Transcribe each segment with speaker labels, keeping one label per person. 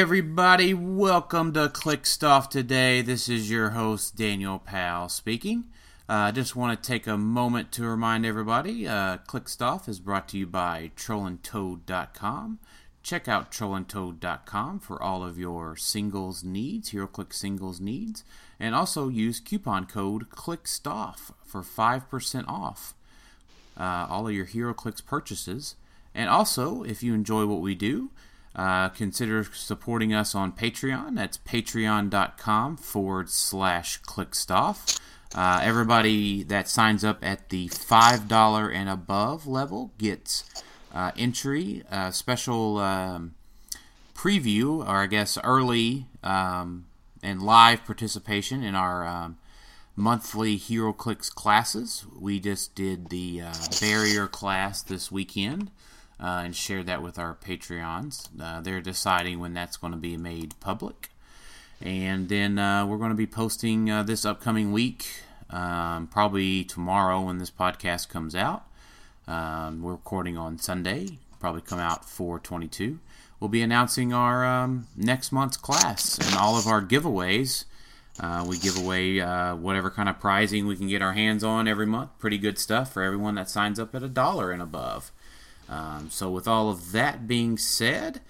Speaker 1: everybody, welcome to Click Stuff today. This is your host Daniel Powell speaking. I uh, just want to take a moment to remind everybody uh, Click Stuff is brought to you by trollandtoad.com. Check out trollandtoad.com for all of your singles needs, HeroClix singles needs, and also use coupon code ClickStuff for 5% off uh, all of your HeroClix purchases. And also, if you enjoy what we do, uh, consider supporting us on Patreon. That's patreon.com forward slash clickstuff. Uh, everybody that signs up at the $5 and above level gets uh, entry, uh, special um, preview, or I guess early um, and live participation in our um, monthly HeroClix classes. We just did the uh, barrier class this weekend uh, and share that with our Patreons. Uh, they're deciding when that's going to be made public. And then uh, we're going to be posting uh, this upcoming week, um, probably tomorrow when this podcast comes out. Um, we're recording on Sunday, probably come out 422. We'll be announcing our um, next month's class and all of our giveaways. Uh, we give away uh, whatever kind of prizing we can get our hands on every month. Pretty good stuff for everyone that signs up at a dollar and above. Um, so, with all of that being said,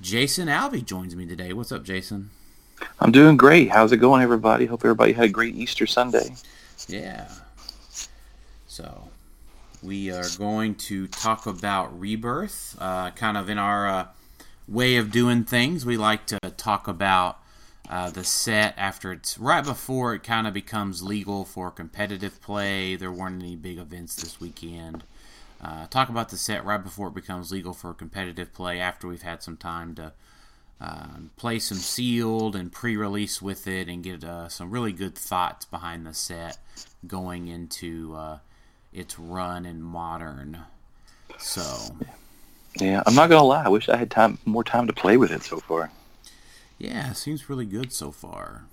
Speaker 1: Jason Alvey joins me today. What's up, Jason?
Speaker 2: I'm doing great. How's it going, everybody? Hope everybody had a great Easter Sunday.
Speaker 1: Yeah. So, we are going to talk about rebirth, uh, kind of in our uh, way of doing things. We like to talk about uh, the set after it's right before it kind of becomes legal for competitive play. There weren't any big events this weekend. Uh, talk about the set right before it becomes legal for competitive play after we've had some time to um, play some sealed and pre-release with it and get uh, some really good thoughts behind the set going into uh, its run in modern. So,
Speaker 2: yeah, I'm not gonna lie. I wish I had time, more time to play with it so far.
Speaker 1: Yeah, seems really good so far.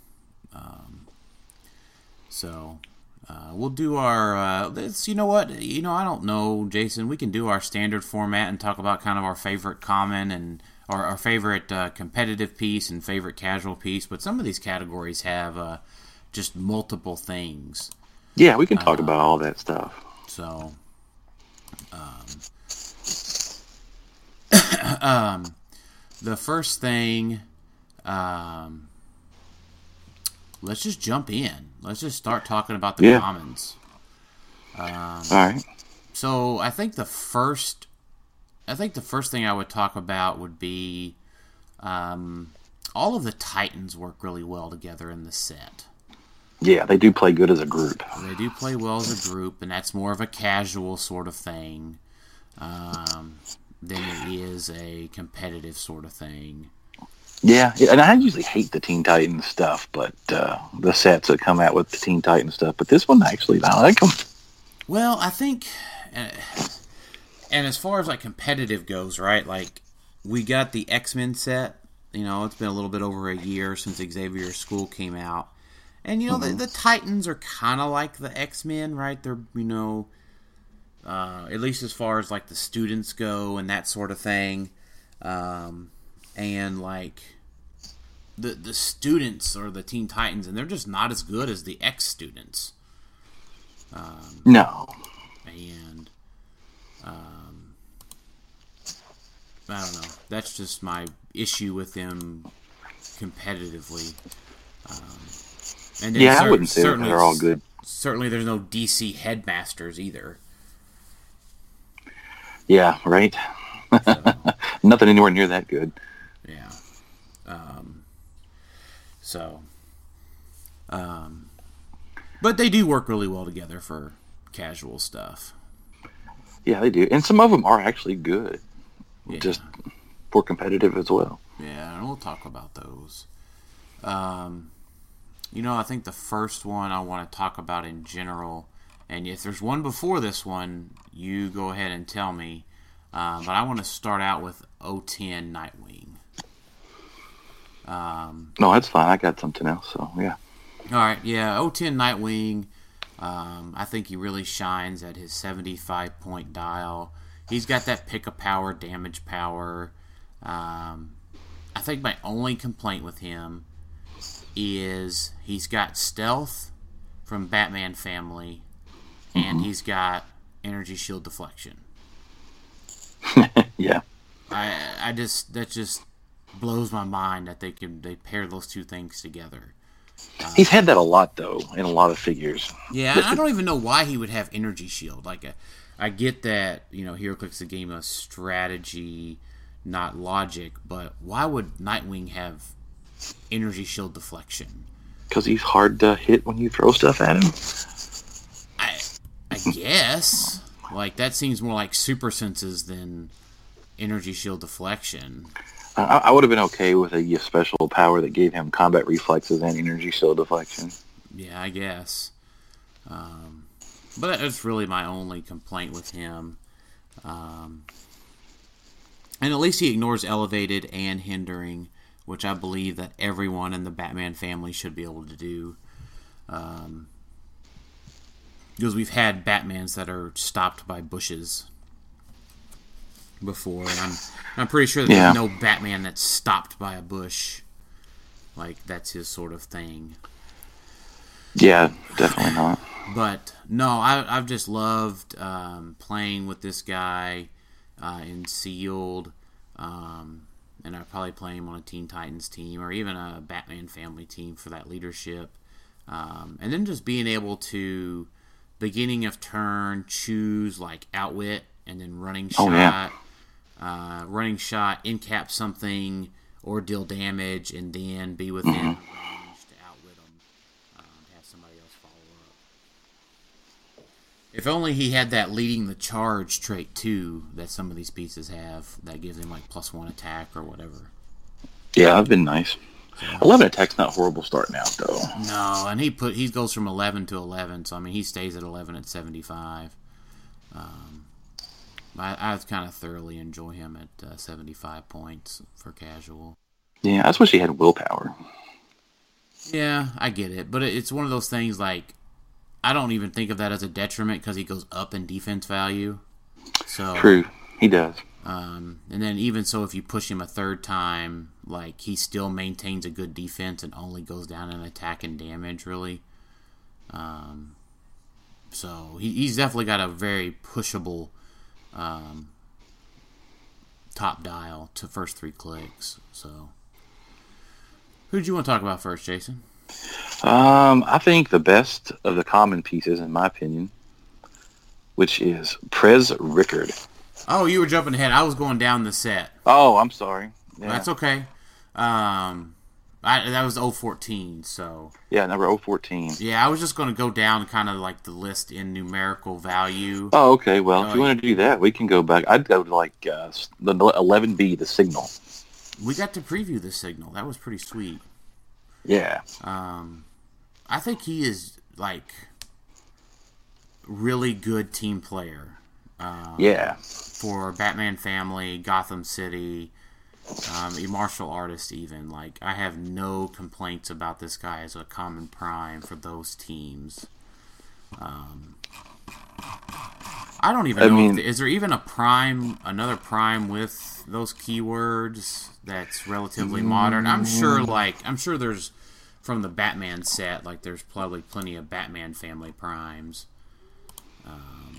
Speaker 1: Um, so uh, we'll do our. Uh, this, you know what? You know, I don't know, Jason. We can do our standard format and talk about kind of our favorite common and or our favorite uh, competitive piece and favorite casual piece. But some of these categories have uh, just multiple things.
Speaker 2: Yeah, we can talk about all that stuff.
Speaker 1: So, um, um, the first thing, um, let's just jump in. Let's just start talking about the
Speaker 2: Yeah.
Speaker 1: commons. Um,
Speaker 2: All right.
Speaker 1: so I think the first, I think the first thing I would talk about would be, um, all of the Titans work really well together in the set.
Speaker 2: Yeah, they do play good as a group.
Speaker 1: They do play well as a group, and that's more of a casual sort of thing um, than it is a competitive sort of thing.
Speaker 2: Yeah, and I usually hate the Teen Titans stuff, but uh, the sets that come out with the Teen Titans stuff. But this one actually, I like them.
Speaker 1: Well, I think, uh, and as far as like competitive goes, right? Like we got the X Men set. You know, it's been a little bit over a year since Xavier's School came out, and you know the, the Titans are kind of like the X Men, right? They're you know, uh, at least as far as like the students go and that sort of thing, um, and like the the students or the Teen Titans, and they're just not as good as the X students. Um,
Speaker 2: No,
Speaker 1: and um, I don't know. That's just my issue with them competitively. Um, and
Speaker 2: yeah, I wouldn't say
Speaker 1: certainly-
Speaker 2: they're all good.
Speaker 1: Certainly, there's no DC headmasters either.
Speaker 2: Yeah, right.
Speaker 1: So,
Speaker 2: Nothing anywhere near that good.
Speaker 1: Yeah. Um, so, um, but they do work really well together for casual stuff.
Speaker 2: Yeah, they do, and some of them are actually good.
Speaker 1: Yeah.
Speaker 2: Just for competitive as well.
Speaker 1: Yeah, and we'll talk about those. Um, you know, I think the first one I want to talk about in general, and if there's one before this one, you go ahead and tell me. Uh, but I want to start out with O10 Nightwing. Um,
Speaker 2: No, that's fine. I got something else. So yeah,
Speaker 1: all right, yeah, 010 Nightwing. Um, I think he really shines at his 75 point dial. He's got that pick of power, damage power. Um, I think my only complaint with him is he's got stealth from Batman family, and he's got energy shield deflection.
Speaker 2: yeah,
Speaker 1: I I just that just blows my mind that they can they pair those two things together.
Speaker 2: he's had that a lot though in a lot of figures.
Speaker 1: Yeah, and I don't even know why he would have energy shield. Like, uh, I get that you know HeroClix is a game of strategy, not logic, but why would Nightwing have energy shield deflection?
Speaker 2: Because he's hard to hit when you throw stuff at him.
Speaker 1: I I guess like that seems more like super senses than energy shield deflection.
Speaker 2: I, I would have been okay with a special power that gave him combat reflexes and energy shield deflection.
Speaker 1: Yeah, I guess. Um, but that's really my only complaint with him. Um, and at least he ignores elevated and hindering, which I believe that everyone in the Batman family should be able to do. Um, because we've had Batmans that are stopped by bushes before, and I'm I'm pretty sure that
Speaker 2: Yeah.
Speaker 1: there's no Batman that's stopped by a bush. Like that's his sort of thing.
Speaker 2: Yeah, definitely not.
Speaker 1: But no, I, I've just loved um, playing with this guy uh, in Sealed, um, and I'd probably play him on a Teen Titans team or even a Batman family team for that leadership. Um, and then just being able to, beginning of turn, choose like outwit and then running shot,
Speaker 2: Oh, yeah.
Speaker 1: Uh, running shot, incap something, or deal damage, and then be within range to outwit them um, have somebody else follow up. If only he had that leading the charge trait too that some of these pieces have that gives him like plus one attack or whatever.
Speaker 2: Yeah, I've been nice. Eleven attack's not horrible starting out though.
Speaker 1: No, and he put he goes from eleven to eleven, so I mean he stays at eleven at seventy five. Um, I, I kind of thoroughly enjoy him at uh, seventy five points for casual.
Speaker 2: Yeah, I just wish he had willpower.
Speaker 1: Yeah, I get it, but it- it's one of those things like I don't even think of that as a detriment because he goes up in defense value. So
Speaker 2: True, he does.
Speaker 1: Um, and then even so, if you push him a third time, like he still maintains a good defense and only goes down in attack and damage, really. Um, so he, he's definitely got a very pushable um, top dial to first three clicks. So, who do you want to talk about first, Jason?
Speaker 2: Um, I think the best of the common pieces, in my opinion, which is Prez Rickard.
Speaker 1: Oh, you were jumping ahead. I was going down the set.
Speaker 2: Oh, I'm sorry. Yeah,
Speaker 1: That's okay. Um, I, that was 014, so.
Speaker 2: yeah number 014.
Speaker 1: Yeah, I was just going to go down kind of like the list in numerical value.
Speaker 2: Oh, okay. Well, if you want to do that, we can go back. I'd go to like uh, the 11B, the signal.
Speaker 1: We got to preview the signal. That was pretty sweet.
Speaker 2: Yeah.
Speaker 1: Um, I think he is like really good team player um,
Speaker 2: Yeah.
Speaker 1: for Batman Family, Gotham City, um, a martial artist. Even like I have no complaints about this guy as a common prime for those teams. Um, I don't even
Speaker 2: I
Speaker 1: know.
Speaker 2: mean-
Speaker 1: if, is there even a prime, another prime with those keywords that's relatively modern? I'm sure.
Speaker 2: Mm.
Speaker 1: Like I'm sure there's from the Batman set. Like there's probably plenty of Batman family primes.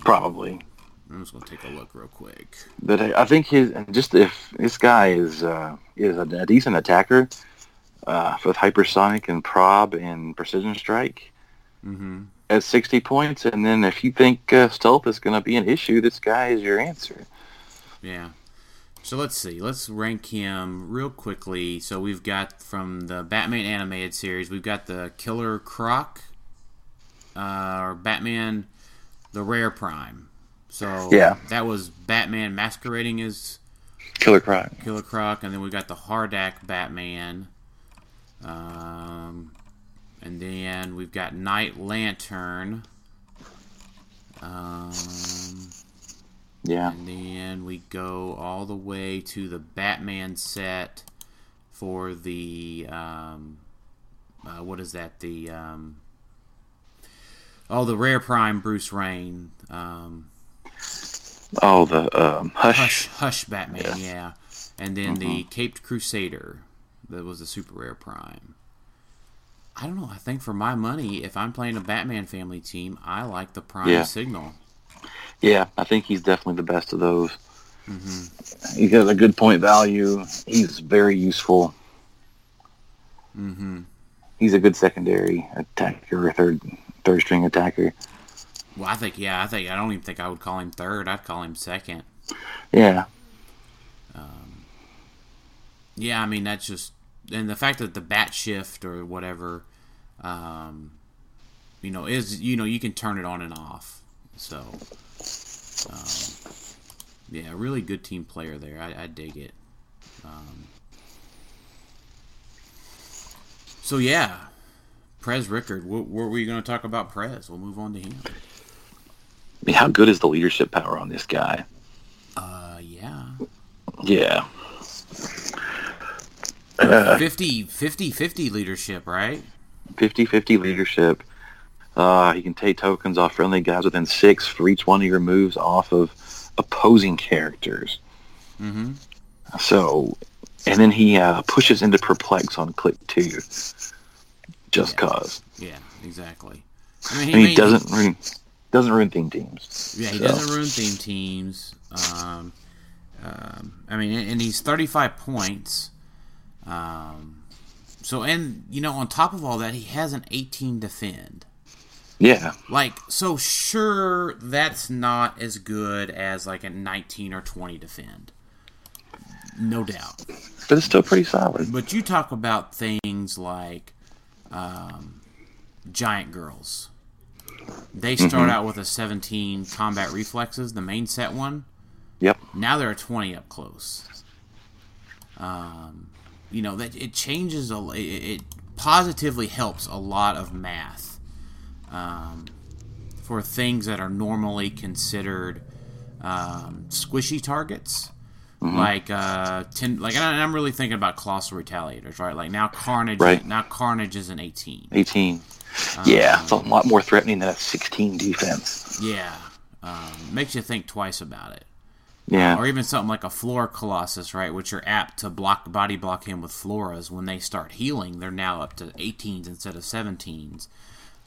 Speaker 2: Probably.
Speaker 1: I'm just gonna take a look real quick.
Speaker 2: But I think his just if this guy is uh, is a, a decent attacker uh, with hypersonic and prob and precision strike
Speaker 1: hmm
Speaker 2: at 60 points, and then if you think uh, stealth is going to be an issue, this guy is your answer.
Speaker 1: Yeah. So let's see. Let's rank him real quickly. So we've got from the Batman animated series, we've got the Killer Croc, uh, or Batman, the Rare Prime. So
Speaker 2: Yeah.
Speaker 1: that was Batman masquerading as
Speaker 2: Killer Croc.
Speaker 1: Killer Croc, and then we got the Hardak Batman. Um, and then we've got Night Lantern. Um,
Speaker 2: Yeah.
Speaker 1: and then we go all the way to the Batman set for the um, uh, what is that? The um, oh, the Rare Prime Bruce Wayne. Um,
Speaker 2: Oh, the um, Hush.
Speaker 1: Hush, Hush Batman,
Speaker 2: Yes.
Speaker 1: yeah. And then the Caped Crusader, that was a super rare prime. I don't know. I think for my money, if I'm playing a Batman family team, I like the Prime
Speaker 2: Yeah.
Speaker 1: Signal.
Speaker 2: Yeah, I think he's definitely the best of those. He has a good point value. He's very useful.
Speaker 1: hmm
Speaker 2: He's a good secondary attacker or third third string attacker.
Speaker 1: Well, I think yeah. I think I don't even think I would call him third. I'd call him second.
Speaker 2: Yeah.
Speaker 1: Yeah, I mean that's just and the fact that the bat shift or whatever, um, you know, is you know you can turn it on and off. So, um, yeah, really good team player there. I, I dig it. Um, so yeah, Prez Rickard. What, what were you going to talk about Prez? We'll move on to him.
Speaker 2: I mean, how good is the leadership power on this guy?
Speaker 1: Uh, yeah.
Speaker 2: Yeah. Uh,
Speaker 1: 50, 50, 50 leadership, right?
Speaker 2: 50-50 leadership. Uh, he can take tokens off friendly guys within six for each one of your moves off of opposing characters.
Speaker 1: Mm-hmm.
Speaker 2: So, and then he uh, pushes into perplex on click two, just
Speaker 1: Yeah.
Speaker 2: cause.
Speaker 1: Yeah, exactly. I mean,
Speaker 2: And he doesn't ruin, doesn't ruin theme teams.
Speaker 1: Yeah, he
Speaker 2: So,
Speaker 1: doesn't ruin theme teams. Um, um, I mean, and and he's 35 points. Um, so, and, you know, on top of all that, he has an 18 defend.
Speaker 2: Yeah,
Speaker 1: Like, so sure, that's not as good as like a 19 or 20 defend. No doubt.
Speaker 2: but it's still pretty solid.
Speaker 1: But you talk about things like um, Giant Girls. They start out with a 17 combat reflexes, the main set one.
Speaker 2: Yep.
Speaker 1: Now they're a 20 up close. Um, you know that it changes a it, it positively helps a lot of math um, for things that are normally considered um, squishy targets. Like uh, ten, like I- and I'm really thinking about colossal retaliators, right? Like now Carnage,
Speaker 2: Right.
Speaker 1: now Carnage is an 18.
Speaker 2: 18. Yeah, it's a lot more threatening than a 16 defense.
Speaker 1: Yeah, um, makes you think twice about it.
Speaker 2: Yeah,
Speaker 1: or even something like a Flora Colossus, right, which are apt to block body block him with Floras. When they start healing, they're now up to 18s instead of 17s.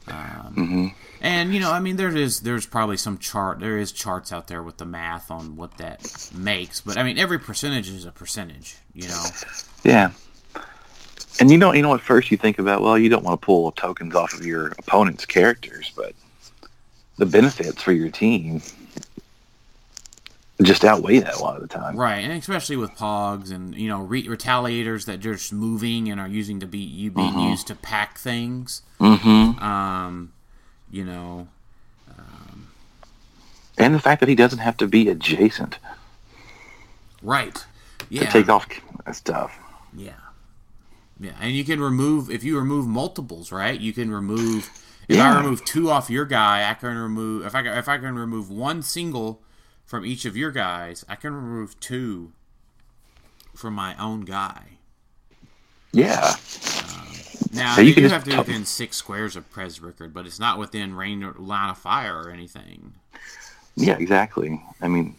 Speaker 1: Um, And you know, I mean, there is there's probably some chart. There is charts out there with the math on what that makes, but I mean, every percentage is a percentage. You know,
Speaker 2: yeah. And you know, you know, at first you think about, well, you don't want to pull tokens off of your opponent's characters, but the benefits for your team just outweigh that a lot of the time.
Speaker 1: right? And especially with Pogs and you know re- retaliators that are just moving and are using to be you being used to pack things.
Speaker 2: Mm-hmm.
Speaker 1: Um, you know,
Speaker 2: And the fact that he doesn't have to be adjacent
Speaker 1: right? Yeah,
Speaker 2: to take off stuff.
Speaker 1: Yeah. Yeah, and you can remove if you remove multiples, right? You can remove if
Speaker 2: Yeah.
Speaker 1: I remove two off your guy, I can remove if I can- if I can remove one single from each of your guys, I can remove two from my own guy.
Speaker 2: Yeah,
Speaker 1: Now
Speaker 2: So you can
Speaker 1: have to be within six squares of Prez Rickard, but it's not within rain or line of fire or anything.
Speaker 2: yeah, exactly. I mean,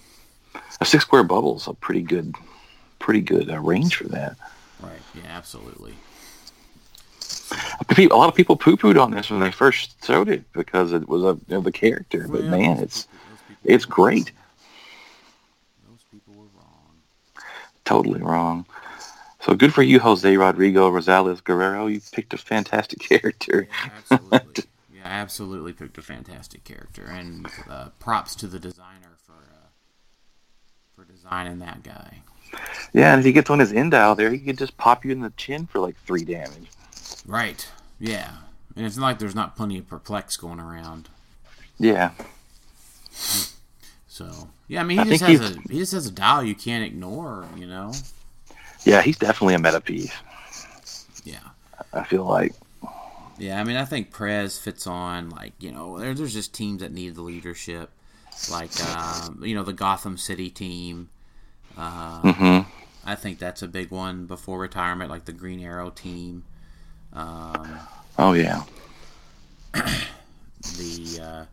Speaker 2: a six square bubble is a pretty good, pretty good uh, range for that.
Speaker 1: Right. Yeah, absolutely.
Speaker 2: A lot of people poo-pooed on this when they first showed it because it was a, of the character, but
Speaker 1: Well,
Speaker 2: man, it's it's great.
Speaker 1: Those people were wrong.
Speaker 2: Totally wrong. So good for you, Jose Rodrigo Rosales Guerrero. You picked a fantastic character.
Speaker 1: absolutely. yeah, I absolutely picked a fantastic character, and uh, props to the designer for uh, for designing that guy.
Speaker 2: Yeah, and if he gets on his end dial there, he could just pop you in the chin for like three damage.
Speaker 1: Right. Yeah. And it's not like there's not plenty of perplex going around.
Speaker 2: Yeah.
Speaker 1: So yeah, I mean he
Speaker 2: I
Speaker 1: just has a he just has a dial you can't ignore, you know.
Speaker 2: Yeah, he's definitely a meta piece.
Speaker 1: Yeah.
Speaker 2: I feel like.
Speaker 1: Yeah, I mean, I think Prez fits on like you know, there, there's just teams that need the leadership, like um, you know the Gotham City team. Uh,
Speaker 2: hmm
Speaker 1: I think that's a big one before retirement, like the Green Arrow team. Um,
Speaker 2: Oh yeah.
Speaker 1: the uh,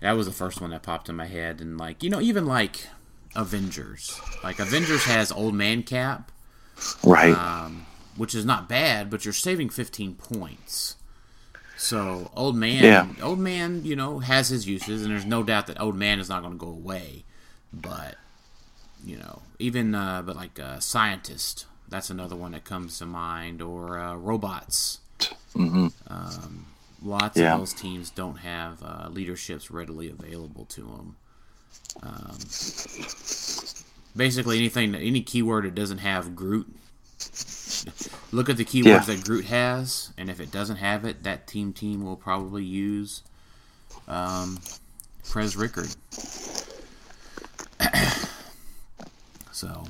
Speaker 1: that was the first one that popped in my head, and like you know, even like Avengers, like Avengers has Old Man Cap,
Speaker 2: Right.
Speaker 1: um, which is not bad, but you're saving 15 points. So old man,
Speaker 2: Yeah.
Speaker 1: old man, you know, has his uses, and there's no doubt that old man is not going to go away. But you know, even uh, but like uh, scientist, that's another one that comes to mind, or uh, robots.
Speaker 2: hmm
Speaker 1: Lots
Speaker 2: Yeah.
Speaker 1: of those teams don't have uh, leaderships readily available to them. Um, basically, anything, any keyword that doesn't have Groot, look at the keywords
Speaker 2: Yeah.
Speaker 1: that Groot has, and if it doesn't have it, that team team will probably use um, Prez Rickard. so,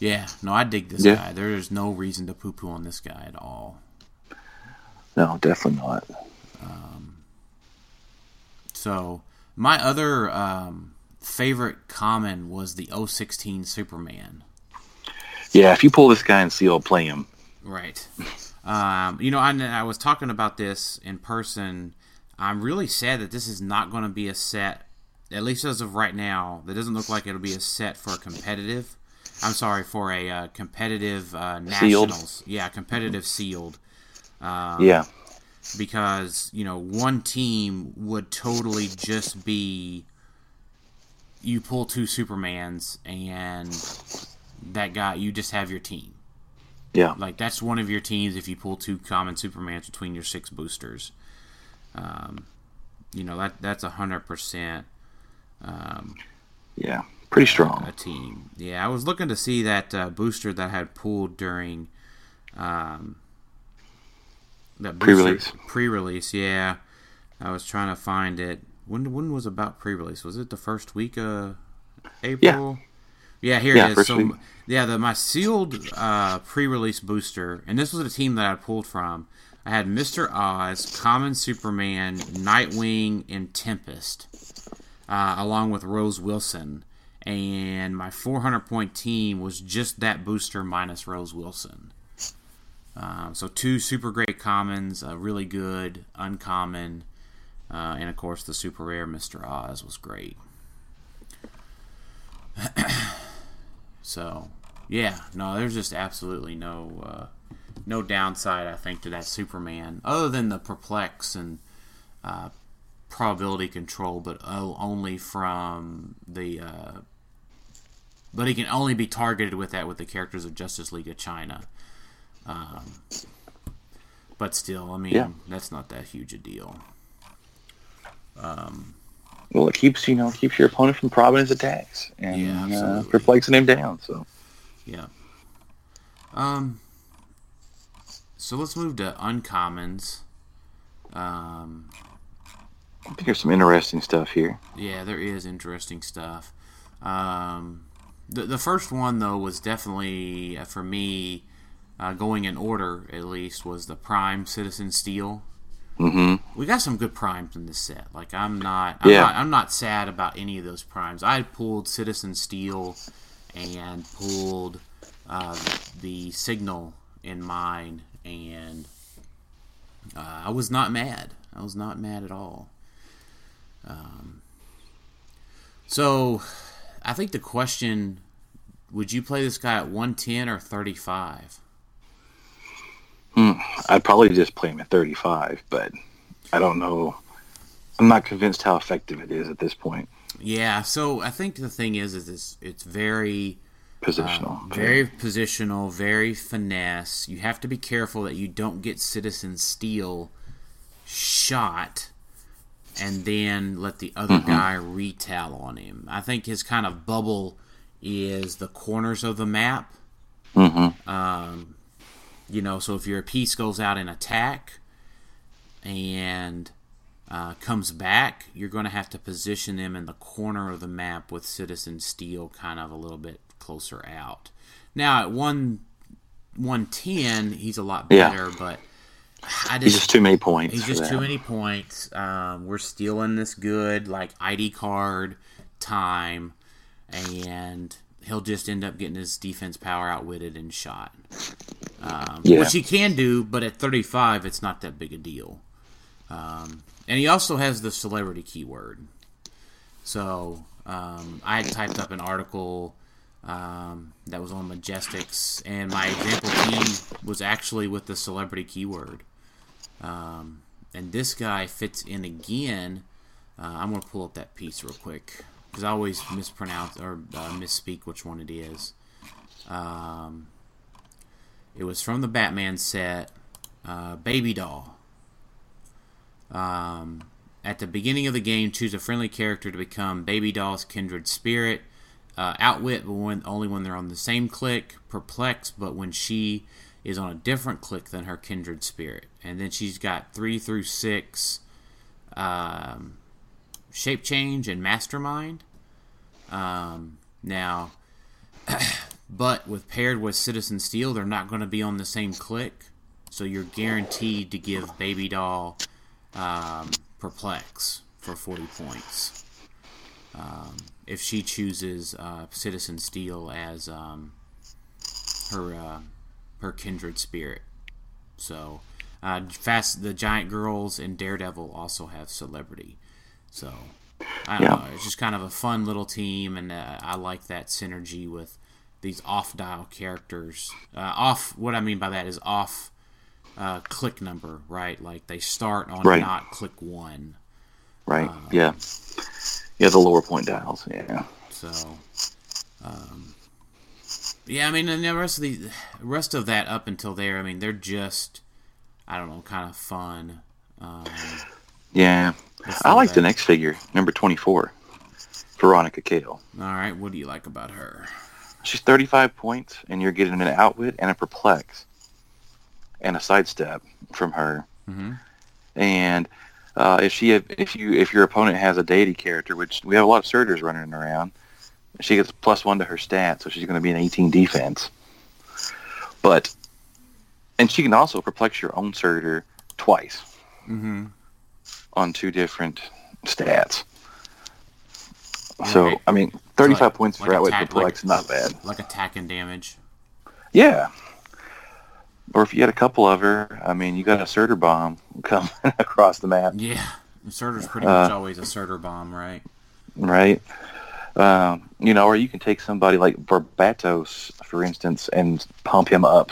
Speaker 1: yeah, no, I dig this
Speaker 2: Yeah.
Speaker 1: guy. There's no reason to poo poo on this guy at all.
Speaker 2: No, definitely not.
Speaker 1: So my other um, favorite common was the 016 Superman.
Speaker 2: Yeah, if you pull this guy and seal, play him.
Speaker 1: Right. Um, you know, I, I was talking about this in person. I'm really sad that this is not going to be a set, at least as of right now. That doesn't look like it'll be a set for a competitive. I'm sorry for a uh, competitive uh,
Speaker 2: Sealed.
Speaker 1: nationals. Yeah, competitive sealed. Um,
Speaker 2: yeah.
Speaker 1: because you know one team would totally just be you pull two supermans and that guy you just have your team
Speaker 2: Yeah.
Speaker 1: like that's one of your teams if you pull two common supermans between your six boosters um, you know that that's a hundred percent um,
Speaker 2: Yeah. Pretty strong.
Speaker 1: a team. Yeah, I was looking to see that uh, booster that I had pulled during um, that booster-
Speaker 2: Pre-release.
Speaker 1: Pre-release, yeah. I was trying to find it. When when was about pre-release? Was it the first week of April? Yeah, Yeah, here
Speaker 2: Yeah,
Speaker 1: it is. So
Speaker 2: week.
Speaker 1: yeah, the my sealed uh, pre-release booster, and this was a team that I pulled from. I had Mister Oz, Common Superman, Nightwing, and Tempest, uh, along with Rose Wilson. And my 400 point team was just that booster minus Rose Wilson. Um, so two super great commons, a really good uncommon, uh, and of course the super rare Mister Oz was great. so yeah, no, there's just absolutely no uh, no downside I think to that Superman, other than the perplex and uh, probability control, but oh, only from the. Uh, but he can only be targeted with that with the characters of Justice League of China. Um, but still, I mean,
Speaker 2: Yeah.
Speaker 1: that's not that huge a deal.
Speaker 2: Well, it keeps you know keeps your opponent from probbing his attacks and
Speaker 1: Yeah,
Speaker 2: uh, perplexing him down. So
Speaker 1: Yeah. Um. So let's move to uncommons. Um.
Speaker 2: There's some interesting stuff here.
Speaker 1: Yeah, there is interesting stuff. Um, the the first one though was definitely uh, for me, uh, going in order at least, was the Prime Citizen Steel.
Speaker 2: hmm
Speaker 1: We got some good primes in this set. Like I'm not, I'm
Speaker 2: Yeah.
Speaker 1: not, I'm not sad about any of those primes. I pulled Citizen Steel and pulled uh, the Signal in mine, and uh, I was not mad. I was not mad at all. Um, so, I think the question: Would you play this guy at 110 or 35?
Speaker 2: I'd probably just play him at 35, but I don't know. I'm not convinced how effective it is at this point.
Speaker 1: Yeah. So I think the thing is, is it's, it's very.
Speaker 2: Positional.
Speaker 1: Um, very positional, very finesse. You have to be careful that you don't get Citizen Steel shot and then let the other guy retell on him. I think his kind of bubble is the corners of the map.
Speaker 2: Mm-hmm.
Speaker 1: Um, you know, so if your piece goes out in attack and uh, comes back, you're going to have to position them in the corner of the map with Citizen Steel kind of a little bit closer out. Now at one one ten, he's a lot
Speaker 2: Yeah.
Speaker 1: better, but I
Speaker 2: He's just too many points.
Speaker 1: He's just too many points. Um, we're stealing this good like ID card time, and he'll just end up getting his defense power outwitted and shot. Um,
Speaker 2: Yeah.
Speaker 1: Which he can do, but at 35, it's not that big a deal. Um, and he also has the celebrity keyword. So um, I had typed up an article um, that was on Majestics, and my example team was actually with the celebrity keyword. Um, and this guy fits in again. Uh, I'm going to pull up that piece real quick because I always mispronounce or uh, misspeak which one it is. Um, it was from the Batman set, uh, Baby Doll. Um, at the beginning of the game, choose a friendly character to become Baby Doll's kindred spirit. Uh, outwit, but when, only when they're on the same click. Perplex, but when she is on a different click than her kindred spirit. And then she's got three through six um, shape change and mastermind. Um, now, but with paired with Citizen Steel, they're not going to be on the same click, so you're guaranteed to give Baby Doll um, Perplex for 40 points. Um, if she chooses uh, Citizen Steel as um, her uh, her kindred spirit, so uh, fast the Giant Girls and Daredevil also have celebrity. So I don't
Speaker 2: Yeah.
Speaker 1: know. It's just kind of a fun little team, and uh, I like that synergy with these off-dial characters. Uh, off. What I mean by that is off uh, click number, right? Like they start on
Speaker 2: Right.
Speaker 1: not click one.
Speaker 2: Right.
Speaker 1: Uh,
Speaker 2: yeah. Yeah, the lower point dials. Yeah.
Speaker 1: So, um, yeah, I mean, and the rest of the rest of that up until there, I mean, they're just, I don't know, kind of fun. Um,
Speaker 2: Yeah. I like the next figure, number 24, Veronica Cale.
Speaker 1: All right, what do you like about her?
Speaker 2: She's 35 points, and you're getting an outwit and a perplex and a sidestep from her.
Speaker 1: hmm
Speaker 2: And uh, if she if you if your opponent has a deity character, which we have a lot of Surturs running around, she gets plus one to her stat, so she's going to be an 18 defense. But and she can also perplex your own Surtur twice
Speaker 1: hmm
Speaker 2: on two different stats. So
Speaker 1: Right.
Speaker 2: I mean, 35
Speaker 1: like-
Speaker 2: points
Speaker 1: like
Speaker 2: for outwit
Speaker 1: attack-
Speaker 2: perplex, not bad.
Speaker 1: Like attack and damage.
Speaker 2: Yeah. Or if you had a couple of her, I mean, you got a Surtur bomb coming across the map.
Speaker 1: Yeah, Inserter's pretty
Speaker 2: Uh,
Speaker 1: much always a Surtur bomb, right?
Speaker 2: right? Um, you know, or you can take somebody like Barbatos, for instance, and pump him up,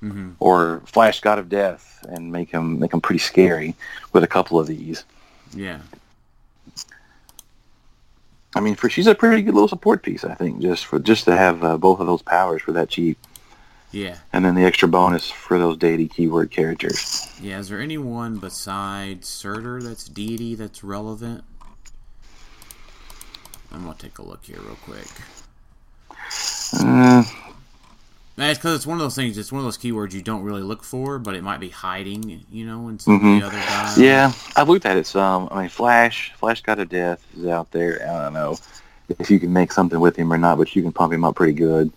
Speaker 1: hmm
Speaker 2: or Flash God of Death, and make him make him pretty scary with a couple of these.
Speaker 1: Yeah.
Speaker 2: I mean, for she's a pretty good little support piece, I think, just for just to have uh, both of those powers for that cheap,
Speaker 1: Yeah.
Speaker 2: and then the extra bonus for those deity keyword characters.
Speaker 1: Yeah, is there anyone besides Surtur that's deity that's relevant? I'm gonna take a look here real quick.
Speaker 2: Uh,
Speaker 1: It's because it's one of those things. It's one of those keywords you don't really look for, but it might be hiding, you know, in some
Speaker 2: Mhm.
Speaker 1: of the other guys.
Speaker 2: yeah, I've looked at it some. I mean, Flash, Flash God of Death is out there. I don't know if you can make something with him or not, but you can pump him up pretty good.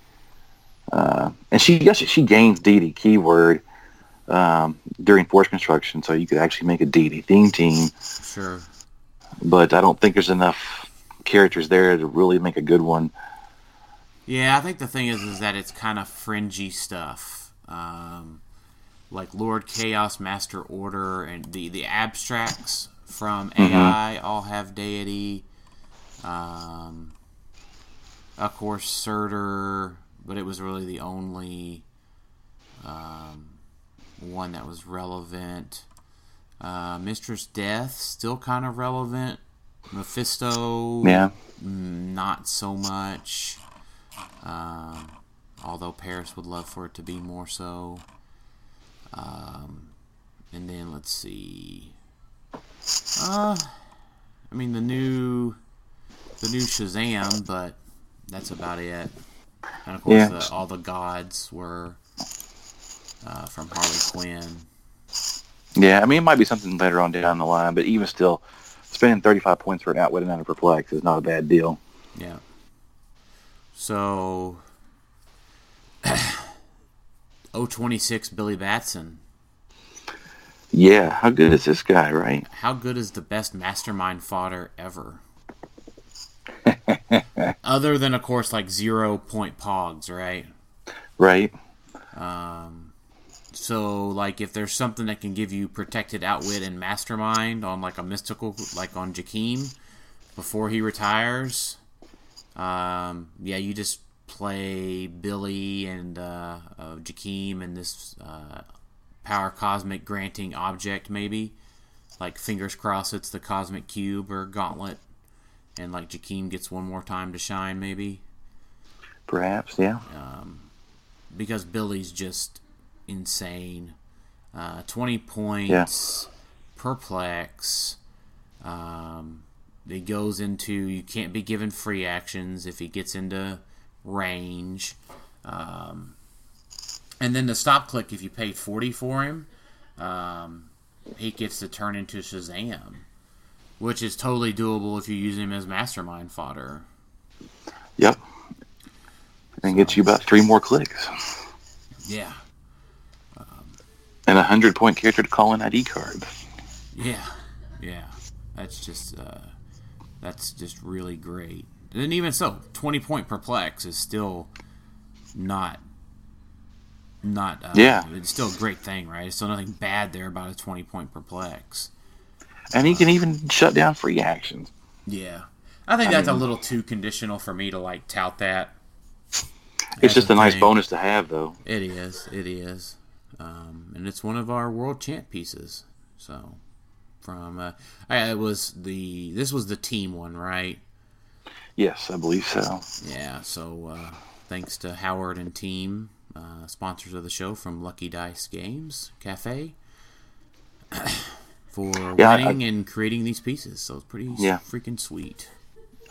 Speaker 2: Uh, and she yes, she gains deity keyword um, during force construction, so you could actually make a deity theme team.
Speaker 1: Sure.
Speaker 2: But I don't think there's enough characters there to really make a good one.
Speaker 1: Yeah, I think the thing is, is that it's kind of fringy stuff, um, like Lord Chaos, Master Order, and the the abstracts from AI all have deity. Um, of course, Surtur, but it was really the only um, one that was relevant. Uh, Mistress Death still kind of relevant. Mephisto,
Speaker 2: Yeah,
Speaker 1: Mm, not so much. Um, although Paris would love for it to be more so. Um, and then let's see. Uh, I mean the new, the new Shazam, but that's about it. And of course,
Speaker 2: Yeah.
Speaker 1: the, all the gods were uh, from Harley Quinn.
Speaker 2: Yeah, I mean, it might be something later on down the line, but even still, spending 35 points for an outwit and a perplex is not a bad deal.
Speaker 1: Yeah. So, 026 Billy Batson.
Speaker 2: Yeah, how good is this guy, right?
Speaker 1: How good is the best mastermind fodder ever? Other than, of course, like zero point pogs, right?
Speaker 2: Right?
Speaker 1: Um, so, like, if there's something that can give you protected outwit and mastermind on like a mystical, like on Jakeem before he retires, um, yeah, you just play Billy and uh, uh, Jakeem and this uh, power cosmic granting object, maybe. Like, fingers crossed it's the cosmic cube or gauntlet, and like Jakeem gets one more time to shine, maybe
Speaker 2: Perhaps, yeah.
Speaker 1: Um, because Billy's just insane. Uh, 20 points, perplex. Um, it goes into you can't be given free actions if he gets into range. Um, and then the stop click, if you pay 40 for him, um, he gets to turn into Shazam, which is totally doable if you use him as mastermind fodder.
Speaker 2: Yep. And gets you about three more clicks.
Speaker 1: Yeah,
Speaker 2: And a 100 point character to call an ID card.
Speaker 1: Yeah, yeah. That's just uh, that's just really great. And even so, twenty point perplex is still not not uh,
Speaker 2: Yeah.
Speaker 1: It's still a great thing, right? It's still nothing bad there about a twenty point perplex.
Speaker 2: And he can even shut down free actions.
Speaker 1: Yeah, I think that's a little too conditional for me to like tout that.
Speaker 2: It's just
Speaker 1: a
Speaker 2: a nice
Speaker 1: thing.
Speaker 2: bonus to have, though.
Speaker 1: It is. It is. Um, and it's one of our world champ pieces. So from uh, I, it was the this was the team one, right?
Speaker 2: Yes, I believe so.
Speaker 1: Yeah, so uh, thanks to Howard and team, uh, sponsors of the show from Lucky Dice Games Cafe, for
Speaker 2: Yeah, I-
Speaker 1: winning and creating these pieces. So it's pretty
Speaker 2: Yeah.
Speaker 1: freaking sweet.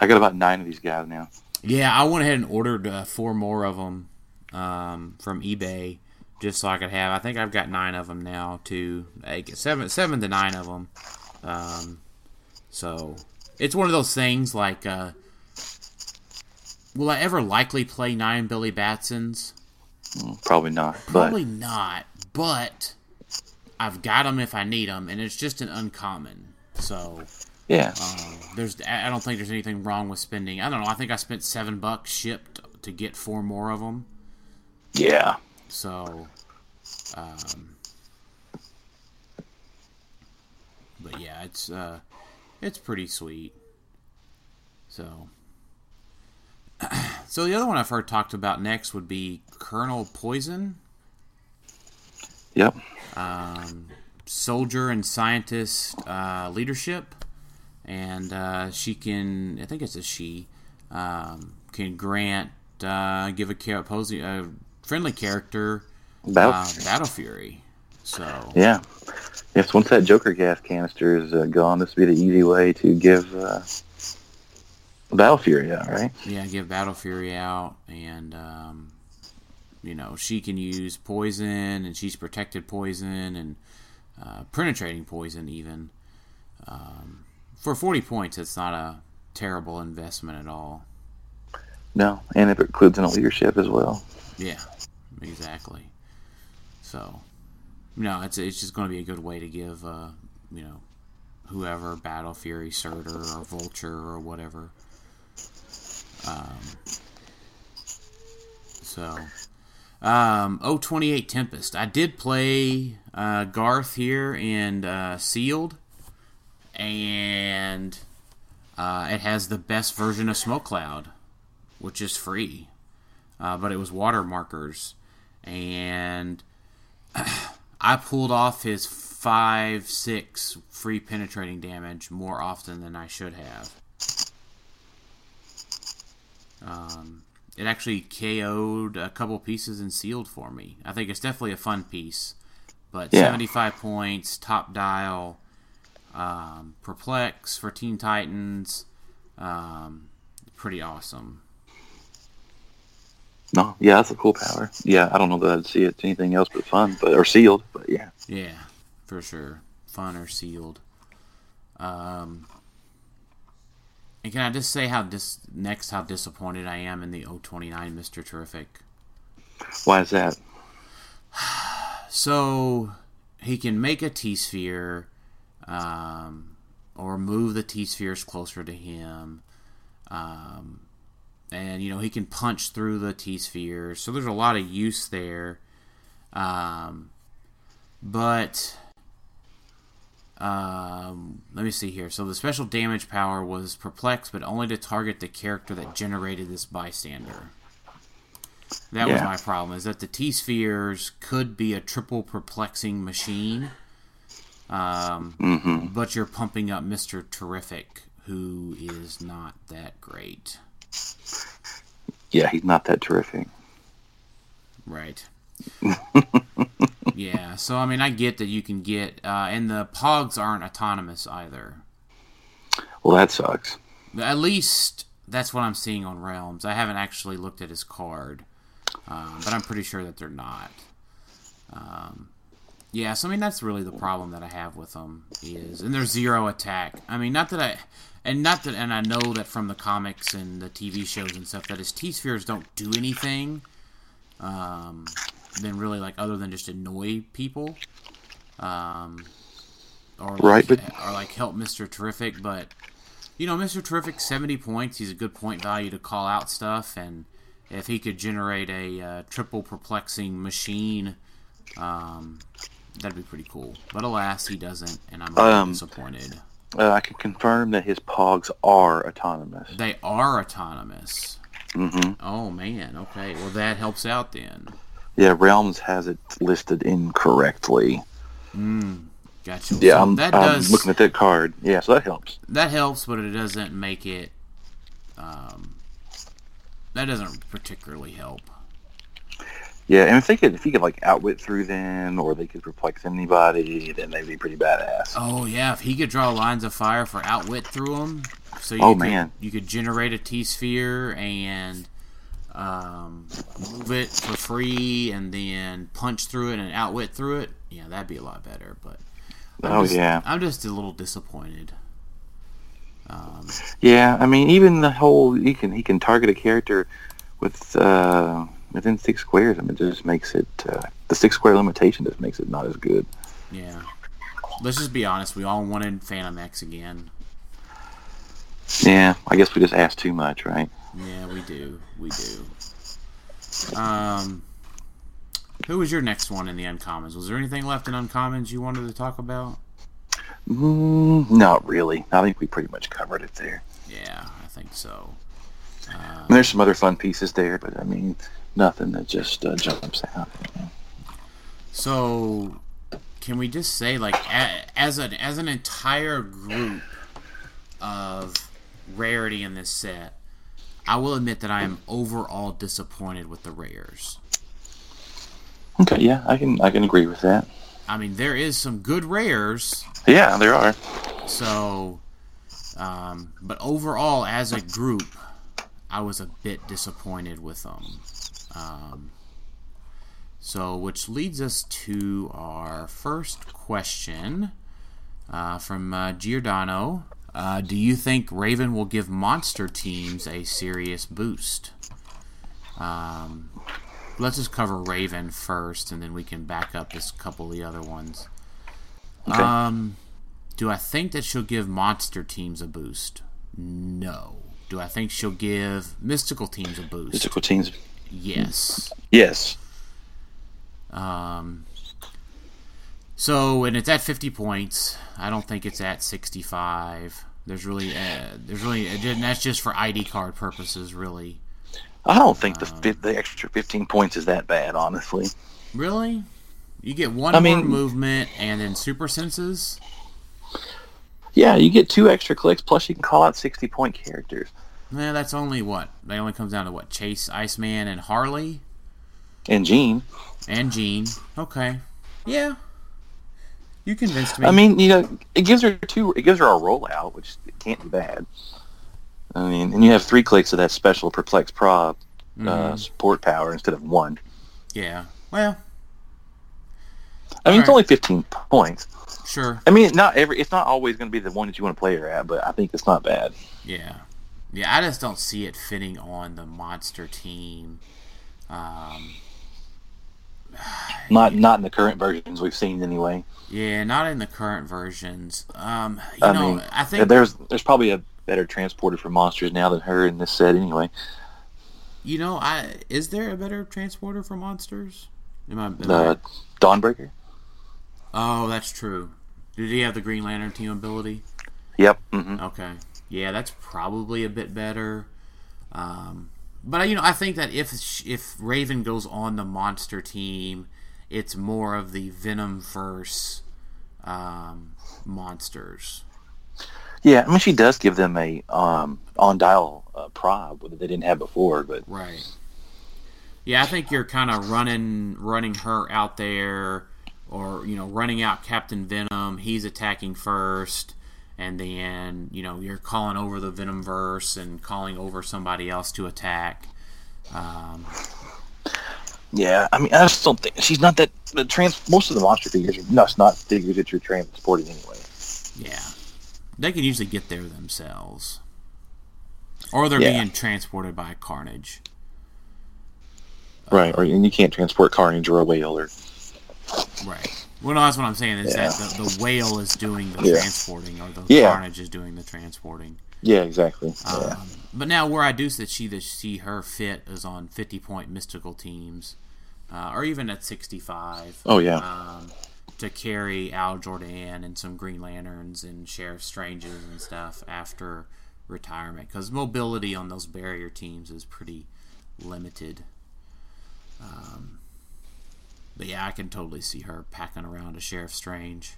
Speaker 2: I got about nine of these guys now.
Speaker 1: Yeah, I went ahead and ordered uh, four more of them um, from eBay just so I could have. I think I've got nine of them now To Like seven, seven to nine of them. Um, so it's one of those things like, uh, will I ever likely play nine Billy Batsons?
Speaker 2: Probably not. But
Speaker 1: Probably not. But I've got them if I need them, and it's just an uncommon. So
Speaker 2: yeah,
Speaker 1: um, there's I I don't think there's anything wrong with spending. I don't know. I think I spent seven bucks shipped to get four more of them.
Speaker 2: yeah.
Speaker 1: So, um, but yeah, it's uh, it's pretty sweet. So, so the other one I've heard talked about next would be Colonel Poison,
Speaker 2: Yep.
Speaker 1: um, soldier and scientist uh, leadership, and uh, she can I think it's a she um, can grant uh, give a char- opposing a friendly character
Speaker 2: Battle-
Speaker 1: uh, battle fury. So
Speaker 2: Yeah. Yes, once that Joker gas canister is uh, gone, this would be the easy way to give uh, Battle Fury out, right?
Speaker 1: yeah, give battle fury out, and um, you know she can use poison, and she's protected poison and uh, penetrating poison even. Um, for forty points, it's not a terrible investment at all.
Speaker 2: No, and if it includes in a leadership as well.
Speaker 1: Yeah, exactly. So, no, it's it's just going to be a good way to give uh, you know whoever Battle Fury, Surtur, or Vulture, or whatever. Um, so, um, oh, 28 Tempest. I did play uh, Garth here and uh, Sealed, and uh, it has the best version of Smoke Cloud, which is free uh, but it was water markers, and I pulled off his five six free penetrating damage more often than I should have. Um, it actually KO'd a couple pieces and sealed for me. I think it's definitely a fun piece, but
Speaker 2: Yeah.
Speaker 1: 75 points, top dial, um, perplex for Teen Titans, um, pretty awesome.
Speaker 2: No, yeah, that's a cool power. Yeah, I don't know that I'd see it anything else but fun, but or sealed. But yeah,
Speaker 1: Yeah, for sure. Fun or sealed. Um, and can I just say how dis- next how disappointed I am in the 029 Mr. Terrific?
Speaker 2: why is that?
Speaker 1: So he can make a T sphere, um, or move the T spheres closer to him. Um, and you know he can punch through the T spheres, so there's a lot of use there. Um, but um, let me see here. So the special damage power was perplex, but only to target the character that generated this bystander. That was my problem. Is that the T spheres could be a triple perplexing machine, um,
Speaker 2: hmm
Speaker 1: but you're pumping up Mister Terrific, who is not that great.
Speaker 2: Yeah, he's not that terrific.
Speaker 1: Right. yeah. So I mean, I get that you can get, uh, and the Pogs aren't autonomous either.
Speaker 2: Well, that sucks.
Speaker 1: At least that's what I'm seeing on Realms. I haven't actually looked at his card, um, but I'm pretty sure that they're not. Um, yeah, so I mean that's really the problem that I have with them is, and they're zero attack. I mean, not that I, and not that, and I know that from the comics and the TV shows and stuff that his T spheres don't do anything, um, then really like other than just annoy people, um, or like,
Speaker 2: Right, but-
Speaker 1: or like help Mister Terrific, but you know, Mr. Terrific, 70 points. He's a good point value to call out stuff, and if he could generate a uh, triple perplexing machine, um, that'd be pretty cool. But alas, he doesn't, and I'm
Speaker 2: Um,
Speaker 1: disappointed.
Speaker 2: Uh, I can confirm that his Pogs are autonomous.
Speaker 1: They are autonomous.
Speaker 2: hmm
Speaker 1: Oh, man. Okay. Well, that helps out then.
Speaker 2: Yeah, Realms has it listed incorrectly.
Speaker 1: Gotcha.
Speaker 2: Yeah,
Speaker 1: So
Speaker 2: I'm,
Speaker 1: that
Speaker 2: I'm
Speaker 1: does
Speaker 2: looking at that card. Yeah, so that helps.
Speaker 1: that helps, but it doesn't make it. Um, that doesn't particularly help.
Speaker 2: Yeah, and if they could, if he could like outwit through them, or they could perplex anybody, then they'd be pretty badass.
Speaker 1: Oh yeah, if he could draw lines of fire for outwit through them, so you
Speaker 2: Oh,
Speaker 1: could,
Speaker 2: man.
Speaker 1: you could generate a T sphere and um, move it for free, and then punch through it and outwit through it. Yeah, that'd be a lot better. But I'm
Speaker 2: Oh,
Speaker 1: just-
Speaker 2: yeah.
Speaker 1: I'm just a little disappointed. Um,
Speaker 2: Yeah, I mean, even the whole he can he can target a character with uh, within six squares. I mean, it just makes it uh, the six square limitation just makes it not as good.
Speaker 1: yeah, let's just be honest. We all wanted Phantom X again.
Speaker 2: Yeah, I guess we just asked too much, right?
Speaker 1: Yeah, we do. We do. Um, who was your next one in the uncommons? Was there anything left in uncommons you wanted to talk about?
Speaker 2: Mm, not really. I think we pretty much covered it there.
Speaker 1: Yeah, I think so.
Speaker 2: And there's some other fun pieces there, but I mean, nothing that just uh, jumps out.
Speaker 1: So, can we just say, like, a, as an as an entire group of rarity in this set, I will admit that I am overall disappointed with the rares.
Speaker 2: Okay, yeah, I can I can agree with that.
Speaker 1: I mean, there is some good rares,
Speaker 2: Yeah, there are.
Speaker 1: so, um, but overall, as a group, I was a bit disappointed with them. Um, so, which leads us to our first question uh, from uh, Giordano. Uh, do you think Raven will give monster teams a serious boost? Um, let's just cover Raven first, and then we can back up this couple of the other ones.
Speaker 2: Okay.
Speaker 1: Um, do I think that she'll give monster teams a boost? No. Do I think she'll give mystical teams a boost?
Speaker 2: Mystical teams.
Speaker 1: Yes.
Speaker 2: Yes.
Speaker 1: Um, so, and it's at 50 points. I don't think it's at 65. There's really, uh, there's really, and that's just for ID card purposes, really.
Speaker 2: I don't think the fif- the extra 15 points is that bad, honestly.
Speaker 1: Really? You get one
Speaker 2: I
Speaker 1: more
Speaker 2: mean-
Speaker 1: movement and then super senses?
Speaker 2: Yeah, you get two extra clicks, plus you can call out 60 point characters.
Speaker 1: Yeah, that's only what? That only comes down to what? Chase, Iceman, and Harley?
Speaker 2: And Gene,
Speaker 1: And Jean. Okay. Yeah. You convinced me.
Speaker 2: I mean, you know, it gives her two. It gives her a rollout, which can't be bad. I mean, and you have three clicks of that special perplex prob uh, support power instead of one.
Speaker 1: Yeah. Well,
Speaker 2: I mean, it's only 15 points.
Speaker 1: sure.
Speaker 2: I mean, not every. It's not always going to be the one that you want to play her at, but I think it's not bad.
Speaker 1: Yeah. Yeah, I just don't see it fitting on the monster team. Um,
Speaker 2: Not not in the current versions we've seen anyway.
Speaker 1: yeah, not in the current versions. Um, you
Speaker 2: I
Speaker 1: know,
Speaker 2: mean,
Speaker 1: I think
Speaker 2: there's there's probably a better transporter for monsters now than her in this set anyway.
Speaker 1: you know, I is there a better transporter for monsters? Am I, am I-
Speaker 2: The Dawnbreaker.
Speaker 1: oh, that's true. Did he have the Green Lantern team ability?
Speaker 2: Yep. hmm
Speaker 1: Okay. Yeah, that's probably a bit better. Um, but you know, I think that if if Raven goes on the monster team, it's more of the Venom verse um, monsters.
Speaker 2: Yeah, I mean, she does give them a um, on dial uh, prob that they didn't have before, but
Speaker 1: Right. Yeah, I think you're kind of running running her out there, or you know, running out Captain Venom. He's attacking first, and then you know you're calling over the Venom verse and calling over somebody else to attack. Um,
Speaker 2: yeah, I mean, I just don't think she's not that. The trans most of the monster figures are no, it's not figures that you're transporting anyway.
Speaker 1: yeah, they can usually get there themselves, or they're
Speaker 2: Yeah.
Speaker 1: being transported by Carnage.
Speaker 2: Right, or and you can't transport Carnage or a whale or
Speaker 1: Right. Well, no, that's what I'm saying is
Speaker 2: Yeah.
Speaker 1: that the, the whale is doing the
Speaker 2: Yeah.
Speaker 1: transporting, or the
Speaker 2: Yeah.
Speaker 1: Carnage is doing the transporting.
Speaker 2: yeah, exactly.
Speaker 1: Um, but now, where I do see that see her fit is on 50 point mystical teams, uh, or even at 65.
Speaker 2: Oh yeah,
Speaker 1: Um, to carry Hal Jordan and some Green Lanterns and Sheriff Strangers and stuff after retirement, because mobility on those barrier teams is pretty limited. Um, but yeah, I can totally see her packing around a Sheriff Strange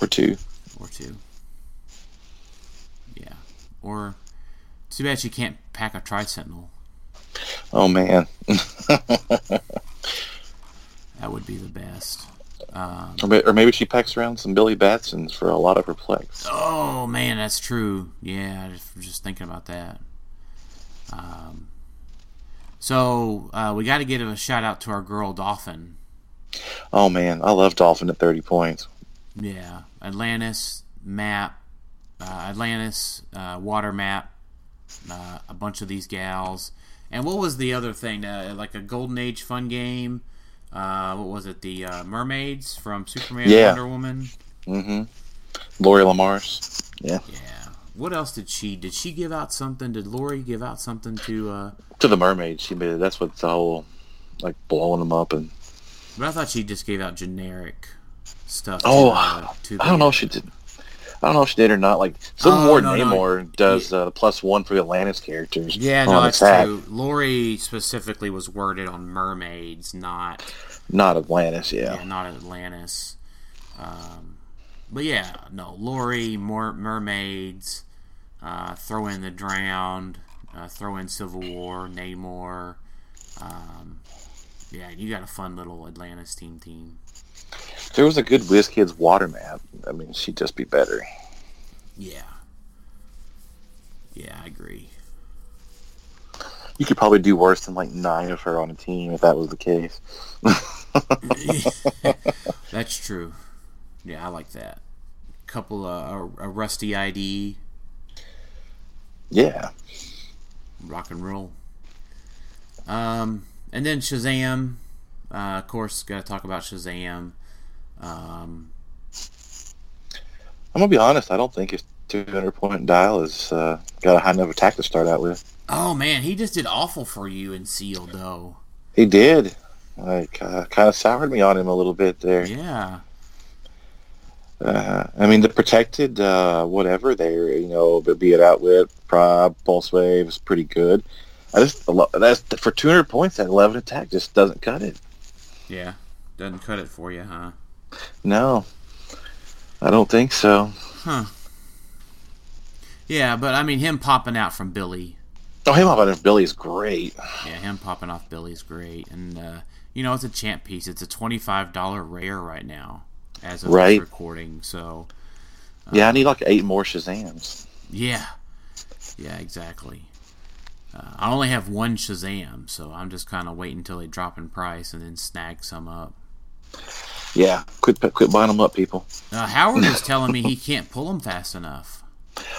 Speaker 2: or two.
Speaker 1: or two. Yeah. Or too bad she can't pack a Tri Sentinel.
Speaker 2: Oh man,
Speaker 1: That would be the best. Um,
Speaker 2: or, or maybe she packs around some Billy Batsons for a lot of perplex.
Speaker 1: oh man, that's true. Yeah, I just, was just thinking about that. Um, so uh, we got to give a shout out to our girl Dolphin.
Speaker 2: Oh man, I love Dolphin at 30 points.
Speaker 1: Yeah, Atlantis map, uh, Atlantis uh, water map, uh, a bunch of these gals, and what was the other thing? Uh, like a Golden Age fun game. Uh, what was it? The uh, mermaids from Superman,
Speaker 2: Yeah.
Speaker 1: Wonder Woman.
Speaker 2: Mm-hmm. Lori Lemaris. Yeah.
Speaker 1: Yeah. What else did she? Did she give out something? Did Lori give out something to? Uh,
Speaker 2: To the mermaid, she made that's what the whole like blowing them up and
Speaker 1: but I thought she just gave out generic stuff.
Speaker 2: Oh,
Speaker 1: to, uh, to
Speaker 2: I don't know if she did. I don't know if she did or not. Like Civil
Speaker 1: Oh,
Speaker 2: War
Speaker 1: no, no.
Speaker 2: Namor does uh, the plus one for the Atlantis characters.
Speaker 1: Yeah, no, that's
Speaker 2: attack,
Speaker 1: true. Lori specifically was worded on mermaids, not
Speaker 2: Not Atlantis. Yeah.
Speaker 1: yeah, not Atlantis. Um, but yeah, no, Lori, more mermaids. Uh, throw in the drowned. Uh, throw in Civil War, Namor. Um, yeah, you got a fun little Atlantis team team.
Speaker 2: If there was a good WizKids water map, I mean, she'd just be better.
Speaker 1: Yeah. Yeah, I agree.
Speaker 2: You could probably do worse than like nine of her on a team if that was the case.
Speaker 1: That's true. Yeah, I like that. Couple of a, a rusty ID,
Speaker 2: yeah.
Speaker 1: rock and roll. Um, and then Shazam. Uh, of course, got to talk about Shazam. Um,
Speaker 2: I'm gonna be honest. I don't think his 200 point dial has uh, got a high enough attack to start out with.
Speaker 1: oh man, he just did awful for you in Sealed, though.
Speaker 2: He did. Like, uh, kind of soured me on him a little bit there.
Speaker 1: Yeah,
Speaker 2: Uh, I mean, the protected, uh, whatever there, you know, be it outwit, prob, pulse wave is pretty good. I just that's for 200 points. That 11 attack just doesn't cut it.
Speaker 1: yeah, doesn't cut it for you, huh?
Speaker 2: No, I don't think so.
Speaker 1: Huh. Yeah, but I mean, him popping out from Billy
Speaker 2: Oh, him about if Billy is great.
Speaker 1: Yeah, him popping off Billy's great, and uh, you know it's a champ piece. It's a twenty-five dollar rare right now, as of
Speaker 2: Right.
Speaker 1: recording. So
Speaker 2: Yeah, I need like eight more Shazams.
Speaker 1: yeah, yeah, exactly. Uh, I only have one Shazam, so I'm just kind of waiting until they drop in price and then snag some up.
Speaker 2: Yeah, quit quit buying them up, people.
Speaker 1: Uh, Howard is telling me he can't pull them fast enough.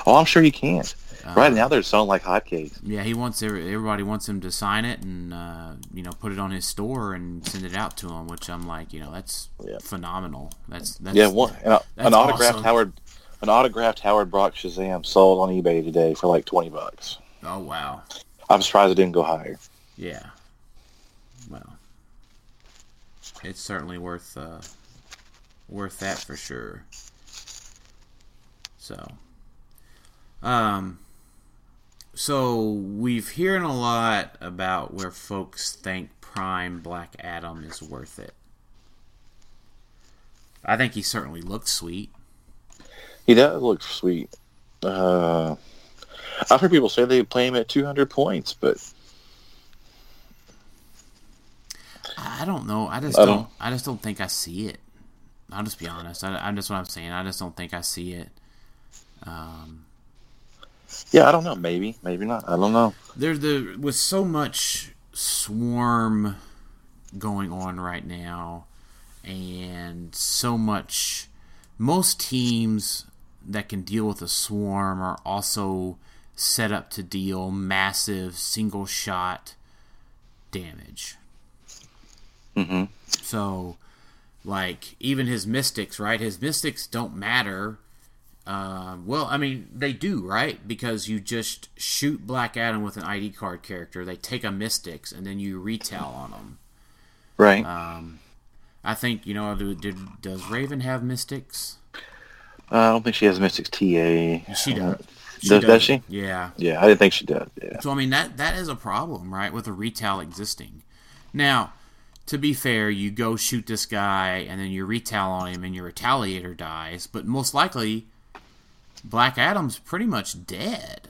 Speaker 2: Oh, I'm sure he can't. Right now, they're selling like hotcakes.
Speaker 1: Yeah, he wants every, everybody wants him to sign it and uh, you know put it on his store and send it out to him, which I'm like, you know, that's
Speaker 2: Yeah.
Speaker 1: phenomenal. That's, that's
Speaker 2: Yeah, one, an, an autographed
Speaker 1: awesome.
Speaker 2: Howard, an autographed Howard Brock Shazam sold on eBay today for like twenty bucks.
Speaker 1: Oh wow,
Speaker 2: I'm surprised it didn't go higher.
Speaker 1: yeah. Well, it's certainly worth uh, worth that for sure. So, um, so we've hearing a lot about where folks think Prime Black Adam is worth it. I think he certainly looks sweet.
Speaker 2: He does look sweet. Uh, I've heard people say they play him at 200 points, but
Speaker 1: I don't know. I just
Speaker 2: I
Speaker 1: don't,
Speaker 2: don't-
Speaker 1: I just don't think I see it. I'll just be honest. I, I'm just what I'm saying. I just don't think I see it. Um,
Speaker 2: yeah, I don't know. Maybe, maybe not. I don't know.
Speaker 1: there's the with so much swarm going on right now, and so much. Most teams that can deal with a swarm are also set up to deal massive single shot damage.
Speaker 2: hmm
Speaker 1: So, like, even his mystics, right? His mystics don't matter. Uh, well, I mean, they do, right? Because you just shoot Black Adam with an ID card character. They take a mystics, and then you retail on them.
Speaker 2: Right.
Speaker 1: Um, I think you know. Do, did, does Raven have mystics?
Speaker 2: I don't think she has Mystics TA.
Speaker 1: She does.
Speaker 2: Does- does she?
Speaker 1: Yeah.
Speaker 2: Yeah, I didn't think she did. Yeah.
Speaker 1: So I mean that that is a problem, right, with a retail existing. Now, to be fair, you go shoot this guy and then you retail on him and your retaliator dies, but most likely Black Adam's pretty much dead.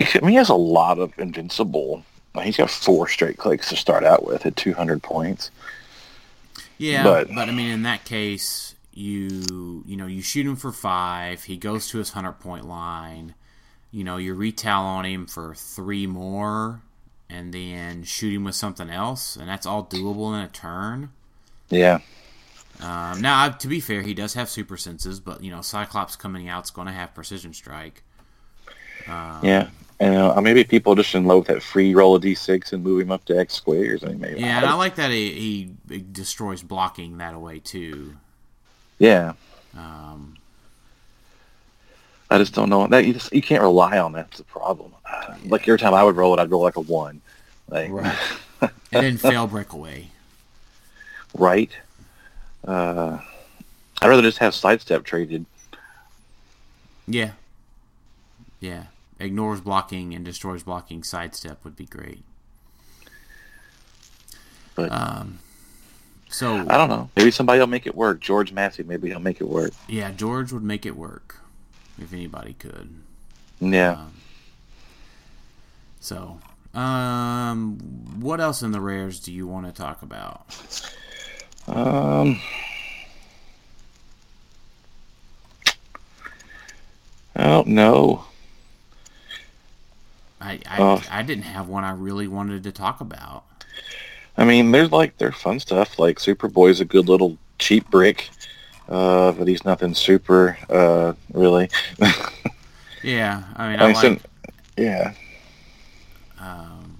Speaker 2: I mean, he has a lot of invincible. He's got four straight clicks to start out with at 200 points.
Speaker 1: Yeah, but,
Speaker 2: But-
Speaker 1: I mean in that case, you you know, you shoot him for 5, he goes to his 100 point line. You know, you retail on him for 3 more and then shoot him with something else and that's all doable in a turn.
Speaker 2: Yeah.
Speaker 1: Um, now, to be fair, he does have super senses, but you know, Cyclops coming out's going to have precision strike. Um,
Speaker 2: Yeah. And uh, maybe people just in love with that free roll of D6 and move him up to X squares. I mean, maybe.
Speaker 1: yeah, and I like that he, he destroys blocking that away too.
Speaker 2: yeah.
Speaker 1: Um,
Speaker 2: I just don't know. That you, just, you can't rely on that. That's the problem. Like every time I would roll it, I'd roll like a one. Like,
Speaker 1: Right. and then fail breakaway.
Speaker 2: right? Uh, I'd rather just have sidestep traded.
Speaker 1: Yeah, yeah. Ignores blocking and destroys blocking. Sidestep would be great.
Speaker 2: But
Speaker 1: Um, so
Speaker 2: I don't know. Maybe somebody will make it work. George Massey, maybe he'll make it work.
Speaker 1: yeah, George would make it work if anybody could.
Speaker 2: Yeah.
Speaker 1: Um, so, um, what else in the rares do you want to talk about?
Speaker 2: Um, I don't know.
Speaker 1: I I,
Speaker 2: Oh.
Speaker 1: I didn't have one I really wanted to talk about.
Speaker 2: I mean, there's like there's fun stuff. Like Superboy's a good little cheap brick, uh, but he's nothing super, uh, really.
Speaker 1: Yeah, I mean,
Speaker 2: I
Speaker 1: I,
Speaker 2: mean,
Speaker 1: like.
Speaker 2: yeah,
Speaker 1: um,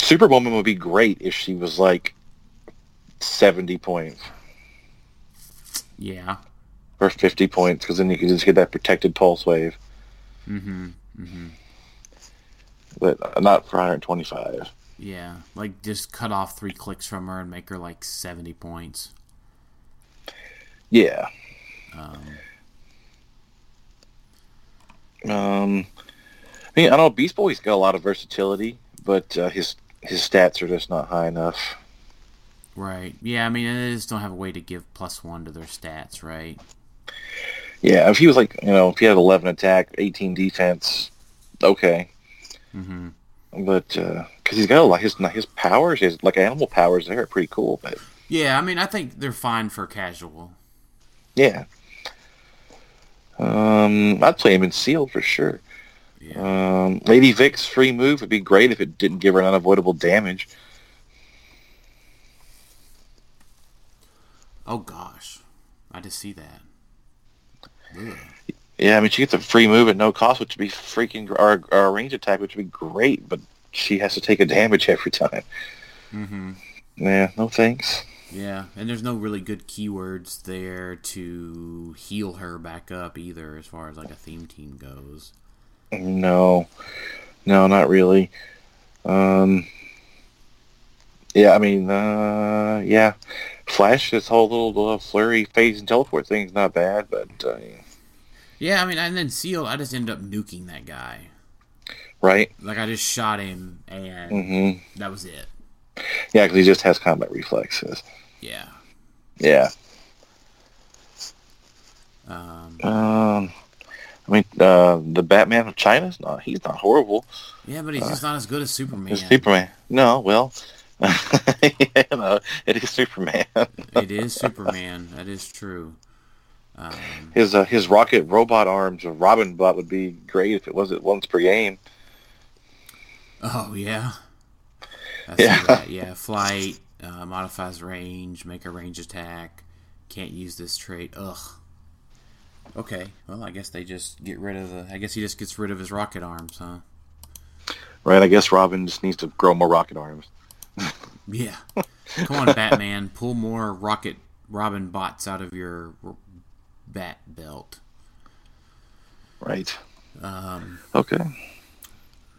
Speaker 2: Superwoman would be great if she was like seventy points
Speaker 1: yeah.
Speaker 2: or fifty points, because then you can just get that protected pulse wave.
Speaker 1: Mm-hmm. Mm-hmm.
Speaker 2: But not for 125.
Speaker 1: Yeah, like just cut off three clicks from her and make her like seventy points.
Speaker 2: Yeah.
Speaker 1: Um,
Speaker 2: Um, I mean, I don't know. Beast Boy's got a lot of versatility, but uh, his his stats are just not high enough.
Speaker 1: Right. Yeah, I mean, they just don't have a way to give plus one to their stats, right?
Speaker 2: Yeah, if he was like, you know, if he had 11 attack, 18 defense, okay.
Speaker 1: Mm-hmm.
Speaker 2: But because he's got a lot, his his powers, his like animal powers, there are pretty cool. But
Speaker 1: Yeah, I mean, I think they're fine for casual.
Speaker 2: yeah, um, I'd play him in sealed for sure.
Speaker 1: Yeah.
Speaker 2: Um, Lady Vic's free move would be great if it didn't give her an unavoidable damage.
Speaker 1: Oh gosh, I just see that. Ugh.
Speaker 2: Yeah, I mean she gets a free move at no cost, which would be freaking or, or a range attack, which would be great, but she has to take a damage every time.
Speaker 1: Mm-hmm.
Speaker 2: Yeah, no thanks.
Speaker 1: Yeah, and there's no really good keywords there to heal her back up either, as far as like a theme team goes.
Speaker 2: No, no, not really. Um, yeah, I mean, uh, yeah, Flash, this whole little uh, flurry phase and teleport thing is not bad, but uh,
Speaker 1: Yeah, I mean, and then Seal, I just end up nuking that guy.
Speaker 2: right?
Speaker 1: Like I just shot him, and
Speaker 2: hmm
Speaker 1: that was it.
Speaker 2: Yeah, because he just has combat reflexes.
Speaker 1: Yeah.
Speaker 2: Yeah.
Speaker 1: Um,
Speaker 2: Um, I mean, uh, the Batman of China's not. He's not horrible.
Speaker 1: yeah, but he's just not as good as Superman.
Speaker 2: Superman. No, well, you know, it is Superman.
Speaker 1: it is Superman. That is true. Um,
Speaker 2: his uh, his rocket robot arms Robin bot would be great if it was at once per game.
Speaker 1: oh yeah. I
Speaker 2: Yeah.
Speaker 1: that. Yeah. Flight uh, modifies range, make a range attack. Can't use this trait. Ugh. Okay. Well, I guess they just get rid of the. I guess he just gets rid of his rocket arms, huh?
Speaker 2: Right? I guess Robin just needs to grow more rocket arms.
Speaker 1: Yeah. Come on, Batman. Pull more rocket Robin bots out of your bat belt.
Speaker 2: Right.
Speaker 1: Um,
Speaker 2: Okay.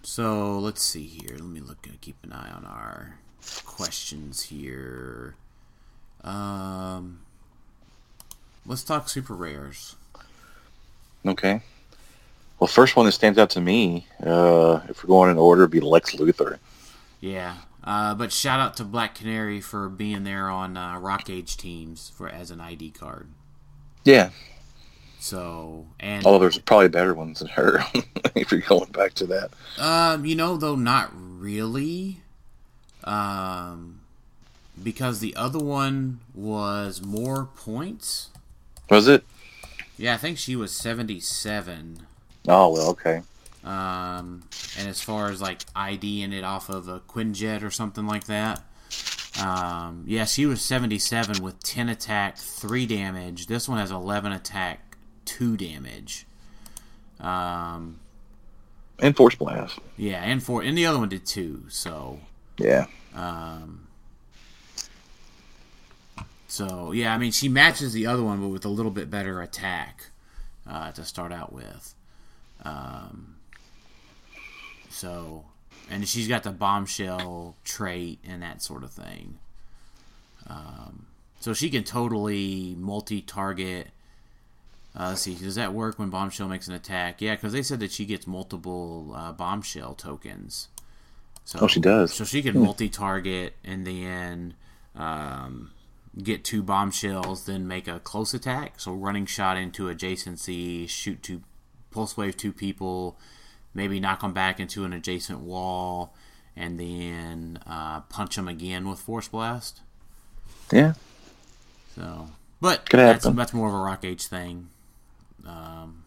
Speaker 1: so let's see here. Let me look. Keep an eye on our questions here. Um, let's talk super rares.
Speaker 2: Okay. Well, first one that stands out to me, uh, if we're going in order, would be Lex Luthor.
Speaker 1: Yeah. Uh, but shout out to Black Canary for being there on uh, Rock Age teams for as an ID card.
Speaker 2: Yeah.
Speaker 1: So and
Speaker 2: Although there's probably better ones than her, if you're going back to that.
Speaker 1: Um, you know, though not really. Um, because the other one was more points.
Speaker 2: Was it?
Speaker 1: Yeah, I think she was seventy-seven.
Speaker 2: Oh well, okay.
Speaker 1: Um, and as far as like IDing it off of a Quinjet or something like that. Um, yeah, she was seventy-seven with ten attack, three damage. This one has eleven attack, two damage. Um,
Speaker 2: And Force Blast.
Speaker 1: yeah, and four, and the other one did two. So,
Speaker 2: Yeah.
Speaker 1: Um, so yeah, I mean, she matches the other one, but with a little bit better attack uh, to start out with. Um, so, and she's got the bombshell trait and that sort of thing. Um, so she can totally multi-target. Uh, let's see, does that work when bombshell makes an attack? Yeah, because they said that she gets multiple uh, bombshell tokens. So,
Speaker 2: Oh, she does.
Speaker 1: So she can multi-target and then um, get two bombshells, then make a close attack. So running shot into adjacency, shoot two, pulse wave two people, maybe knock them back into an adjacent wall, and then uh, punch them again with force blast.
Speaker 2: Yeah.
Speaker 1: So, but that's that's more of a rock age thing. Um,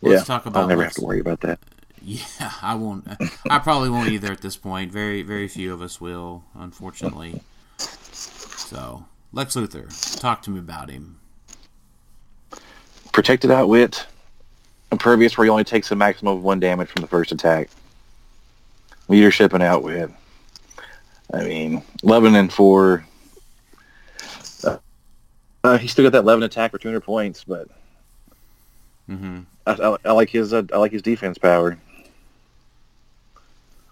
Speaker 2: Yeah.
Speaker 1: let's talk about
Speaker 2: I'll never have to worry about that.
Speaker 1: Yeah, I won't. I probably won't either at this point. Very, very few of us will, unfortunately. So, Lex Luthor, talk to me about him.
Speaker 2: Protected outwit. Impervious where he only takes a maximum of one damage from the first attack. Leadership and outwit. I mean, 11 and 4. Uh, uh, he still got that 11 attack for 200 points, but
Speaker 1: Mm-hmm.
Speaker 2: I, I, I like his uh, I like his defense power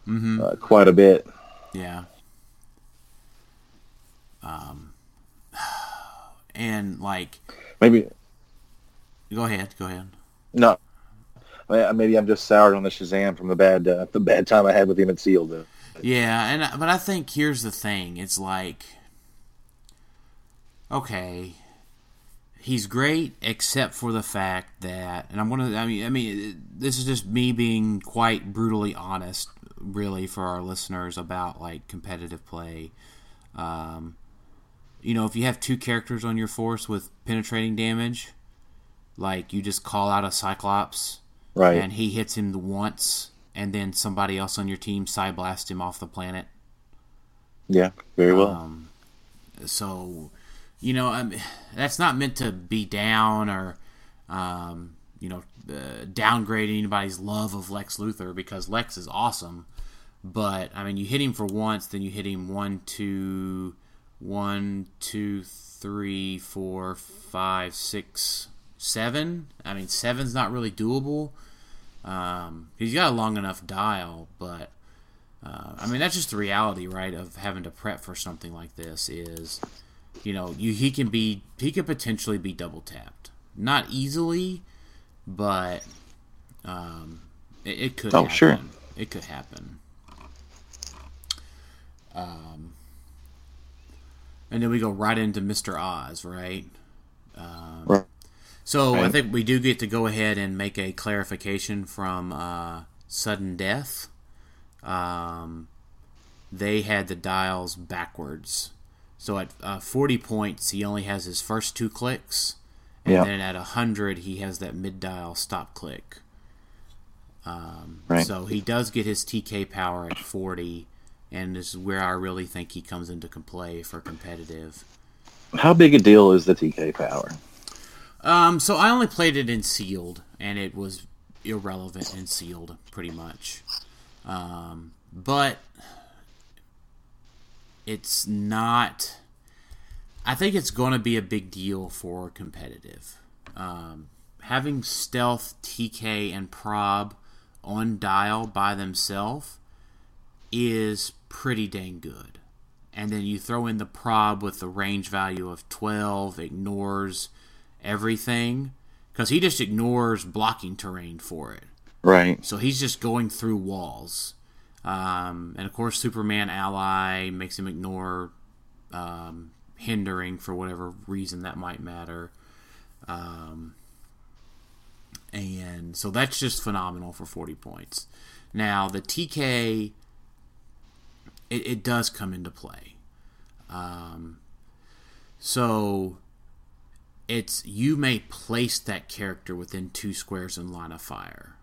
Speaker 1: Mm-hmm.
Speaker 2: uh, quite a bit.
Speaker 1: Yeah. Um, and like,
Speaker 2: Maybe
Speaker 1: go ahead, go ahead.
Speaker 2: no. Maybe I'm just soured on the Shazam from the bad uh, the bad time I had with him at Seal. Though.
Speaker 1: Yeah, and but I think here's the thing. It's like okay, he's great except for the fact that and I'm to I mean I mean this is just me being quite brutally honest really for our listeners about like competitive play. Um you know, if you have two characters on your force with penetrating damage, like you just call out a Cyclops
Speaker 2: Right.
Speaker 1: and he hits him once, and then somebody else on your team side blasts him off the planet.
Speaker 2: yeah. Very well.
Speaker 1: Um, so, you know, um, that's not meant to be down or, um, you know, uh, downgrade anybody's love of Lex Luthor because Lex is awesome. But I mean, you hit him for once, then you hit him one, two, one, two, three, four, five, six, seven. I mean, seven's not really doable. Um, he's got a long enough dial, but uh, I mean, that's just the reality, right? Of having to prep for something like this is, you know, you he can be he could potentially be double tapped, not easily, but um, it, it could.
Speaker 2: Oh,
Speaker 1: happen.
Speaker 2: sure.
Speaker 1: it could happen. Um, and then we go right into Mister Oz, right? Um,
Speaker 2: Right.
Speaker 1: So I think we do get to go ahead and make a clarification from uh, sudden death. Um, they had the dials backwards. So at uh, 40 points, he only has his first two clicks. And
Speaker 2: Yeah.
Speaker 1: then at 100, he has that mid dial stop click. Um,
Speaker 2: Right.
Speaker 1: So he does get his TK power at 40, and this is where I really think he comes into play for competitive.
Speaker 2: How big a deal is the TK power?
Speaker 1: Um, so I only played it in sealed, and it was irrelevant in sealed, pretty much. Um, but it's not. I think it's going to be a big deal for competitive. Um, having stealth, TK, and prob on dial by themselves is pretty dang good. And then you throw in the prob with the range value of 12, ignores everything, because he just ignores blocking terrain for it.
Speaker 2: Right.
Speaker 1: So he's just going through walls. Um, and of course, Superman ally makes him ignore um, hindering for whatever reason that might matter. Um, and so that's just phenomenal for 40 points. Now, the TK, it, it does come into play. Um, so it's you may place that character within two squares in line of fire.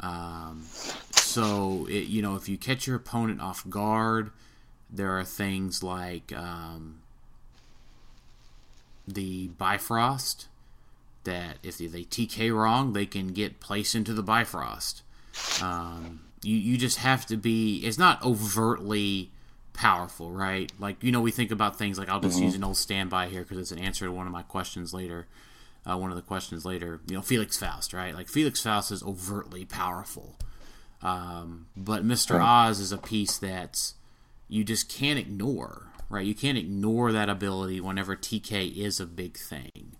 Speaker 1: Um, so it, you know if you catch your opponent off guard, there are things like um, the Bifrost that if they, TK wrong, they can get placed into the Bifrost. Um, you you just have to be. It's not overtly powerful, right? Like you know, we think about things like I'll just use an old standby here because it's an answer to one of my questions later. Uh, one of the questions later, you know, Felix Faust, right? Like Felix Faust is overtly powerful, um, but Mister Oz is a piece that you just can't ignore, right? You can't ignore that ability whenever TK is a big thing,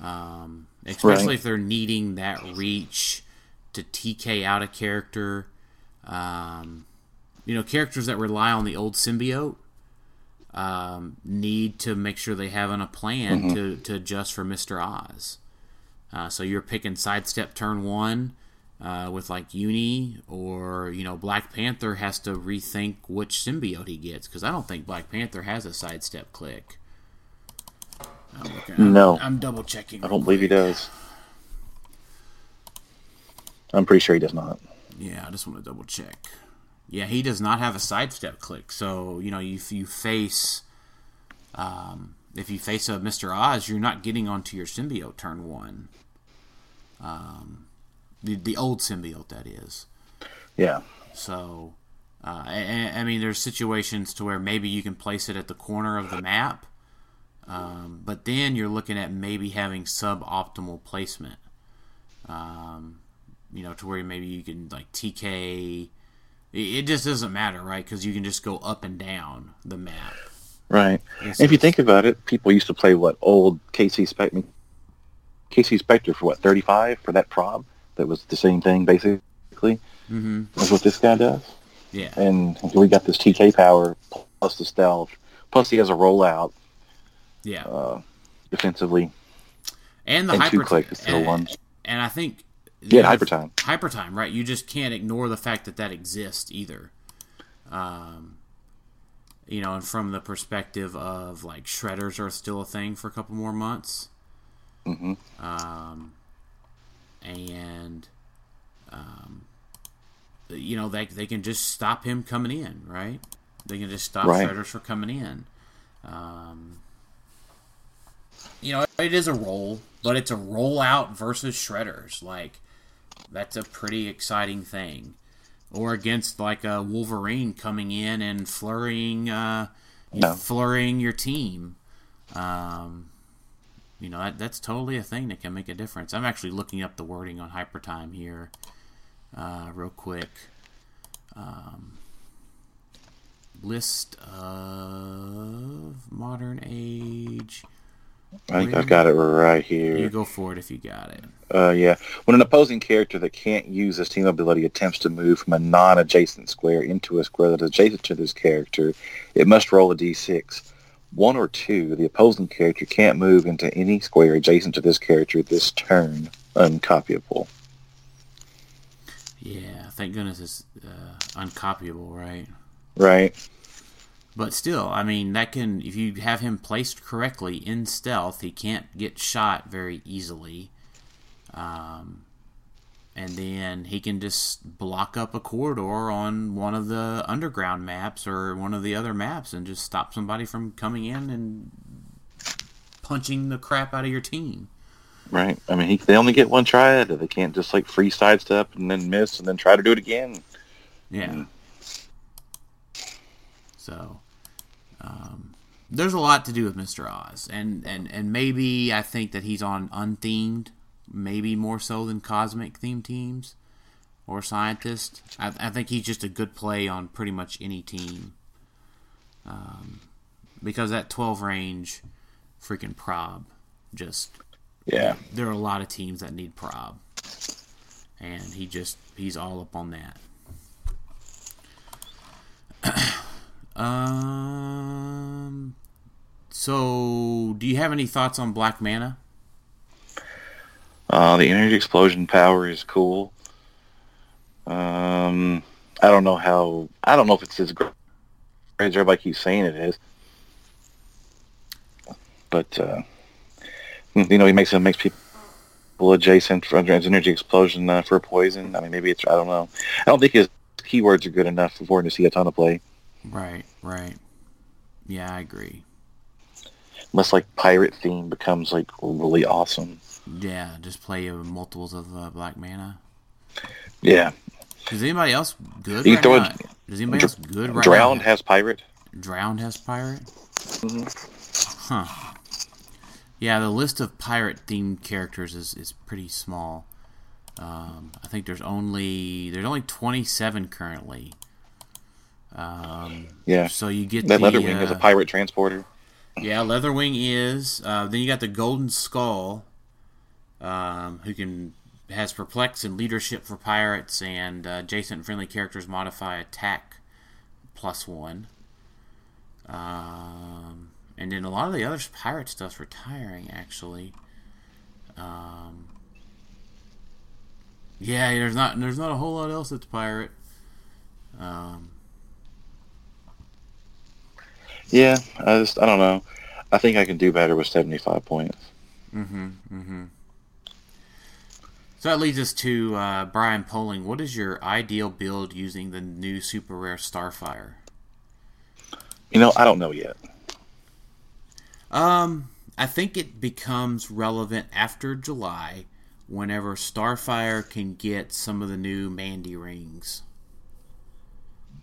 Speaker 1: um, especially
Speaker 2: Right.
Speaker 1: if they're needing that reach to TK out a character. Um, you know, characters that rely on the old symbiote um, need to make sure they have a plan to, to adjust for Mister Oz. Uh, so you're picking sidestep turn one uh, with like Uni, or you know Black Panther has to rethink which symbiote he gets because I don't think Black Panther has a sidestep click. I'm looking, I'm-
Speaker 2: No.
Speaker 1: I'm, double checking.
Speaker 2: I don't believe he does. I'm pretty sure he does not.
Speaker 1: Yeah, I just want to double check. Yeah, he does not have a sidestep click. So you know, if you face, um, if you face a Mister Oz, you're not getting onto your symbiote turn one. Um, the the old symbiote that is.
Speaker 2: Yeah.
Speaker 1: So, uh, I, I mean, there's situations to where maybe you can place it at the corner of the map, um, but then you're looking at maybe having suboptimal placement. Um, you know, to where maybe you can like TK. It, just doesn't matter, right? Because you can just go up and down the map.
Speaker 2: Right.
Speaker 1: It's-
Speaker 2: if you think about it, people used to play what old KC Spectre, KC Spectre for what 35 for that prob that was the same thing basically.
Speaker 1: Mm-hmm.
Speaker 2: That's what this guy does.
Speaker 1: Yeah.
Speaker 2: And we got this TK power plus the stealth. Plus he has a rollout
Speaker 1: Yeah.
Speaker 2: uh, defensively
Speaker 1: and the
Speaker 2: and two
Speaker 1: hyper
Speaker 2: click instead of
Speaker 1: and,
Speaker 2: one.
Speaker 1: and I think
Speaker 2: Yeah,
Speaker 1: the-
Speaker 2: hyper time.
Speaker 1: hyper time, right? You just can't ignore the fact that that exists either. Um, you know, and from the perspective of like shredders are still a thing for a couple more months.
Speaker 2: hmm
Speaker 1: Um, and um, you know they they can just stop him coming in, right? They can just stop
Speaker 2: Right.
Speaker 1: Shredders from coming in. Um, you know, it is a roll, but it's a rollout versus Shredders. Like that's a pretty exciting thing. Or against like a Wolverine coming in and flurrying, uh,
Speaker 2: No.
Speaker 1: flurrying your team. Um, you know that, that's totally a thing that can make a difference. I'm actually looking up the wording on Hypertime here, uh, real quick. Um, list of modern age.
Speaker 2: I think I've got it right here.
Speaker 1: You go for it if you got it.
Speaker 2: Uh, yeah. When an opposing character that can't use his team ability attempts to move from a non-adjacent square into a square that is adjacent to this character, it must roll a d6. One or two, the opposing character can't move into any square adjacent to this character this turn, uncopyable.
Speaker 1: Yeah, thank goodness it's uh, uncopyable, right?
Speaker 2: Right.
Speaker 1: But still, I mean, that can if you have him placed correctly in stealth, he can't get shot very easily. Um, and then he can just block up a corridor on one of the underground maps or one of the other maps and just stop somebody from coming in and punching the crap out of your team.
Speaker 2: Right. I mean, he, they only get one try at it. They can't just like free sidestep and then miss and then try to do it again.
Speaker 1: Yeah.
Speaker 2: Mm.
Speaker 1: So, um, there's a lot to do with Mr. Oz, and and and maybe I think that he's on unthemed, maybe more so than cosmic themed teams or scientist. I, I think he's just a good play on pretty much any team, um, because that 12 range, freaking prob, just
Speaker 2: Yeah.
Speaker 1: there are a lot of teams that need prob, and he just he's all up on that. um. So, do you have any thoughts on Black Manta?
Speaker 2: Uh, the energy explosion power is cool. Um, I don't know how. I don't know if it's as great as everybody keeps saying it is. But uh, you know, he makes it makes people adjacent for energy explosion uh, for poison. I mean, maybe it's I don't know. I don't think his keywords are good enough for him to see a ton of play.
Speaker 1: Right, right. Yeah, I agree.
Speaker 2: Unless like pirate theme becomes like really awesome.
Speaker 1: Yeah, just play multiples of uh, Black Manta.
Speaker 2: Yeah,
Speaker 1: Is anybody else good
Speaker 2: You
Speaker 1: right
Speaker 2: throw
Speaker 1: now?
Speaker 2: it-
Speaker 1: Is anybody else good right
Speaker 2: Drowned
Speaker 1: now?
Speaker 2: has pirate.
Speaker 1: Drowned has pirate.
Speaker 2: Mm-hmm.
Speaker 1: Huh. Yeah, the list of pirate themed characters is, is pretty small. Um, I think there's only there's only 27 currently. Um,
Speaker 2: Yeah,
Speaker 1: so you get
Speaker 2: that
Speaker 1: the,
Speaker 2: Leatherwing is a
Speaker 1: uh,
Speaker 2: pirate transporter.
Speaker 1: Yeah, Leatherwing is. Uh, then you got the Golden Skull, um, who can has perplex and leadership for pirates, and uh, adjacent friendly characters modify attack plus one. Um, and then a lot of the other pirate stuff's retiring actually. Um, yeah, there's not there's not a whole lot else that's pirate. Um,
Speaker 2: Yeah, I just I don't know. I think I can do better with seventy five points.
Speaker 1: Mm-hmm. Mm-hmm. So that leads us to uh, Brian Poling. What is your ideal build using the new super rare Starfire?
Speaker 2: You know, I don't know yet.
Speaker 1: Um, I think it becomes relevant after July, whenever Starfire can get some of the new Mandy rings.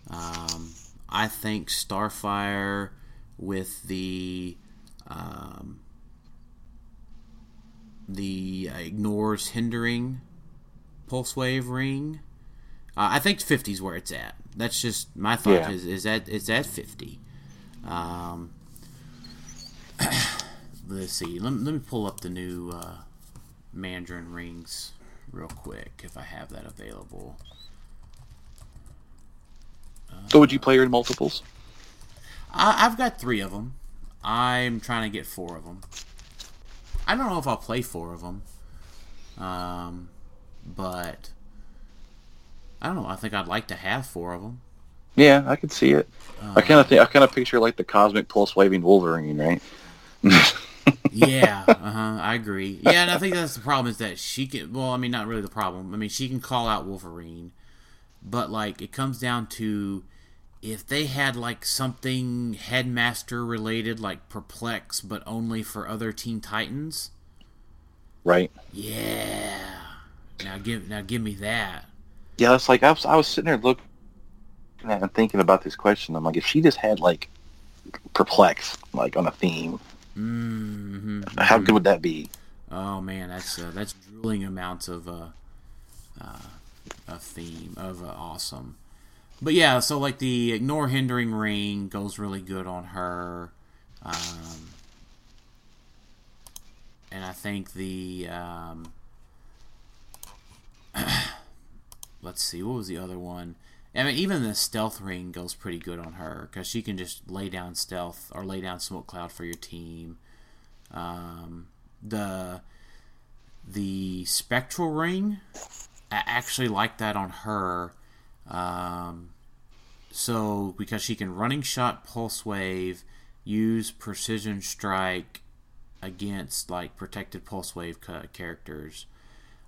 Speaker 1: Um, I think Starfire with the um, the uh, ignores hindering pulse wave ring. Uh, I think 50 is where it's at. That's just my thought.
Speaker 2: Yeah.
Speaker 1: Is is that it's at 50. Um, let's see. Let, let me pull up the new uh, Mandarin rings real quick if I have that available.
Speaker 2: So would you play her in multiples?
Speaker 1: I, I've got three of them. I'm trying to get four of them. I don't know if I'll play four of them, um, but I don't know. I think I'd like to have four of them.
Speaker 2: Yeah, I could see it. I kind of think I kind of picture like the cosmic pulse waving Wolverine, right?
Speaker 1: yeah, uh huh. I agree. Yeah, and I think that's the problem is that she can. Well, I mean, not really the problem. I mean, she can call out Wolverine, but like it comes down to if they had like something headmaster related, like perplex, but only for other Teen Titans.
Speaker 2: Right.
Speaker 1: Yeah. Now give now give me that.
Speaker 2: Yeah, it's like I was I was sitting there looking and thinking about this question. I'm like, if she just had like perplex like on a theme,
Speaker 1: Mm-hmm.
Speaker 2: how good would that be?
Speaker 1: Oh man, that's uh, that's drooling amounts of uh, uh, a theme of uh, awesome. But yeah, so like the ignore hindering ring goes really good on her, um, and I think the um, let's see, what was the other one? I mean, even the stealth ring goes pretty good on her because she can just lay down stealth or lay down smoke cloud for your team. Um, the the spectral ring, I actually like that on her. Um, so because she can running shot, pulse wave, use precision strike against like protected pulse wave characters.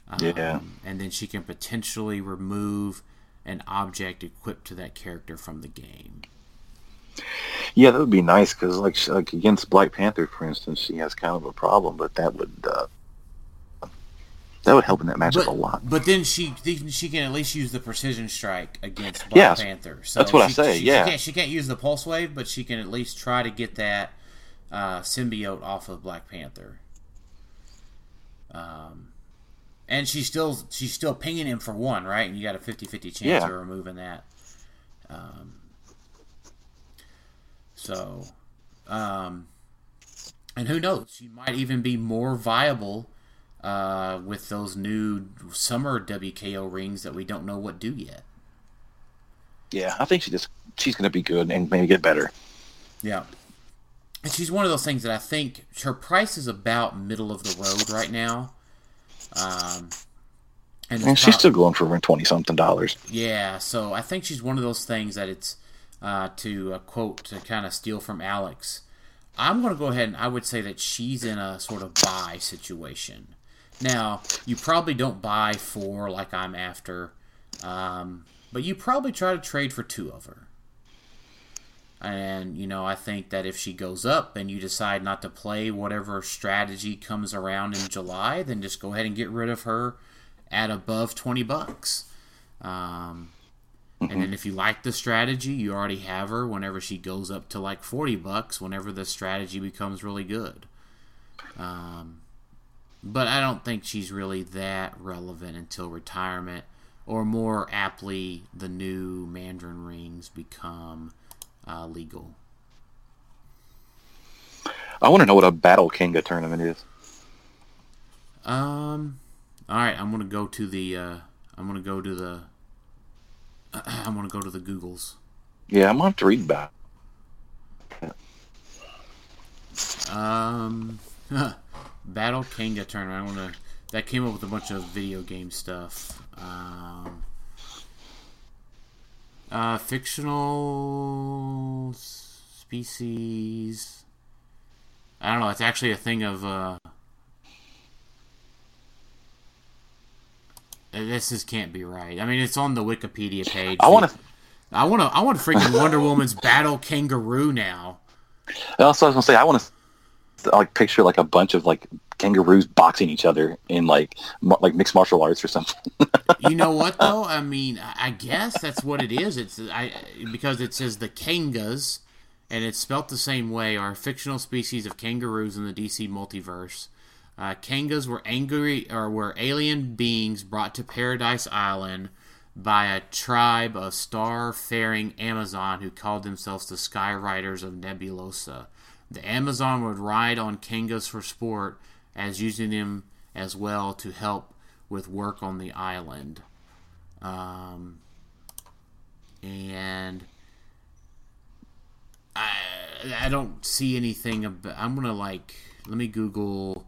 Speaker 1: Um,
Speaker 2: Yeah.
Speaker 1: and then she can potentially remove an object equipped to that character from the game.
Speaker 2: Yeah, that would be nice because like like against Black Panther, for instance, she has kind of a problem, but that would uh, that would help in that matchup
Speaker 1: But,
Speaker 2: a lot.
Speaker 1: but then she she can at least use the precision strike against Black Panther. So
Speaker 2: that's what I
Speaker 1: she-
Speaker 2: say,
Speaker 1: She,
Speaker 2: yeah.
Speaker 1: she can't, she can't use the pulse wave, but she can at least try to get that uh, symbiote off of Black Panther. Um, and she's still she's still pinging him for one, right? And you got a 50-50 chance
Speaker 2: Yeah.
Speaker 1: of removing that. Um, so, um, and who knows? She might even be more viable uh, with those new summer WKO rings that we don't know what do yet.
Speaker 2: Yeah, I think she just she's going to be good and maybe get better.
Speaker 1: Yeah. And she's one of those things that I think her price is about middle of the road right now. Um, and,
Speaker 2: And she's still going for around twenty something dollars.
Speaker 1: Yeah, so I think she's one of those things that it's uh, to uh, quote to kind of steal from Alex. I'm going to go ahead and I would say that she's in a sort of buy situation. Now, you probably don't buy four like I'm after, um, but you probably try to trade for two of her. And, you know, I think that if she goes up and you decide not to play whatever strategy comes around in July, then just go ahead and get rid of her at above 20 bucks. Um, And then if you like the strategy, you already have her whenever she goes up to like 40 bucks, whenever the strategy becomes really good. Um, but I don't think she's really that relevant until retirement, or more aptly, the new Mandarin rings become uh, legal.
Speaker 2: I want to know what a Battle Kanga tournament is.
Speaker 1: Um, all right, I'm gonna go to the. Uh, I'm gonna go to the. I'm gonna go to the Googles.
Speaker 2: Yeah, I'm to have to read about. it.
Speaker 1: Um, Battle Kanga tournament. I want to. That came up with a bunch of video game stuff. Um, uh, fictional species. I don't know. It's actually a thing of. Uh, this just can't be right. I mean, it's on the Wikipedia page.
Speaker 2: I want to.
Speaker 1: I want to. I want freaking Wonder Woman's battle kangaroo now.
Speaker 2: Also, I was going to say I want to like picture like a bunch of like kangaroos boxing each other in like ma- like mixed martial arts or something.
Speaker 1: You know what though? I mean, I I guess that's what it is. It's I because it says the kangas, and it's spelt the same way. Are fictional species of kangaroos in the DC multiverse. Uh, kangas were angry or were alien beings brought to Paradise Island by a tribe of star-faring Amazon who called themselves the Sky Riders of Nebulosa. The Amazon would ride on kangas for sport, as using them as well to help with work on the island. Um, and I I don't see anything about. I'm gonna like let me Google.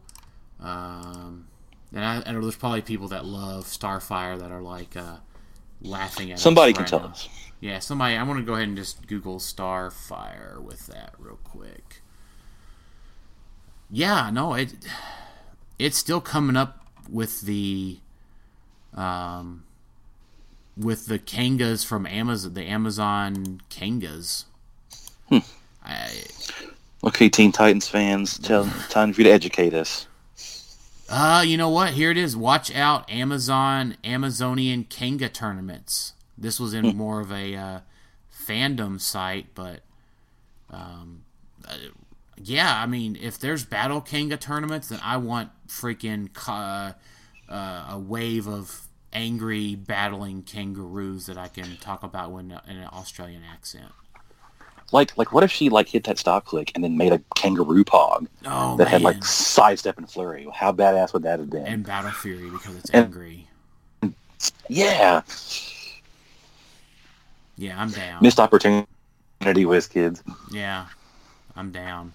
Speaker 1: Um, and I, I know there's probably people that love Starfire that are like uh, laughing at
Speaker 2: Somebody can
Speaker 1: right
Speaker 2: tell
Speaker 1: now.
Speaker 2: us.
Speaker 1: Yeah, somebody. I'm gonna go ahead and just Google Starfire with that real quick. Yeah, no, it it's still coming up with the um with the Kangas from Amazon, the Amazon Kangas.
Speaker 2: Hmm.
Speaker 1: I,
Speaker 2: Okay, Teen Titans fans, tell time for you to educate us.
Speaker 1: uh, you know what? Here it is. Watch out, Amazon Amazonian Kanga tournaments. This was in more of a uh, fandom site, but um, uh, yeah, I mean, if there's battle Kanga tournaments, then I want freaking ca- uh, a wave of angry battling kangaroos that I can talk about when in an Australian accent.
Speaker 2: Like, like, what if she like hit that stop click and then made a kangaroo pog
Speaker 1: Oh
Speaker 2: that
Speaker 1: man,
Speaker 2: had like sidestep and flurry? How badass would that have been?
Speaker 1: and Battle Fury because it's
Speaker 2: And-
Speaker 1: angry.
Speaker 2: yeah,
Speaker 1: Yeah, I'm down.
Speaker 2: missed opportunity, with kids.
Speaker 1: Yeah, I'm down.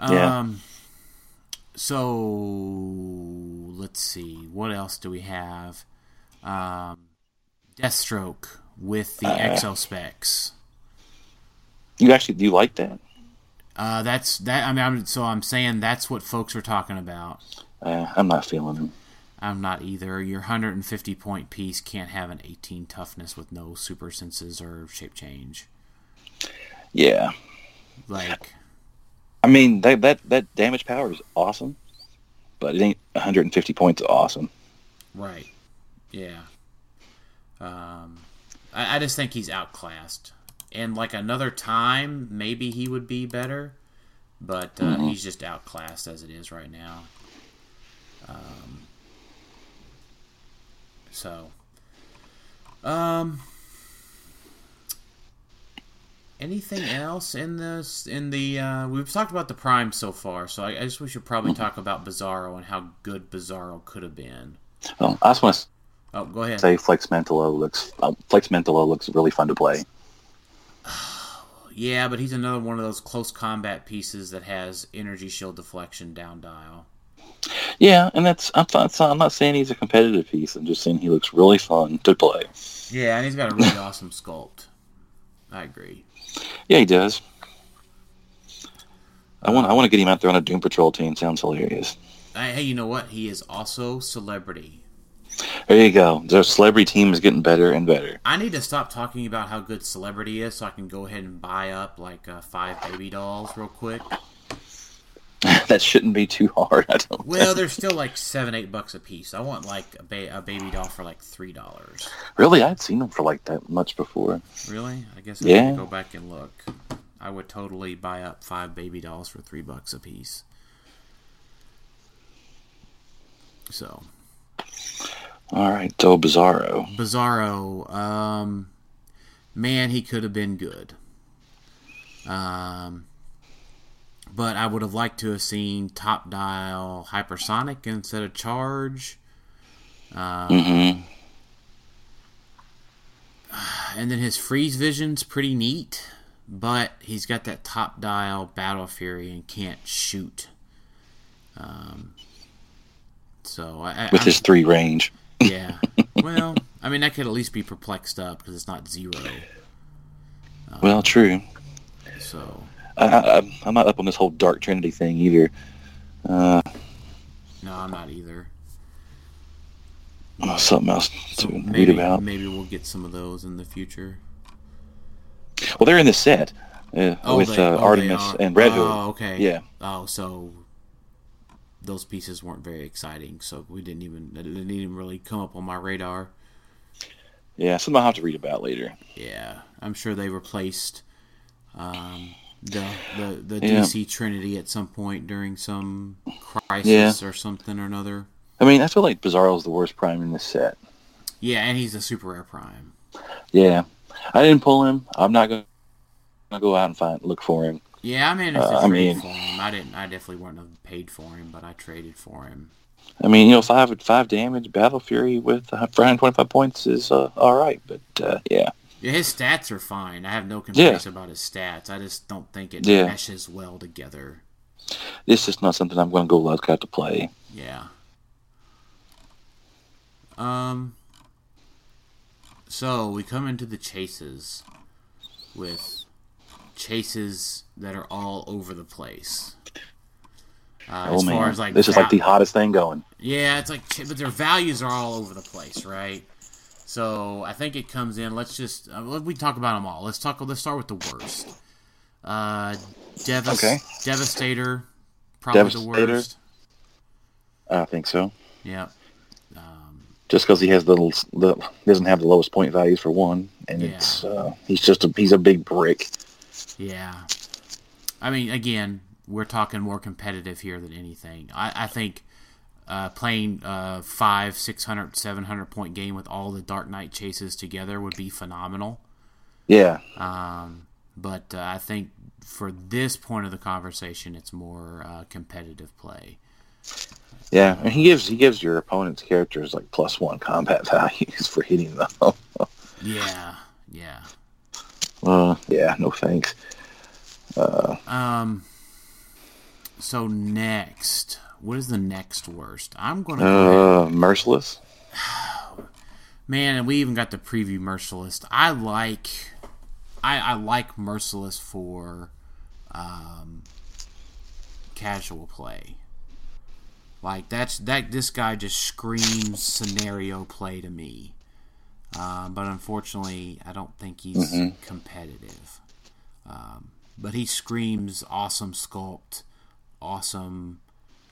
Speaker 2: Yeah.
Speaker 1: Um, so let's see. What else do we have? Um, Deathstroke with the
Speaker 2: Uh.
Speaker 1: exo specs.
Speaker 2: You actually do you like that?
Speaker 1: Uh, that's that. I mean, I'm, so I'm saying that's what folks are talking about.
Speaker 2: Uh, I'm not feeling them.
Speaker 1: I'm not either. Your 150 point piece can't have an 18 toughness with no super senses or shape change.
Speaker 2: Yeah,
Speaker 1: Like,
Speaker 2: mean that that that damage power is awesome, but it ain't 150 points awesome.
Speaker 1: right? Yeah. Um, I, I just think he's outclassed. And like another time, maybe he would be better, but uh, he's just outclassed as it is right now. Um, so, um, anything else in this? In the uh, we've talked about the prime so far, so I, I guess we should probably talk about Bizarro and how good Bizarro could have been.
Speaker 2: Well, I just want to
Speaker 1: Oh, go ahead.
Speaker 2: say Flex Mentalo looks uh, Flex Mentalo looks really fun to play.
Speaker 1: Yeah, but he's another one of those close combat pieces that has energy shield deflection down dial.
Speaker 2: Yeah, and that's I'm not, I'm not saying he's a competitive piece. I'm just saying he looks really fun to play.
Speaker 1: Yeah, and he's got a really awesome sculpt. I agree.
Speaker 2: Yeah, he does. I want I want to get him out there on a Doom Patrol team. Sounds hilarious.
Speaker 1: Hey, you know what? He is also celebrity.
Speaker 2: There you go. The celebrity team is getting better and better.
Speaker 1: I need to stop talking about how good celebrity is so I can go ahead and buy up like uh, five baby dolls real quick.
Speaker 2: that shouldn't be too hard. I don't.
Speaker 1: Well, they're still like seven, eight bucks a piece. I want like a, ba- a baby doll for like three dollars.
Speaker 2: really, I'd seen them for like that much before.
Speaker 1: Really? I guess I
Speaker 2: Yeah.
Speaker 1: go back and look. I would totally buy up five baby dolls for three bucks a piece. So
Speaker 2: All right, so Bizarro.
Speaker 1: Bizarro, um, man, he could have been good. Um, but I would have liked to have seen top dial hypersonic instead of charge. Um,
Speaker 2: hmm
Speaker 1: And then his freeze vision's pretty neat, but he's got that top dial battle fury and can't shoot. Um, so I, I,
Speaker 2: With
Speaker 1: I'm-
Speaker 2: his three range.
Speaker 1: yeah. well, I mean that could at least be perplexed up because it's not zero.
Speaker 2: Well, true.
Speaker 1: So
Speaker 2: I, I, I'm not up on this whole Dark Trinity thing either. Uh,
Speaker 1: no, I'm not either.
Speaker 2: something else
Speaker 1: So
Speaker 2: to read
Speaker 1: maybe
Speaker 2: about.
Speaker 1: maybe we'll get some of those in the future.
Speaker 2: Well, they're in the set uh,
Speaker 1: Oh,
Speaker 2: with
Speaker 1: they-
Speaker 2: uh,
Speaker 1: oh,
Speaker 2: Artemis and Red Hood.
Speaker 1: Oh, okay.
Speaker 2: Yeah.
Speaker 1: Oh, so those pieces weren't very exciting, so we didn't even it didn't even really come up on my radar.
Speaker 2: Yeah, something I'll have to read about later.
Speaker 1: Yeah, I'm sure they replaced um, the the the
Speaker 2: Yeah.
Speaker 1: DC Trinity at some point during some crisis or something or another.
Speaker 2: I mean, I feel like Bizarro's the worst prime in this set.
Speaker 1: Yeah, and he's a super rare prime.
Speaker 2: Yeah, I didn't pull him. I'm not going to go out and find look for him.
Speaker 1: Yeah, I to
Speaker 2: Uh, I mean-
Speaker 1: for him. I didn't. I definitely wouldn't have paid for him, but I traded for him.
Speaker 2: I mean, you know, five five damage, Battle Fury with uh, 425 points is uh, all right, but uh, yeah,
Speaker 1: Yeah, his stats are fine. I have no complaints about his stats. I just don't think it
Speaker 2: Yeah.
Speaker 1: meshes well together.
Speaker 2: This is not something I'm going to go look out to play.
Speaker 1: Yeah. Um. So we come into the chases with chases that are all over the place. Uh,
Speaker 2: oh
Speaker 1: as
Speaker 2: man,
Speaker 1: far as like
Speaker 2: this is like the hottest thing going.
Speaker 1: yeah, it's like, but their values are all over the place, right? So I think it comes in. Let's just uh, let- we talk about them all. Let's talk. Let's start with the worst. Uh, Devas-
Speaker 2: Okay.
Speaker 1: Devastator, probably the worst.
Speaker 2: I think so.
Speaker 1: Yeah. Um,
Speaker 2: Just because he has the, the doesn't have the lowest point values for one, and
Speaker 1: Yeah.
Speaker 2: it's uh, he's just a he's a big brick.
Speaker 1: yeah. I mean, again, we're talking more competitive here than anything. I, I think uh, playing uh, five, 600, 700 point game with all the Dark Knight chases together would be phenomenal.
Speaker 2: Yeah,
Speaker 1: Um, but uh, I think for this point of the conversation, it's more uh, competitive play.
Speaker 2: yeah. And he gives he gives your opponent's characters like plus one combat values for hitting them.
Speaker 1: Yeah, yeah.
Speaker 2: uh, yeah, no thanks.
Speaker 1: Um. So next, what is the next worst? I'm gonna go
Speaker 2: Uh, merciless.
Speaker 1: man, and we even got the preview Merciless. I like, I I like Merciless for, um, casual play. Like that's that this guy just screams scenario play to me. Um, but unfortunately, I don't think he's competitive. Um, but he screams awesome sculpt, awesome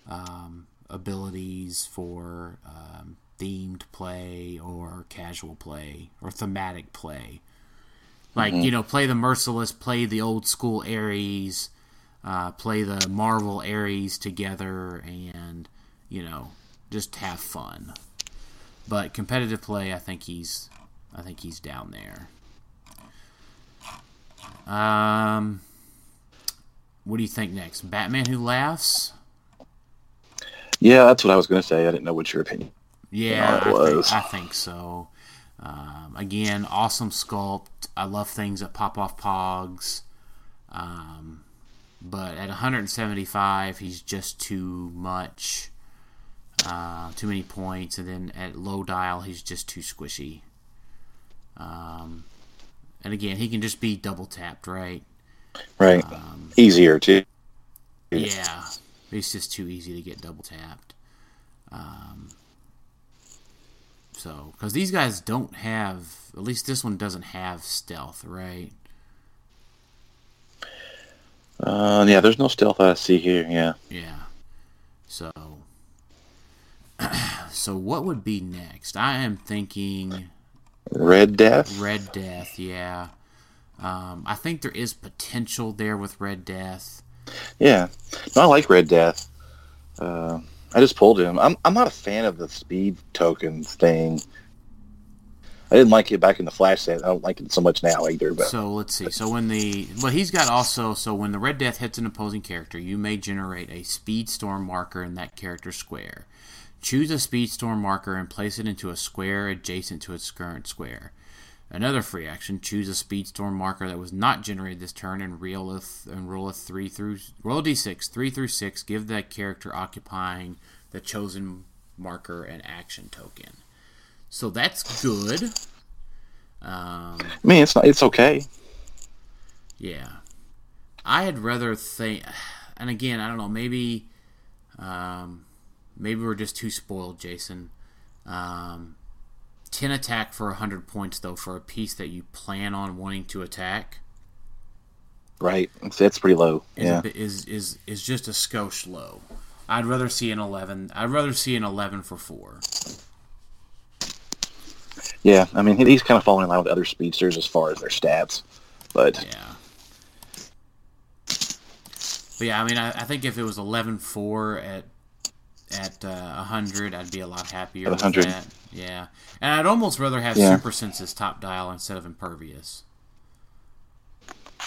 Speaker 1: um, abilities for um, themed play or casual play or thematic play. Like you know, play the merciless, play the old school Ares, uh, play the Marvel Ares together, and you know, just have fun. But competitive play, I think he's, I think he's down there. Um, what do you think next? Batman Who Laughs?
Speaker 2: Yeah, that's what I was going to say. I didn't know what your opinion.
Speaker 1: Yeah, I, think. I think so. Um, again, awesome sculpt. I love things that pop off pogs. Um, but at 175, he's just too much. Uh, too many points, and then at low dial, he's just too squishy. Um, and again, he can just be double tapped, right?
Speaker 2: Right.
Speaker 1: Um,
Speaker 2: Easier too.
Speaker 1: Yeah, it's just too easy to get double tapped. Um, so, because these guys don't have, at least this one doesn't have stealth, right?
Speaker 2: Uh, yeah, there's no stealth I see here. Yeah.
Speaker 1: Yeah. So, so what would be next? I am thinking
Speaker 2: Red Death.
Speaker 1: Red Death. Yeah. Um, I think there is potential there with Red Death.
Speaker 2: Yeah. No, I like Red Death. Uh, I just pulled him. I'm I'm not a fan of the speed token thing. I didn't like it back in the Flash set. I don't like it so much now either. But
Speaker 1: So let's see. So when the well, he's got also so when the red death hits an opposing character, you may generate a speed storm marker in that character's square. Choose a speed storm marker and place it into a square adjacent to its current square. Another free action: choose a speed storm marker that was not generated this turn and roll a th- and roll a three through roll a d6 three through six. Give that character occupying the chosen marker an action token. So that's good. Um,
Speaker 2: I mean, it's not. It's okay.
Speaker 1: yeah. I had rather think, and again, I don't know, maybe, um, maybe we're just too spoiled, Jason. Um, 10 attack for 100 points, though, for a piece that you plan on wanting to attack
Speaker 2: Right. It's pretty low.
Speaker 1: is,
Speaker 2: Yeah.
Speaker 1: a is, is, is just a skosh low. I'd rather see an 11. I'd rather see an 11 for 4.
Speaker 2: Yeah. I mean, he- he's kind of falling in line with other speedsters as far as their stats. But
Speaker 1: Yeah. But yeah, I mean, I, I think if it was 11-4 at at uh, 100, I'd be a lot happier
Speaker 2: At
Speaker 1: with
Speaker 2: 100.
Speaker 1: that. Yeah. And I'd almost rather have
Speaker 2: Yeah.
Speaker 1: Super Sense's top dial instead of Impervious.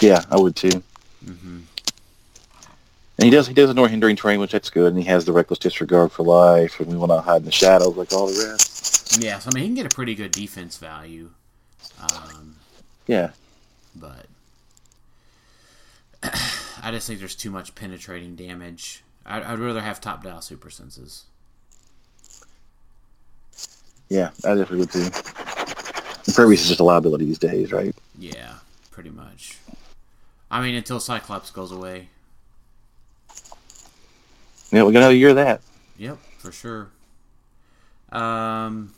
Speaker 2: yeah, I would too.
Speaker 1: hmm
Speaker 2: And he does he does ignore hindering terrain, which that's good. And he has the reckless disregard for life, and we want to hide in the shadows like all the rest.
Speaker 1: Yeah, so I mean, he can get a pretty good defense value. Um,
Speaker 2: Yeah.
Speaker 1: but I just think there's too much penetrating damage. I'd, I'd rather have top dial Super Senses.
Speaker 2: Yeah, I definitely would too. Impervious is just a liability these days, right?
Speaker 1: Yeah, pretty much. I mean, until Cyclops goes away.
Speaker 2: Yeah, we got another year of that.
Speaker 1: Yep, for sure. Um,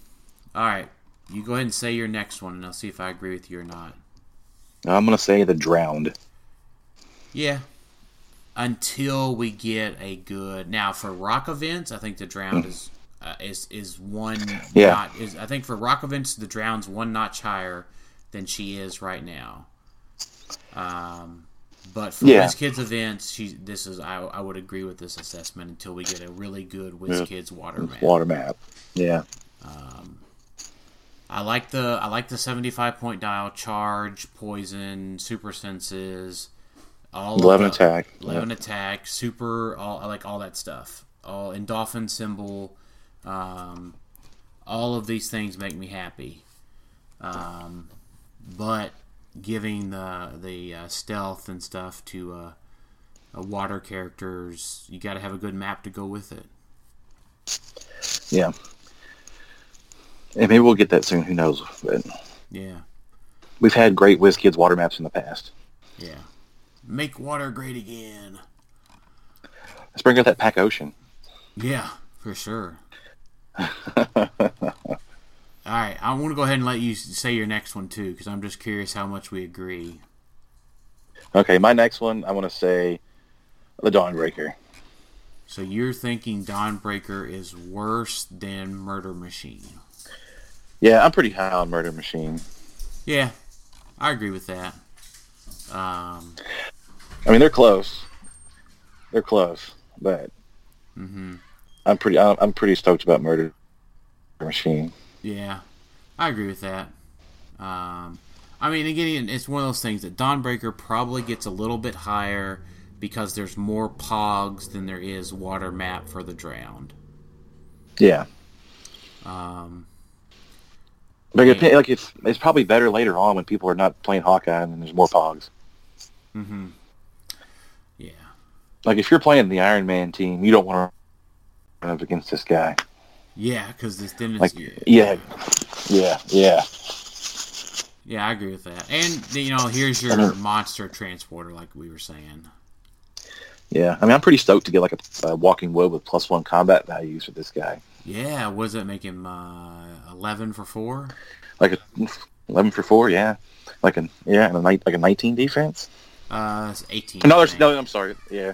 Speaker 1: all right, you go ahead and say your next one, and I'll see if I agree with you or not.
Speaker 2: I'm gonna say the drowned.
Speaker 1: Yeah. Until we get a good now for rock events, I think the drowned is uh, is is one
Speaker 2: Yeah.
Speaker 1: not is I think for rock events the drown's one notch higher than she is right now. Um, but for
Speaker 2: Yeah.
Speaker 1: Kids events, she this is I, I would agree with this assessment until we get a really good Whiz. Kids water map.
Speaker 2: Water map. Yeah.
Speaker 1: Um, I like the I like the seventy five point dial, charge, poison, super senses, all
Speaker 2: Eleven attack.
Speaker 1: eleven attack, super, all I like all that stuff. All in dolphin symbol, um, all of these things make me happy. Um, but giving the the uh, stealth and stuff to uh, uh, water characters, you got to have a good map to go with it.
Speaker 2: Yeah. And maybe we'll get that soon. Who knows? But
Speaker 1: Yeah,
Speaker 2: we've had great WizKids water maps in the past.
Speaker 1: yeah. Make water great again.
Speaker 2: Let's bring out that Pack Ocean.
Speaker 1: Yeah, for sure. All right, I want to go ahead and let you say your next one too, because I'm just curious how much we agree.
Speaker 2: Okay, my next one, I want to say the Dawnbreaker.
Speaker 1: So you're thinking Dawnbreaker is worse than Murder Machine?
Speaker 2: Yeah, I'm pretty high on Murder Machine.
Speaker 1: Yeah, I agree with that. Um,
Speaker 2: I mean, they're close. They're close, but
Speaker 1: mhm.
Speaker 2: I'm pretty. I'm I'm pretty stoked about Murder Machine.
Speaker 1: Yeah, I agree with that. Um, I mean, again, it's one of those things that Dawnbreaker probably gets a little bit higher because there's more pogs than there is water map for the drowned.
Speaker 2: Yeah,
Speaker 1: Um,
Speaker 2: but it, like it's it's probably better later on when people are not playing Hawkeye and there's more Pogs.
Speaker 1: hmm Yeah.
Speaker 2: Like if you're playing the Iron Man team, you don't want to run up against this guy.
Speaker 1: Yeah, because this then
Speaker 2: Like yeah, yeah, yeah.
Speaker 1: yeah, I agree with that. And you know, here's your
Speaker 2: I mean-
Speaker 1: monster transporter, like we were saying.
Speaker 2: Yeah, I mean, I'm pretty stoked to get like a, a walking wood with plus one combat values for this guy.
Speaker 1: Yeah, what does that make him? Uh, Eleven for four.
Speaker 2: Like a eleven for four, yeah. Like a yeah, and a night like a 19 defense.
Speaker 1: Uh, it's eighteen.
Speaker 2: No, there's no. I'm sorry. Yeah,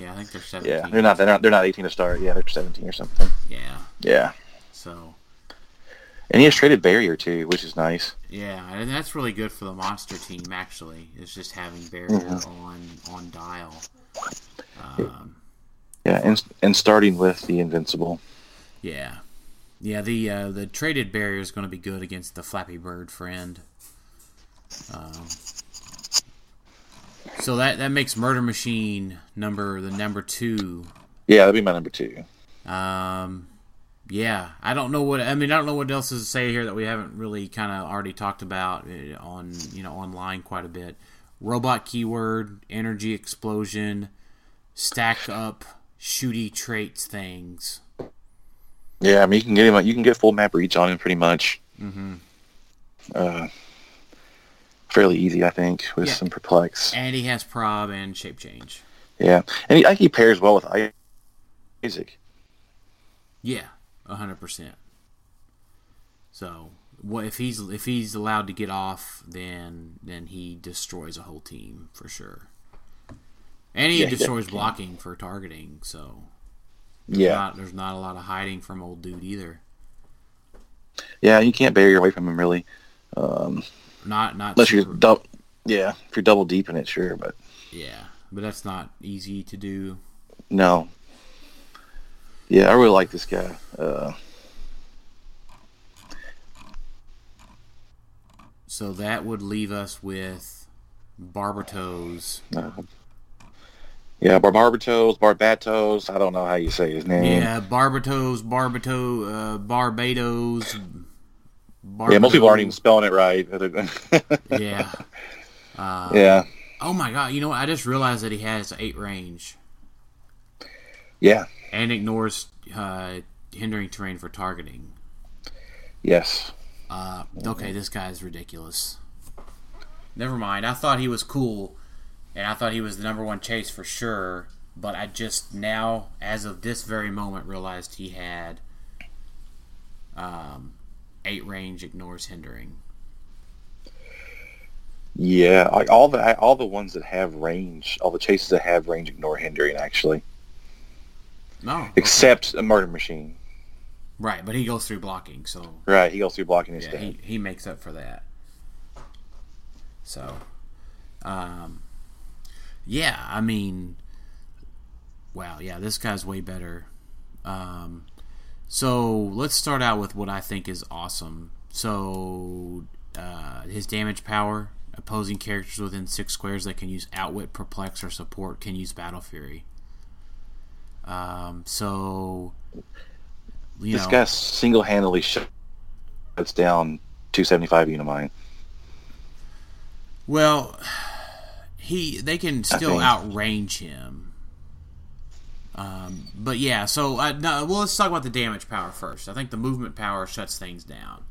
Speaker 1: Yeah, I think they're seventeen.
Speaker 2: yeah. They're not. They're not. They're not 18 to start. Yeah, they're 17 or something.
Speaker 1: Yeah.
Speaker 2: Yeah,
Speaker 1: So
Speaker 2: and he has traded barrier too, which is nice.
Speaker 1: yeah, and that's really good for the monster team. Actually, is just having barrier
Speaker 2: Mm-hmm.
Speaker 1: on on dial. Um,
Speaker 2: Yeah, and and starting with the invincible.
Speaker 1: yeah, yeah. The uh, the traded barrier is going to be good against the Flappy Bird friend. Um, so that that makes Murder Machine number the number two.
Speaker 2: Yeah, that'd be my number two.
Speaker 1: Um, yeah, I don't know what I mean. I don't know what else is to say here that we haven't really kind of already talked about uh, on you know online quite a bit. Robot keyword, energy explosion, stack up, shooty traits things.
Speaker 2: Yeah, I mean you can get him. You can get full map reach on him pretty much.
Speaker 1: hmm
Speaker 2: Uh, fairly easy, I think, with
Speaker 1: Yeah.
Speaker 2: some perplex.
Speaker 1: And he has prob and shape change.
Speaker 2: Yeah, and he, I think he pairs well with Isaac.
Speaker 1: Yeah, hundred percent. So, what if he's if he's allowed to get off, then then he destroys a whole team for sure. And he
Speaker 2: Yeah,
Speaker 1: destroys blocking for targeting. So
Speaker 2: Yeah,
Speaker 1: not, there's not a lot of hiding from old dude either.
Speaker 2: yeah, you can't barrier away from him really, um,
Speaker 1: Not not
Speaker 2: unless you're double. Yeah, if you're double deep in it, sure, but
Speaker 1: yeah, but that's not easy to do.
Speaker 2: no. Yeah, I really like this guy. Uh,
Speaker 1: So that would leave us with Barbatos.
Speaker 2: uh, yeah, Barbarbatos, Barbatos. I don't know how you say his name.
Speaker 1: Yeah, Barbatos, Barbato, uh, Barbados.
Speaker 2: Yeah, most people aren't even spelling it right.
Speaker 1: Yeah. Uh,
Speaker 2: yeah,
Speaker 1: Oh my god! You know what? I just realized that he has eight range
Speaker 2: yeah,
Speaker 1: and ignores uh, hindering terrain for targeting.
Speaker 2: yes.
Speaker 1: Uh, okay, this guy is ridiculous. Never mind. I thought he was cool, and I thought he was the number one chase for sure. but I just now, as of this very moment, realized he had um, eight range ignores hindering.
Speaker 2: Yeah, like all the all the ones that have range, all the chases that have range ignore hindering actually,
Speaker 1: No,
Speaker 2: except a murder machine.
Speaker 1: right, but he goes through blocking, so
Speaker 2: Right, he goes through blocking
Speaker 1: yeah, he, he makes up for that. So, um, yeah, I mean, wow, yeah, this guy's way better. Um, so let's start out with what I think is awesome. So, uh, his damage power, opposing characters within six squares that can use Outwit, Perplex, or Support can use Battle Fury. Um, so, you
Speaker 2: this
Speaker 1: know,
Speaker 2: guy single-handedly shuts down 275 Unimind.
Speaker 1: Well, he they can still outrange him. Um, but yeah, so uh, no, well, let's talk about the damage power first. I think the movement power shuts things down,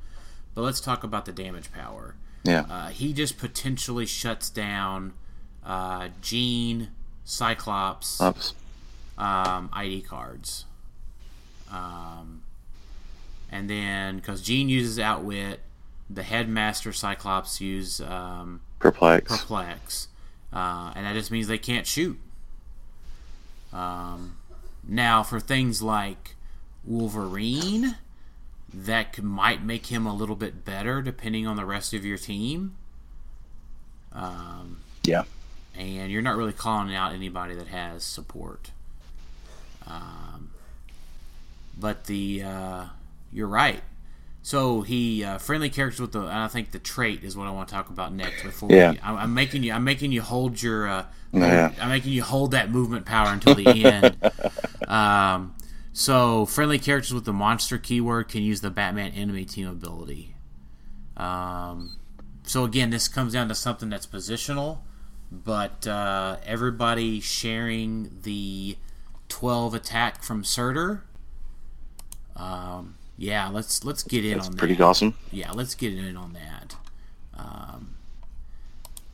Speaker 1: but let's talk about the damage power.
Speaker 2: Yeah,
Speaker 1: Uh, he just potentially shuts down uh, Jean, Cyclops, um, ID cards. Um, and then, because Jean uses Outwit, the Headmaster Cyclops use um,
Speaker 2: perplex.
Speaker 1: perplex, uh, and that just means they can't shoot. Um, now, for things like Wolverine, that could, might make him a little bit better depending on the rest of your team. Um,
Speaker 2: Yeah,
Speaker 1: and you're not really calling out anybody that has support. Um, but the uh, you're right. So he uh, friendly characters with the and I think the trait is what I want to talk about next. Before
Speaker 2: Yeah.
Speaker 1: we, I'm, I'm making you I'm making you hold your uh,
Speaker 2: Yeah.
Speaker 1: I'm making you hold that movement power until the end. um, so friendly characters with the monster keyword can use the Batman enemy team ability. Um, so again, this comes down to something that's positional, but uh, everybody sharing the 12 attack from Surtur. Um, yeah, let's let's get in
Speaker 2: that's
Speaker 1: on that.
Speaker 2: pretty awesome.
Speaker 1: Yeah, let's get in on that. Um,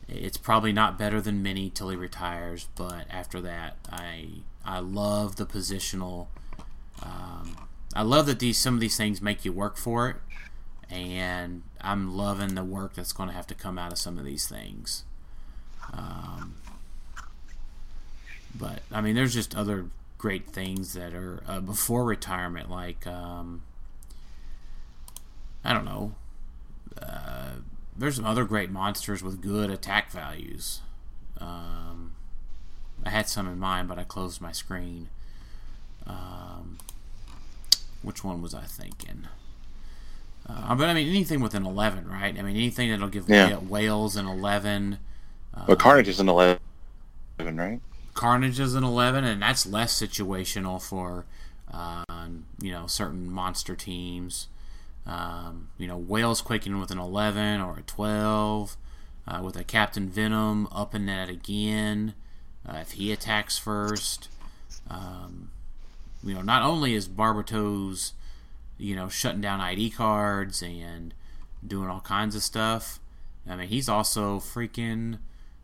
Speaker 1: it's probably not better than Mini till he retires, but after that, I I love the positional. Um, I love that these some of these things make you work for it, and I'm loving the work that's going to have to come out of some of these things. Um, but I mean, there's just other great things that are uh, before retirement, like um, I don't know. Uh, there's some other great monsters with good attack values. Um, I had some in mind, but I closed my screen. Um, which one was I thinking? Uh, but I mean, anything with an 11, right? I mean, anything that'll give
Speaker 2: Yeah.
Speaker 1: Wha- Whales an 11.
Speaker 2: But Carnage is an 11, right?
Speaker 1: Carnage is an 11, and that's less situational for, uh, you know, certain monster teams. Um, you know, Whales quaking with an 11 or a 12, uh, with a Captain Venom upping that again uh, if he attacks first. Um, you know, not only is Barbatos, you know, shutting down ID cards and doing all kinds of stuff, I mean, he's also freaking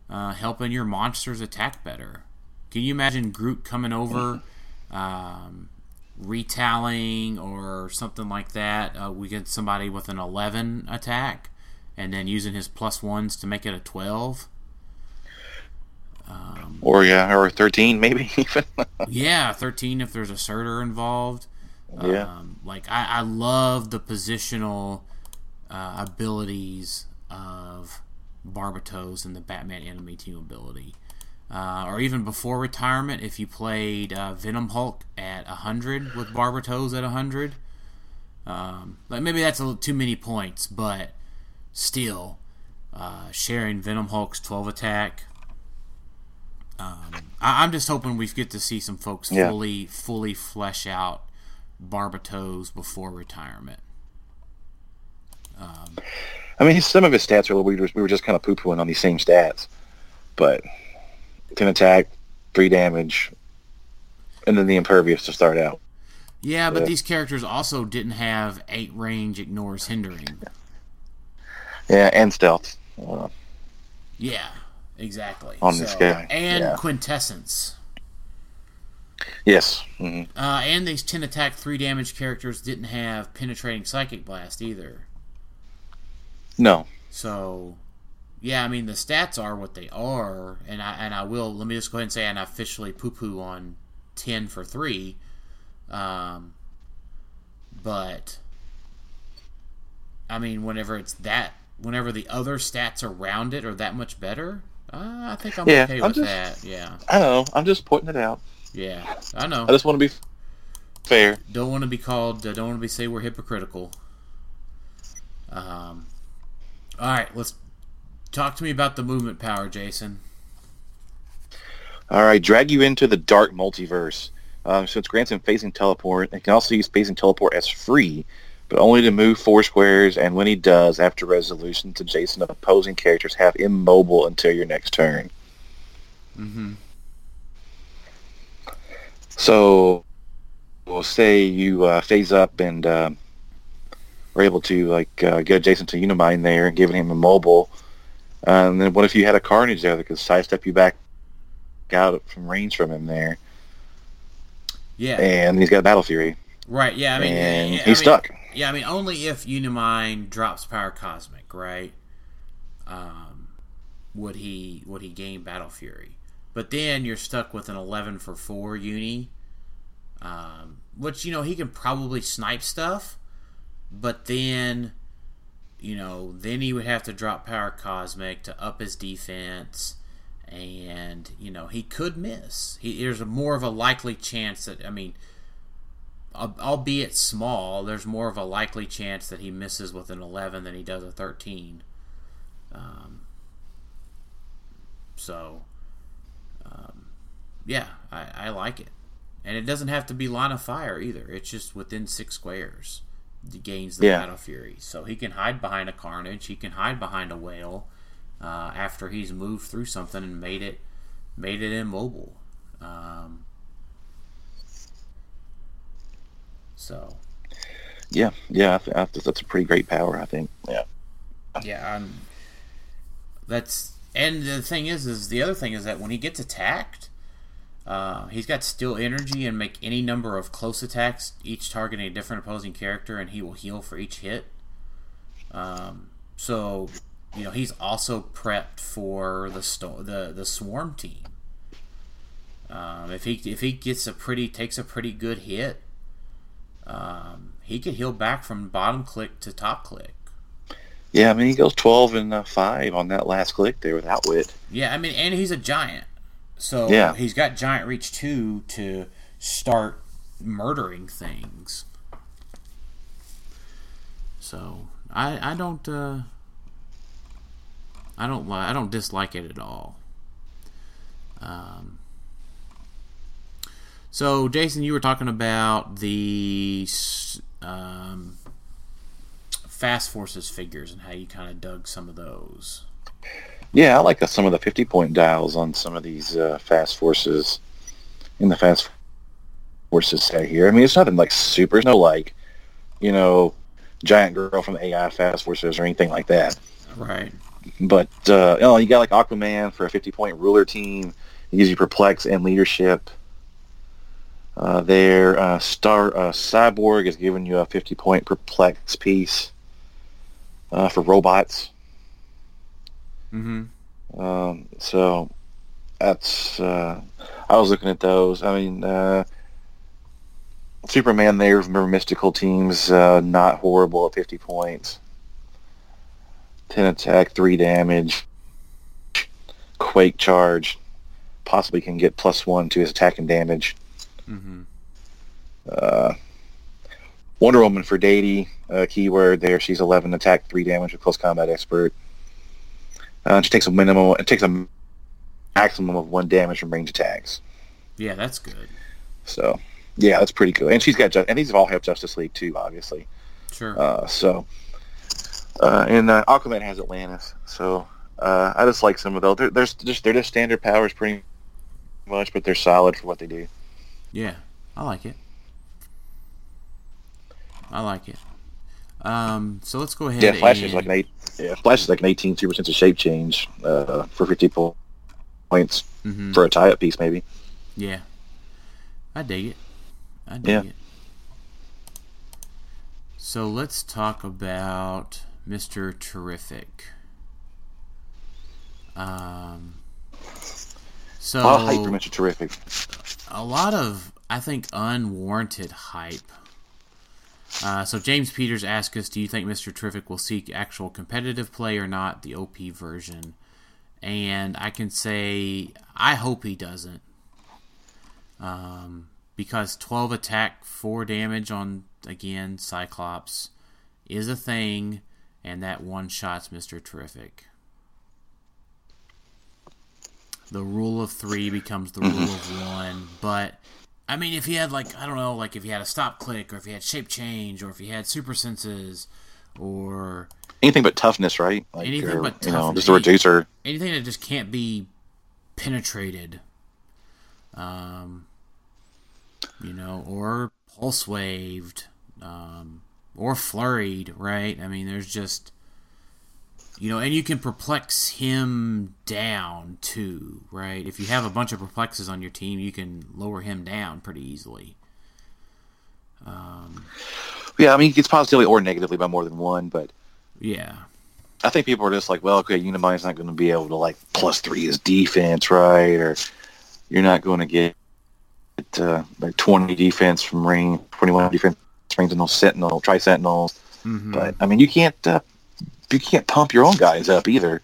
Speaker 1: uh, helping your monsters attack better. Can you imagine Groot coming over, um, retallying or something like that? Uh, we get somebody with an 11 attack and then using his plus ones to make it a 12.
Speaker 2: Or yeah, or 13 maybe even.
Speaker 1: Yeah, 13 if there's a Surtur involved.
Speaker 2: yeah,
Speaker 1: Um, like I, I love the positional uh, abilities of Barbatos and the Batman enemy team ability. Uh, or even before retirement, if you played uh, Venom Hulk at 100 with Barbatos at 100. Um, like maybe that's a little too many points, but still, uh, sharing Venom Hulk's 12 attack. Um, I, I'm just hoping we get to see some folks
Speaker 2: Yeah.
Speaker 1: fully, fully flesh out Barbatos before retirement.
Speaker 2: I mean, some of his stats are we were, we were just kind of poo pooing on these same stats, but 10 attack, three damage, and then the impervious to start out.
Speaker 1: Yeah, but
Speaker 2: Yeah.
Speaker 1: these characters also didn't have eight range ignores hindering.
Speaker 2: Yeah, and stealth. Uh,
Speaker 1: Yeah, exactly.
Speaker 2: On this guy,
Speaker 1: and
Speaker 2: yeah.
Speaker 1: quintessence.
Speaker 2: Yes. hmm
Speaker 1: Uh, and these 10 attack, 3 damage characters didn't have penetrating psychic blast either.
Speaker 2: No.
Speaker 1: So, yeah, I mean the stats are what they are, and I and I will let me just go ahead and say, and I officially poo poo on ten for three, um, but I mean whenever it's that, whenever the other stats around it are that much better, uh, I think I'm
Speaker 2: Yeah,
Speaker 1: okay
Speaker 2: I'm
Speaker 1: with
Speaker 2: just-
Speaker 1: that. Yeah,
Speaker 2: I know. I'm just pointing it out.
Speaker 1: yeah, I know.
Speaker 2: I just want to be fair.
Speaker 1: don't want to be called. Uh, don't want to be say we're hypocritical. Um. All right, let's talk to me about the movement power, Jason.
Speaker 2: All right, drag you into the dark multiverse. Um, since grants him phasing teleport, it can also use phasing teleport as free, but only to move four squares. And when he does, after resolutions adjacent opposing characters have immobile until your next turn.
Speaker 1: Mm-hmm.
Speaker 2: So, we'll say you uh, phase up and um, are able to like uh, get adjacent to Unimind there, and giving him immobile. Uh, and then what if you had a Carnage there that could sidestep you back out from range from him there,
Speaker 1: Yeah.
Speaker 2: and he's got Battle Fury,
Speaker 1: right. Yeah. I mean,
Speaker 2: and
Speaker 1: yeah, I
Speaker 2: he's
Speaker 1: mean-
Speaker 2: stuck.
Speaker 1: Yeah. I mean, only if Unimind drops power cosmic, right? Um, would he would he gain Battle Fury? But then you're stuck with an eleven for four uni, um, which you know he can probably snipe stuff, but then, you know, then he would have to drop power cosmic to up his defense. And you know he could miss. He, there's a more of a likely chance that I mean, albeit small, there's more of a likely chance that he misses with an 11 than he does a 13. Um, so, um, yeah, I, I like it. And it doesn't have to be line of fire either. It's just within six squares. He gains the
Speaker 2: Yeah.
Speaker 1: battle fury. So he can hide behind a carnage. He can hide behind a whale uh, after he's moved through something and made it made it immobile. Um, so
Speaker 2: Yeah, yeah, I I th- that's a pretty great power, I think. Yeah,
Speaker 1: Yeah, I'm, that's and the thing is, is the other thing is that when he gets attacked, uh, he's got still energy and make any number of close attacks, each targeting a different opposing character, and he will heal for each hit. Um, so, you know, he's also prepped for the sto- the the swarm team. Um, if he if he gets a pretty takes a pretty good hit, um, he could heal back from bottom click to top click.
Speaker 2: yeah. I mean, he goes twelve and uh, five on that last click there with Outwit.
Speaker 1: Yeah, I mean, and he's a giant, so
Speaker 2: Yeah.
Speaker 1: he's got giant reach too to start murdering things. So I I don't uh, I don't I don't dislike it at all. Um. So Jason, you were talking about the um, fast forces figures and how you kind of dug some of those.
Speaker 2: Yeah, I like some of the fifty point dials on some of these uh, fast forces in the fast forces set here. I mean, it's nothing like super. No like, you know, giant girl from AI fast forces or anything like that.
Speaker 1: Right.
Speaker 2: But uh, you know, you got like Aquaman for a 50 point ruler team. He gives you perplex and leadership. Uh, there, uh, Star uh, Cyborg is giving you a 50 point perplex piece uh, for robots.
Speaker 1: Mm-hmm.
Speaker 2: Um, so that's uh, I was looking at those. I mean, uh, Superman there, remember mystical teams, uh, not horrible at 50 points. 10 attack, 3 damage. Quake charge. Possibly can get plus 1 to his attack and damage.
Speaker 1: Mm-hmm.
Speaker 2: Uh, Wonder Woman for Deity, uh, keyword there. She's 11 attack, 3 damage with close combat expert. Uh, she takes a minimum, it takes a maximum of 1 damage from range attacks.
Speaker 1: Yeah, that's good.
Speaker 2: So, yeah, that's pretty good. And she's got, and these all have Justice League too, obviously.
Speaker 1: Sure.
Speaker 2: Uh, so, uh, and uh, Aquaman has Atlantis. So, uh, I just like some of those. They're, they're just they're just standard powers, pretty much, but they're solid for what they do.
Speaker 1: yeah, I like it. I like it. Um, so let's go ahead.
Speaker 2: Yeah, Flash
Speaker 1: and,
Speaker 2: is like an eight. Yeah, Flash is like an 18 super sense of shape change uh, for 50 po- points
Speaker 1: Mhm.
Speaker 2: for a tie-up piece, maybe.
Speaker 1: Yeah. I dig it. I dig
Speaker 2: Yeah.
Speaker 1: it. So let's talk about Mr. Terrific. Um, so
Speaker 2: A lot of hype for Mr. Terrific.
Speaker 1: a lot of I think unwarranted hype. Uh, so James Peters asked us, "Do you think Mr. Terrific will seek actual competitive play or not, the OP version?" And I can say I hope he doesn't, um, because twelve attack, four damage on again Cyclops is a thing, and that one shots Mr. Terrific. The rule of three becomes the rule of one, but I mean, if he had like I don't know, like if he had a stop click, or if he had shape change, or if he had super senses, or
Speaker 2: Anything but toughness, right? Like,
Speaker 1: Anything
Speaker 2: or,
Speaker 1: but
Speaker 2: you know,
Speaker 1: toughness.
Speaker 2: just a reducer.
Speaker 1: anything that just can't be penetrated, um, you know, or pulse waved, um, or flurried, right? I mean, there's just you know, and you can perplex him down too, right? If you have a bunch of perplexes on your team, you can lower him down pretty easily.
Speaker 2: Yeah, I mean, he gets positively or negatively by more than one, but
Speaker 1: Yeah,
Speaker 2: I think people are just like, well, okay, Unimind's not going to be able to like plus three his defense, right? Or you're not going to get uh, like 20 defense from ring, 21 defense rings and those sentinel, tri sentinels.
Speaker 1: Mhm.
Speaker 2: But I mean, you can't uh, you can't pump your own guys up either,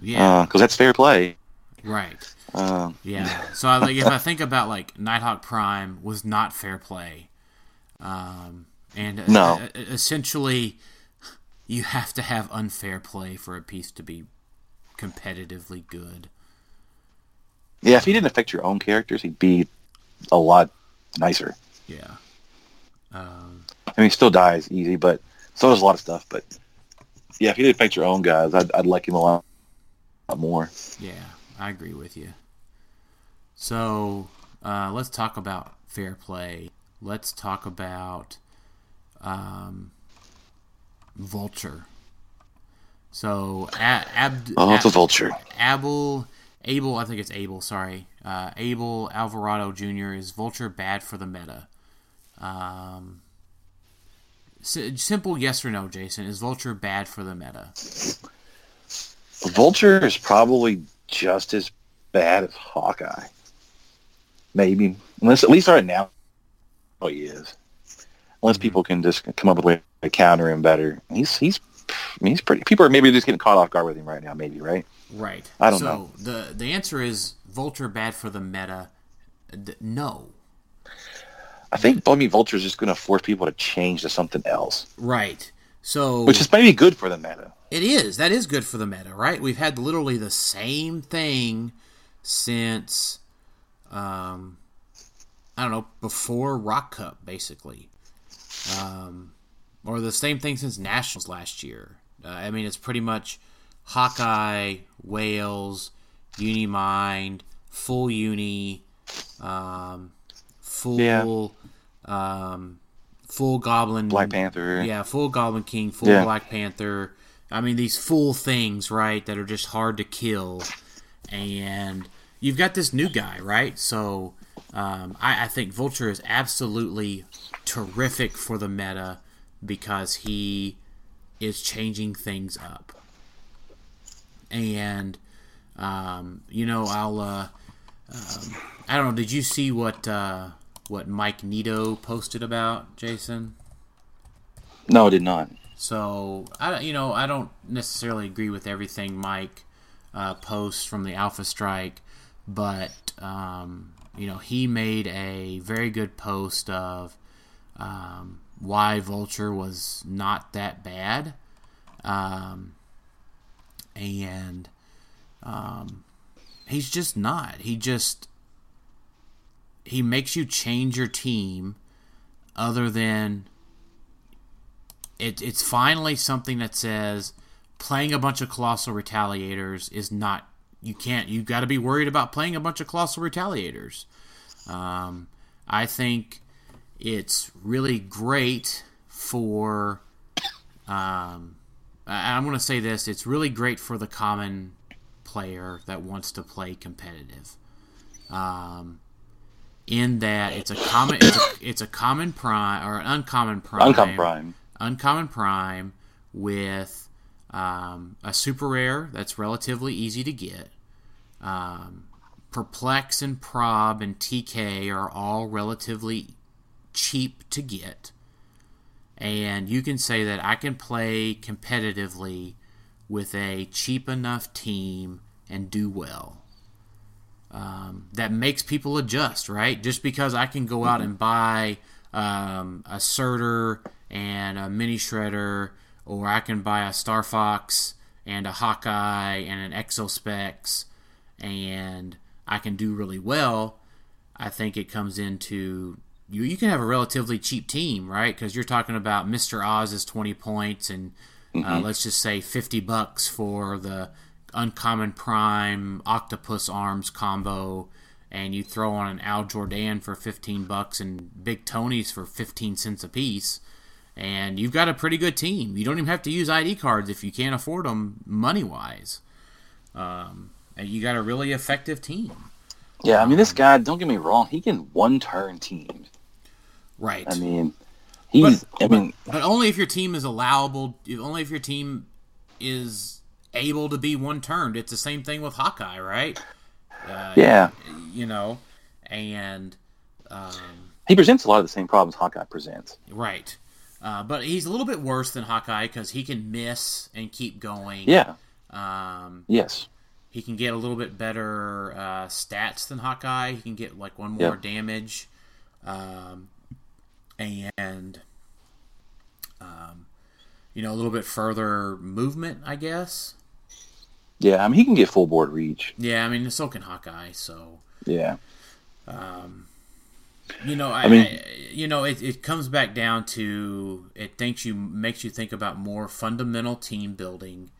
Speaker 1: yeah,
Speaker 2: because that's fair play.
Speaker 1: right.
Speaker 2: Um,
Speaker 1: Yeah. So I, like if I think about like Nighthawk Prime was not fair play, um, and uh,
Speaker 2: No.
Speaker 1: uh, essentially you have to have unfair play for a piece to be competitively good.
Speaker 2: yeah, if he didn't affect your own characters, he'd be a lot nicer.
Speaker 1: Yeah. Um,
Speaker 2: I mean, he still dies easy, but so does a lot of stuff. But yeah, if he didn't affect your own guys, I'd, I'd like him a lot, lot more.
Speaker 1: yeah, I agree with you. So uh, let's talk about fair play. Let's talk about um, Vulture. So a- Abd-
Speaker 2: Oh, it's a vulture.
Speaker 1: Abel, Abel, I think it's Abel. Sorry, uh, Abel Alvarado Jr. is Vulture bad for the meta? Um, simple yes or no, Jason. Is Vulture bad for the meta?
Speaker 2: Vulture is probably just as bad as Hawkeye. Maybe, unless at least right now, oh, he is. Unless mm-hmm. people can just come up with a way to counter him better. He's he's I mean, he's pretty. People are maybe just getting caught off guard with him right now. Maybe right.
Speaker 1: Right.
Speaker 2: I don't
Speaker 1: so
Speaker 2: know.
Speaker 1: the the answer is Vulture bad for the meta. D- no.
Speaker 2: I think mean Vulture is just going to force people to change to something else,
Speaker 1: Right. So
Speaker 2: which is maybe good for the meta.
Speaker 1: It is. That is good for the meta, right? We've had literally the same thing since, um, I don't know, before Rock Cup, basically, um, or the same thing since Nationals last year. Uh, I mean, it's pretty much Hawkeye, Whales, Unimind, full Uni, um, full,
Speaker 2: Yeah.
Speaker 1: Um, full Goblin,
Speaker 2: Black Panther.
Speaker 1: yeah, full Goblin King, full
Speaker 2: Yeah.
Speaker 1: Black Panther. I mean, these full things, right, that are just hard to kill. And you've got this new guy, right? So um, I, I think Vulture is absolutely terrific for the meta because he is changing things up. And, um, you know, I'll. Uh, um, I don't know. Did you see what uh, what Mike Nito posted about Jason?
Speaker 2: No, it did not.
Speaker 1: So I, you know, I don't necessarily agree with everything Mike uh, posts from the Alpha Strike, but um, you know, he made a very good post of um, why Vulture was not that bad, um, and um, he's just not. He just he makes you change your team, other than it, it's finally something that says playing a bunch of colossal retaliators is not you can't you got to be worried about playing a bunch of colossal retaliators. Um, i think it's really great for um, I- i'm going to say this it's really great for the common player that wants to play competitive. Um, in that it's a common it's a, it's a common prime or an uncommon prime
Speaker 2: Uncommon Prime.
Speaker 1: uncommon prime with um, a super rare that's relatively easy to get. Um, Perplex and Prob and TK are all relatively cheap to get. And you can say that I can play competitively with a cheap enough team and do well. Um, that makes people adjust, right? Just because I can go out and buy um, a Surtur and a Mini Shredder, or I can buy a Star Fox and a Hawkeye and an Exospecs, and I can do really well. I think it comes into you. You can have a relatively cheap team, right? Because you're talking about Mister Oz is twenty points, and uh, let's just say fifty bucks for the uncommon prime octopus arms combo, and you throw on an Al Jordan for fifteen bucks and Big Tony's for fifteen cents a piece, and you've got a pretty good team. You don't even have to use ID cards if you can't afford them money wise. Um, and you got a really effective team.
Speaker 2: Yeah, I mean, this guy. Don't get me wrong. He can one turn team.
Speaker 1: Right.
Speaker 2: I mean, he's. I mean,
Speaker 1: But only if your team is allowable. if- Only if your team is able to be one turned. It's the same thing with Hawkeye, right? Uh,
Speaker 2: yeah,
Speaker 1: You know, and um,
Speaker 2: he presents a lot of the same problems Hawkeye presents.
Speaker 1: right. Uh, but he's a little bit worse than Hawkeye because he can miss and keep going.
Speaker 2: Yeah.
Speaker 1: Um,
Speaker 2: Yes.
Speaker 1: he can get a little bit better uh, stats than Hawkeye. He can get like one more
Speaker 2: Yep.
Speaker 1: damage, um, and um, you know a little bit further movement, I guess.
Speaker 2: Yeah. I mean, he can get full board reach.
Speaker 1: Yeah, I mean so can Hawkeye. So
Speaker 2: Yeah.
Speaker 1: you know, I,
Speaker 2: mean-
Speaker 1: I- you know, it, it comes back down to it thinks you makes you think about more fundamental team building.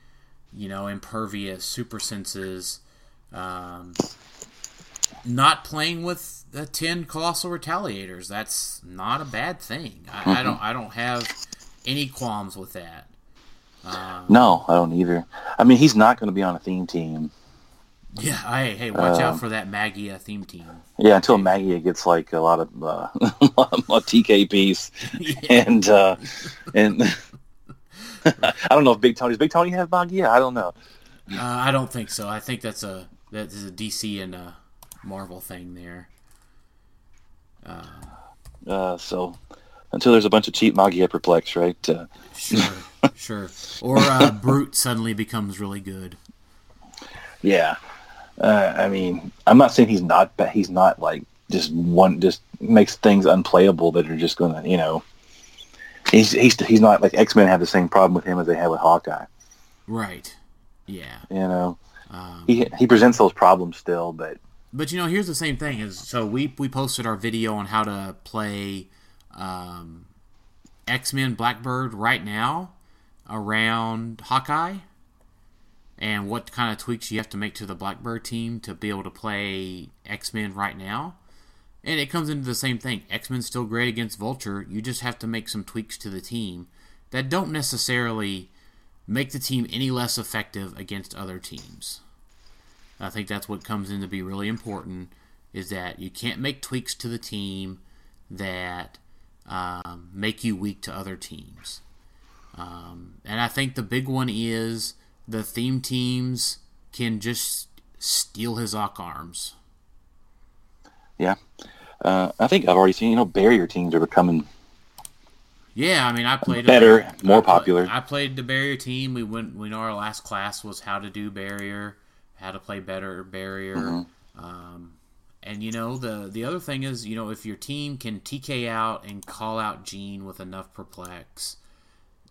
Speaker 1: You know, impervious, super senses, um, not playing with the ten colossal retaliators. That's not a bad thing. I, I don't I don't have any qualms with that.
Speaker 2: No, I don't either. I mean, he's not going to be on a theme team.
Speaker 1: Yeah, hey, hey, watch
Speaker 2: Um,
Speaker 1: out for that Magia theme team.
Speaker 2: Yeah, until Maggie gets like a lot of uh, a TK piece, and uh, and I don't know if Big Tony does Big Tony have Magia. I don't know.
Speaker 1: Uh, I don't think so. I think that's a that is a DC and a Marvel thing there.
Speaker 2: Uh, so until there's a bunch of cheap Magia perplex, right? Uh,
Speaker 1: Sure, sure. Or uh, Brute suddenly becomes really good.
Speaker 2: yeah, uh, I mean, I'm not saying he's not, but he's not like just one just makes things unplayable that are just gonna, you know. He's he's he's not like X Men have the same problem with him as they have with Hawkeye.
Speaker 1: Right. Yeah.
Speaker 2: You know,
Speaker 1: Um,
Speaker 2: he he presents those problems still, but
Speaker 1: but you know, here's the same thing. Is so we we posted our video on how to play um, X Men Blackbird right now around Hawkeye, and what kind of tweaks you have to make to the Blackbird team to be able to play X Men right now. And it comes into the same thing. X Men's still great against Vulture. You just have to make some tweaks to the team that don't necessarily make the team any less effective against other teams. I think that's what comes in to be really important is that you can't make tweaks to the team that um, make you weak to other teams. Um, and I think the big one is the theme teams can just steal his Ock arms.
Speaker 2: yeah. Uh, I think I've already seen, you know, barrier teams are becoming
Speaker 1: Yeah, I mean, I played
Speaker 2: Better,
Speaker 1: I
Speaker 2: more
Speaker 1: play-
Speaker 2: popular.
Speaker 1: I played the barrier team. We went. We know our last class was how to do barrier, how to play better barrier.
Speaker 2: Mm-hmm.
Speaker 1: Um, and you know the the other thing is, you know, if your team can TK out and call out Jean with enough perplex,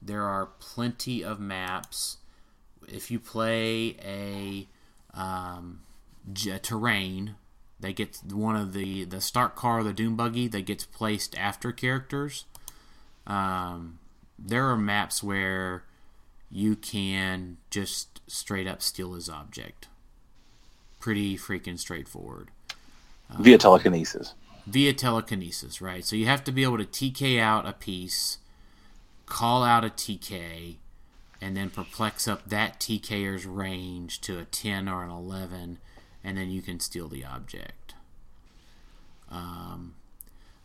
Speaker 1: there are plenty of maps. If you play a um, terrain, they get one of the the start car or the doom buggy that gets placed after characters um, there are maps where you can just straight up steal his object. Pretty freaking straightforward.
Speaker 2: Via telekinesis.
Speaker 1: Via telekinesis, right? So you have to be able to TK out a piece, call out a TK, and then perplex up that TKer's range to a 10 or an 11, and then you can steal the object. Um,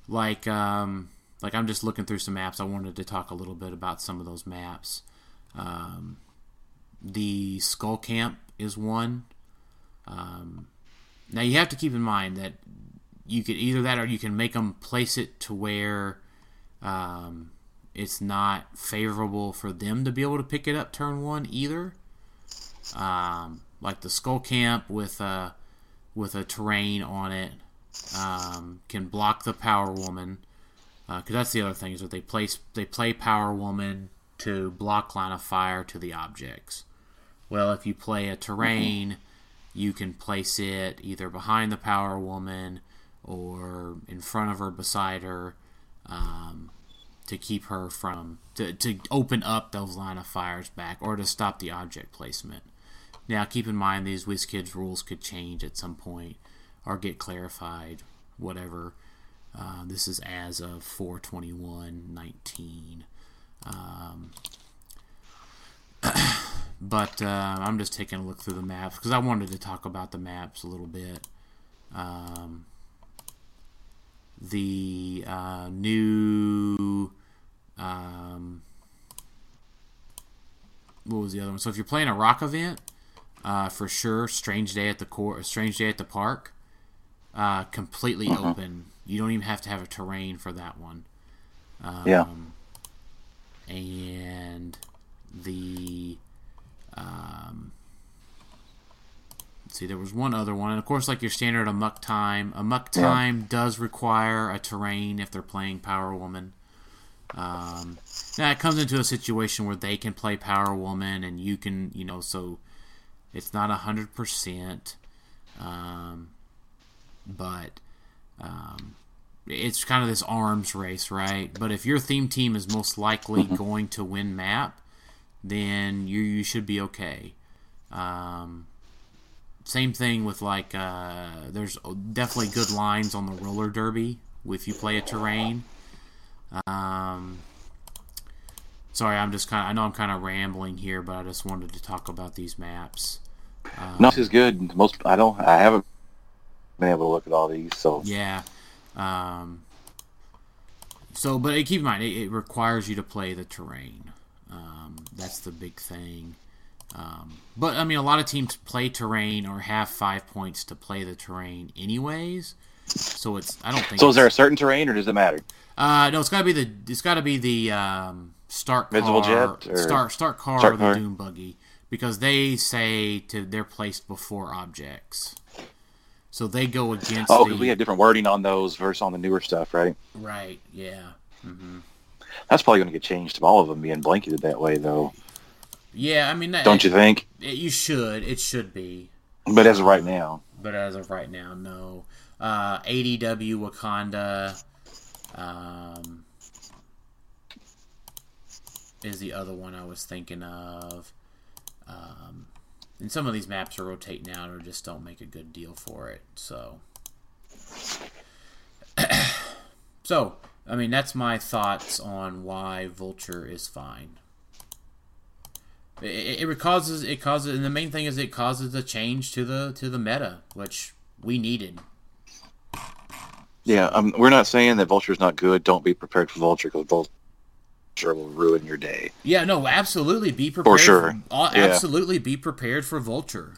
Speaker 1: like um, like I'm just looking through some maps. I wanted to talk a little bit about some of those maps. Um, the Skull Camp is one. Um, now you have to keep in mind that you could either that or you can make them place it to where um, it's not favorable for them to be able to pick it up turn one either. Um, like the Skull Camp with a with a terrain on it um, can block the Power Woman because uh, that's the other thing is that they place they play Power Woman to block line of fire to the objects. Well, if you play a terrain, mm-hmm. You can place it either behind the Power Woman or in front of her, beside her, um, to keep her from to, to open up those line of fires back or to stop the object placement. Now, keep in mind these WizKids rules could change at some point or get clarified, whatever. Uh, this is as of 421.19. Um, but uh, I'm just taking a look through the maps because I wanted to talk about the maps a little bit. Um, the uh, new um, what was the other one? So if you're playing a rock event, uh, for sure, Strange Day at the core, Strange Day at the Park, uh, completely uh-huh. open. You don't even have to have a terrain for that one.
Speaker 2: Um, yeah.
Speaker 1: And the um, see, there was one other one, and of course, like your standard Amok Time. Amok Time yeah. does require a terrain if they're playing Power Woman. Um, now it comes into a situation where they can play Power Woman, and you can, you know, so it's not a hundred percent, um, but um, it's kind of this arms race, right? But if your theme team is most likely mm-hmm. going to win map, then you you should be okay. Um, same thing with like uh, there's definitely good lines on the roller derby if you play a terrain. Um, sorry, I'm just kind of I know I'm kind of rambling here, but I just wanted to talk about these maps.
Speaker 2: Um, no, this is good. Most I don't I haven't been able to look at all these, so
Speaker 1: yeah. Um, so, but keep in mind, it, it, requires you to play the terrain. Um, that's the big thing. Um, but I mean, a lot of teams play terrain or have five points to play the terrain, anyways. So it's I don't think.
Speaker 2: So is there a certain terrain, or does it matter?
Speaker 1: Uh, no, it's got to be the it's got to be the um, start
Speaker 2: Visible
Speaker 1: car,
Speaker 2: jet or
Speaker 1: start start car start or the car? Doom buggy because they say to they're placed before objects. So they go against.
Speaker 2: Oh, because we have different wording on those versus on the newer stuff, right?
Speaker 1: Right. Yeah. Mm-hmm.
Speaker 2: That's probably going to get changed to all of them being blanketed that way, though.
Speaker 1: Yeah, I mean,
Speaker 2: don't you think?
Speaker 1: It, you should. It should be.
Speaker 2: But as of right now.
Speaker 1: But as of right now, no. Uh, ADW Wakanda um, is the other one I was thinking of. Um, and some of these maps are rotating out or just don't make a good deal for it. So, so I mean, that's my thoughts on why Vulture is fine. It, it, causes it causes, and the main thing is it causes a change to the to the meta, which we needed.
Speaker 2: Yeah, um, we're not saying that Vulture is not good. Don't be prepared for Vulture because Vulture will ruin your day.
Speaker 1: Yeah, no, absolutely be prepared.
Speaker 2: For sure.
Speaker 1: For, absolutely yeah. be prepared for Vulture,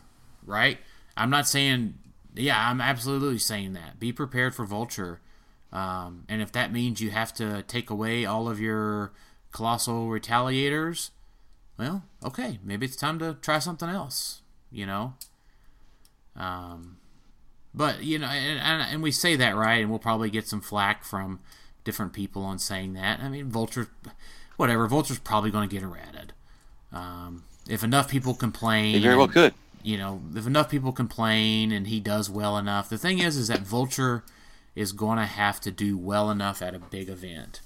Speaker 1: right? I'm not saying, yeah, I'm absolutely saying that. Be prepared for Vulture. Um, and if that means you have to take away all of your colossal retaliators, well, okay, maybe it's time to try something else, you know? Um, but, you know, and, and, and we say that, right? And we'll probably get some flack from different people on saying that. I mean, Vulture, whatever. Vulture's probably going to get errated. Um, if enough people complain,
Speaker 2: he very well could.
Speaker 1: You know, if enough people complain and he does well enough, the thing is, is that Vulture is going to have to do well enough at a big event.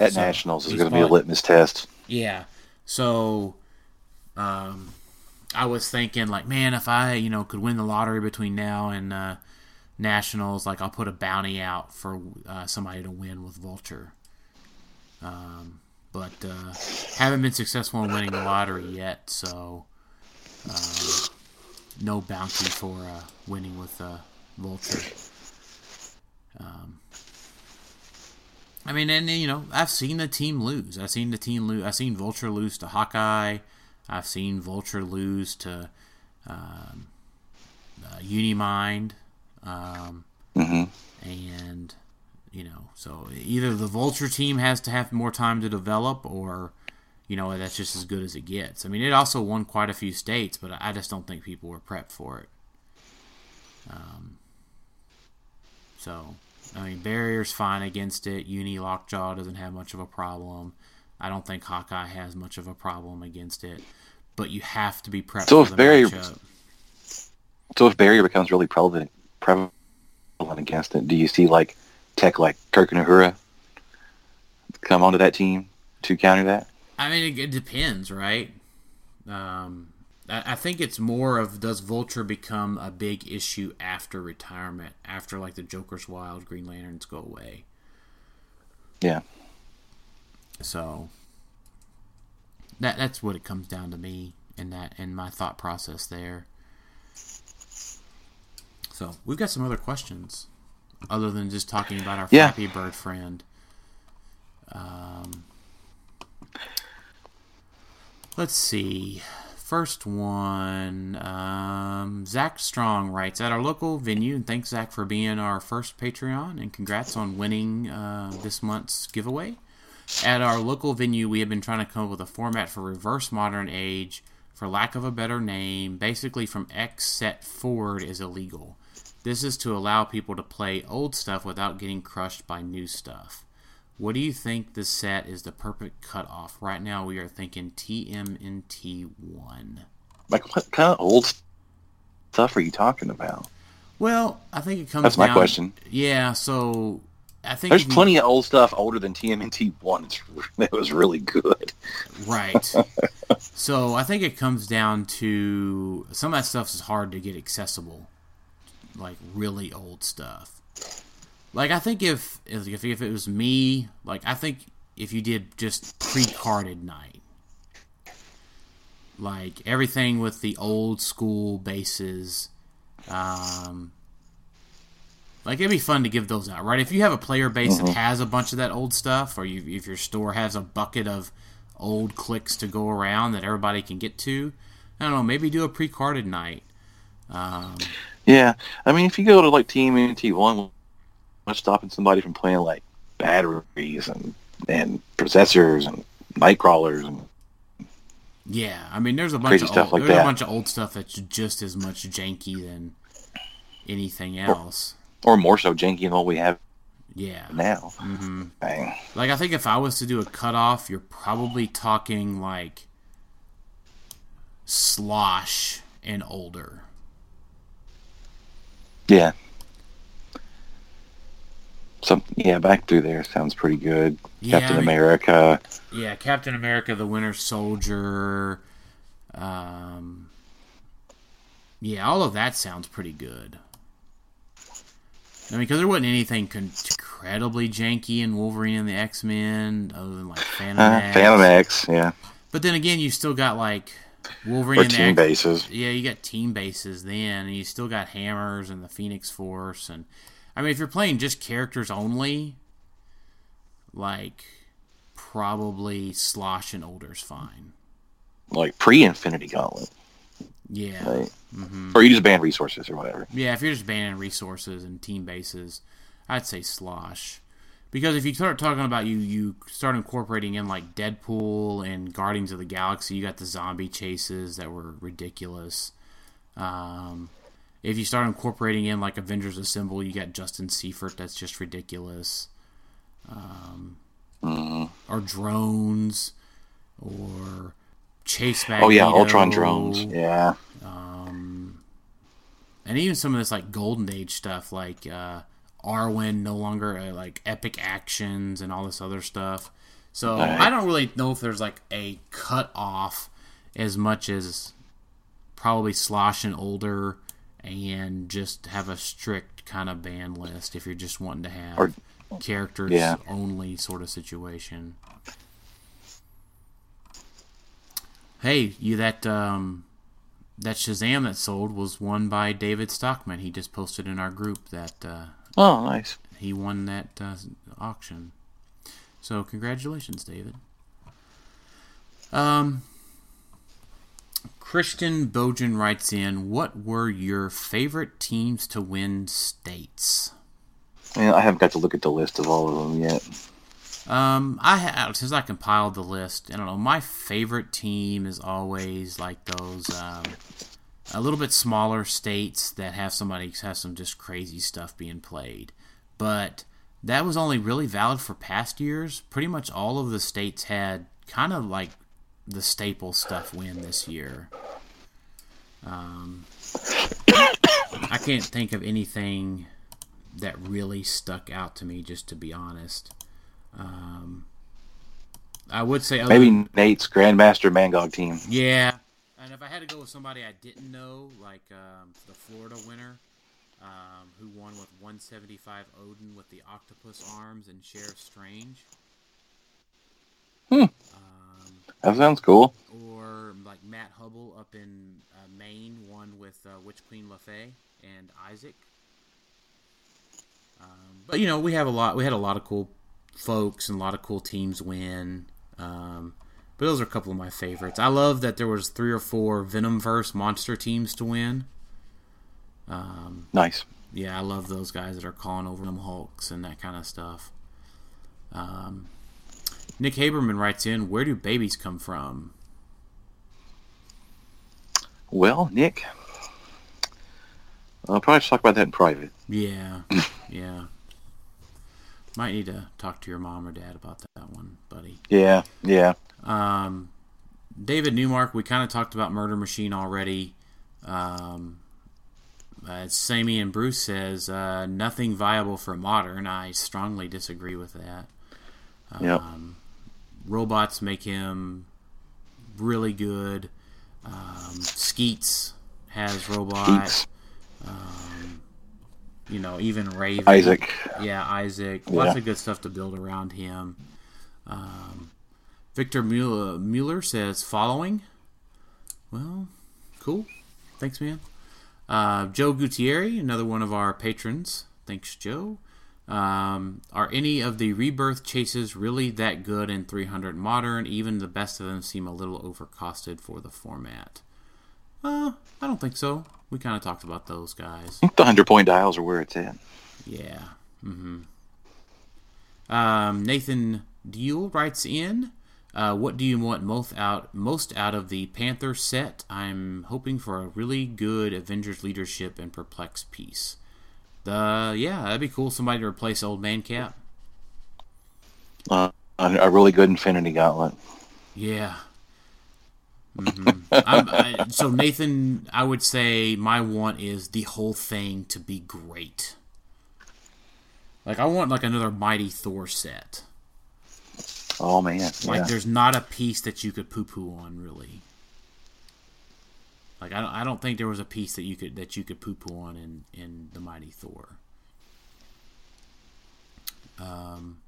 Speaker 2: At so nationals is going to be a litmus test.
Speaker 1: Yeah. So, um, I was thinking like, man, if I you know could win the lottery between now and uh, nationals, like I'll put a bounty out for uh, somebody to win with Vulture. Um, but uh, haven't been successful in winning the lottery yet, so uh, no bounty for uh, winning with uh, Vulture. Um, I mean, and you know, I've seen the team lose. I've seen the team lose. I've seen Vulture lose to Hawkeye. I've seen Vulture lose to um, uh, Unimind. Um,
Speaker 2: hmm
Speaker 1: and you know, so either the Vulture team has to have more time to develop, or you know, that's just as good as it gets. I mean, it also won quite a few states, but I just don't think people were prepped for it. Um, so, I mean, barrier's fine against it. Uni Lockjaw doesn't have much of a problem. I don't think Hawkeye has much of a problem against it, but you have to be prepped
Speaker 2: So
Speaker 1: for
Speaker 2: if
Speaker 1: the
Speaker 2: barrier-
Speaker 1: matchup.
Speaker 2: So if barrier becomes really prevalent, prevalent against it, do you see like tech like Kirk and Uhura come onto that team to counter that?
Speaker 1: I mean, it, it depends, right? Um, I, I think it's more of does Vulture become a big issue after retirement, after like the Joker's Wild, Green Lanterns go away.
Speaker 2: Yeah.
Speaker 1: So that that's what it comes down to me in that in my thought process there. So we've got some other questions, other than just talking about our
Speaker 2: Yeah.
Speaker 1: Flappy Bird friend. Um, let's see. First one, um, Zach Strong writes at our local venue, and thanks Zach for being our first Patreon, and congrats on winning uh, this month's giveaway. At our local venue, we have been trying to come up with a format for reverse modern age. For lack of a better name, basically from X set forward is illegal. This is to allow people to play old stuff without getting crushed by new stuff. What do you think this set is the perfect cutoff? Right now, we are thinking TMNT1.
Speaker 2: Like what kind of old stuff are you talking about?
Speaker 1: Well, I think it comes
Speaker 2: That's my
Speaker 1: down-
Speaker 2: question.
Speaker 1: Yeah, so I think
Speaker 2: There's
Speaker 1: you-
Speaker 2: plenty of old stuff older than TMNT one. It's that was really good.
Speaker 1: Right. so I think it comes down to some of that stuff is hard to get accessible, like really old stuff. Like I think if if if it was me, like I think if you did just pre-carded night, like everything with the old school bases, um, like it'd be fun to give those out, right? If you have a player base that has a bunch of that old stuff, or you, if your store has a bucket of old clicks to go around that everybody can get to, I don't know, maybe do a pre-carded night. Um,
Speaker 2: Yeah, I mean, if you go to like TMNT one, what's stopping somebody from playing like batteries and and processors and night crawlers and
Speaker 1: yeah, I mean, there's a bunch of
Speaker 2: stuff
Speaker 1: old,
Speaker 2: like
Speaker 1: there's
Speaker 2: that.
Speaker 1: a bunch of old stuff that's just as much janky than anything else.
Speaker 2: or more so janky than what we have
Speaker 1: Yeah.
Speaker 2: now.
Speaker 1: hmm
Speaker 2: Dang.
Speaker 1: Like I think if I was to do a cutoff, you're probably talking like slosh and older.
Speaker 2: Yeah. Some yeah, back through there sounds pretty good.
Speaker 1: Yeah,
Speaker 2: Captain
Speaker 1: I mean-
Speaker 2: America.
Speaker 1: Yeah, Captain America: The Winter Soldier. Um, yeah, all of that sounds pretty good. I mean, because there wasn't anything con- incredibly janky in Wolverine and the X Men, other than like Phantom
Speaker 2: Uh,
Speaker 1: X.
Speaker 2: Phantom X, yeah.
Speaker 1: But then again, you still got like Wolverine
Speaker 2: Or
Speaker 1: and the
Speaker 2: team
Speaker 1: X-
Speaker 2: bases.
Speaker 1: Yeah, you got team bases then, and you still got hammers and the Phoenix Force, and I mean, if you're playing just characters only, like probably Slosh and Older's fine.
Speaker 2: Like pre Infinity Gauntlet.
Speaker 1: Yeah,
Speaker 2: Right?
Speaker 1: hmm
Speaker 2: Or you just ban resources or whatever.
Speaker 1: yeah. If you're just banning resources and team bases, I'd say Slosh. Because if you start talking about you, you start incorporating in like Deadpool and Guardians of the Galaxy, you got the zombie chases that were ridiculous. Um, if you start incorporating in like Avengers Assemble, you got Justin Seifert that's just ridiculous. Um,
Speaker 2: Mhm.
Speaker 1: or drones, or Chase
Speaker 2: Oh yeah, Ultron drones. Yeah.
Speaker 1: Um, and even some of this like Golden Age stuff, like uh, Arwen no longer uh, like epic actions and all this other stuff. So
Speaker 2: Right.
Speaker 1: I don't really know if there's like a cut off as much as probably slosh and older and just have a strict kind of ban list if you're just wanting to have
Speaker 2: Or-
Speaker 1: characters
Speaker 2: yeah.
Speaker 1: only sort of situation. Hey, you that um that Shazam that sold was won by David Stockman. He just posted in our group that uh,
Speaker 2: Oh, nice.
Speaker 1: he won that uh, auction. So congratulations, David. Um, Christian Bojan writes in, "What were your favorite teams to win states?"
Speaker 2: Yeah, I haven't got to look at the list of all of them yet.
Speaker 1: Um, I have since I compiled the list. I don't know. My favorite team is always like those um, a little bit smaller states that have somebody has some just crazy stuff being played. But that was only really valid for past years. Pretty much all of the states had kind of like the staple stuff win this year. Um, I can't think of anything that really stuck out to me, just to be honest. Um, I would say
Speaker 2: Maybe
Speaker 1: than-
Speaker 2: Nate's Grandmaster Mangog team.
Speaker 1: yeah. And if I had to go with somebody I didn't know, like um, the Florida winner, um, who won with 175 Odin with the octopus arms and Sheriff Strange,
Speaker 2: Hmm. That sounds cool.
Speaker 1: or like Matt Hubble up in uh, Maine won with uh, Witch Queen LaFay and Isaac. Um, but you know, we have a lot. We had a lot of cool folks and a lot of cool teams win. Um, but those are a couple of my favorites. I love that there was three or four Venomverse monster teams to win. Um,
Speaker 2: Nice.
Speaker 1: yeah, I love those guys that are calling over them Hulks and that kind of stuff. Um, Nick Haberman writes in, "Where do babies come from?"
Speaker 2: Well, Nick, I'll probably talk about that in private.
Speaker 1: Yeah, yeah. Might need to talk to your mom or dad about that one, buddy.
Speaker 2: Yeah, yeah.
Speaker 1: Um, David Newmark, we kind of talked about Murder Machine already. Um, uh, Sammy and Bruce says uh, nothing viable for modern. I strongly disagree with that. Um, robots make him really good. Um, Skeets has robot.
Speaker 2: Skeets.
Speaker 1: Um, you know, even Raven.
Speaker 2: Isaac.
Speaker 1: Yeah, Isaac. Lots
Speaker 2: Yeah.
Speaker 1: of good stuff to build around him. Um, Victor Mueller, Mueller says following. Well, cool. Thanks, man. Uh, Joe Gutierrez, another one of our patrons. Thanks, Joe. Um, are any of the rebirth chases really that good in 300 modern? Even the best of them seem a little overcosted for the format. Uh, I don't think so. We kind of talked about those guys.
Speaker 2: The hundred point dials are where it's at.
Speaker 1: Yeah. hmm Um, Nathan Deal writes in, uh, "What do you want most out most out of the Panther set? I'm hoping for a really good Avengers leadership and perplex piece. The yeah, that'd be cool. Somebody to replace Old Man Cap.
Speaker 2: Uh, a, really good Infinity Gauntlet.
Speaker 1: Yeah. hmm I'm, I, so Nathan, I would say my want is the whole thing to be great. Like I want like another Mighty Thor set.
Speaker 2: Oh man,
Speaker 1: Like
Speaker 2: yeah.
Speaker 1: there's not a piece that you could poo poo on really. Like I don't, I don't think there was a piece that you could that you could poo poo on in in the Mighty Thor. Um,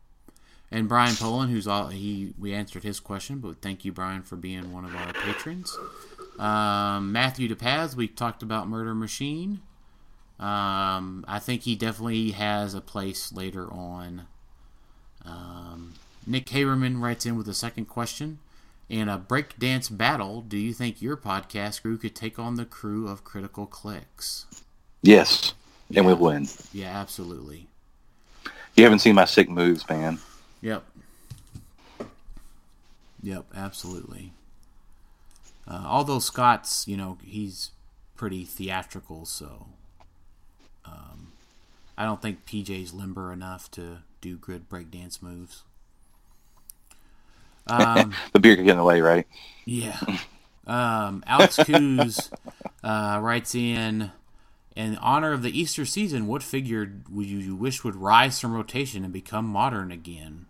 Speaker 1: and Brian Poland, who's all he we answered his question, but thank you Brian for being one of our patrons. Um, Matthew DePaz, we talked about Murder Machine. Um, I think he definitely has a place later on. Um, Nick Haberman writes in with a second question. In a breakdance battle, do you think your podcast crew could take on the crew of Critical Clicks?
Speaker 2: yes, and we'll win.
Speaker 1: Yeah, absolutely.
Speaker 2: You haven't seen my sick moves, man.
Speaker 1: Yep. Yep, absolutely. Uh, although Scott's, you know, he's pretty theatrical, so um, I don't think PJ's limber enough to do good breakdance moves. Um,
Speaker 2: The beer could get in the way, right?
Speaker 1: Yeah. Um, Alex Coos uh, writes in In honor of the Easter season, what figure would you, wish would rise from rotation and become modern again?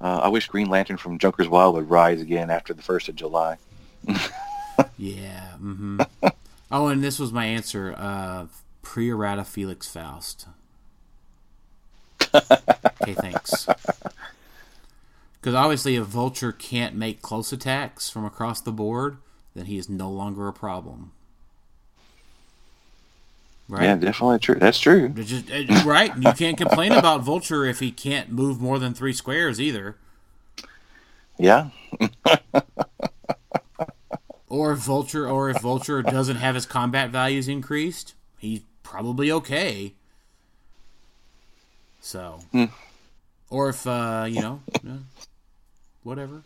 Speaker 2: Uh, I wish Green Lantern from Joker's Wild would rise again after the first of July.
Speaker 1: Yeah. hmm oh, and this was my answer. Uh, pre-errata Felix Faust. Okay, thanks. Because obviously, if Vulture can't make close attacks from across the board, then he is no longer a problem. right?
Speaker 2: Yeah, definitely true. That's true.
Speaker 1: Just, right. You can't complain about Vulture if he can't move more than three squares either.
Speaker 2: Yeah.
Speaker 1: Or if Vulture, or if Vulture doesn't have his combat values increased, he's probably okay. So,
Speaker 2: Hmm.
Speaker 1: or if uh, you know, whatever.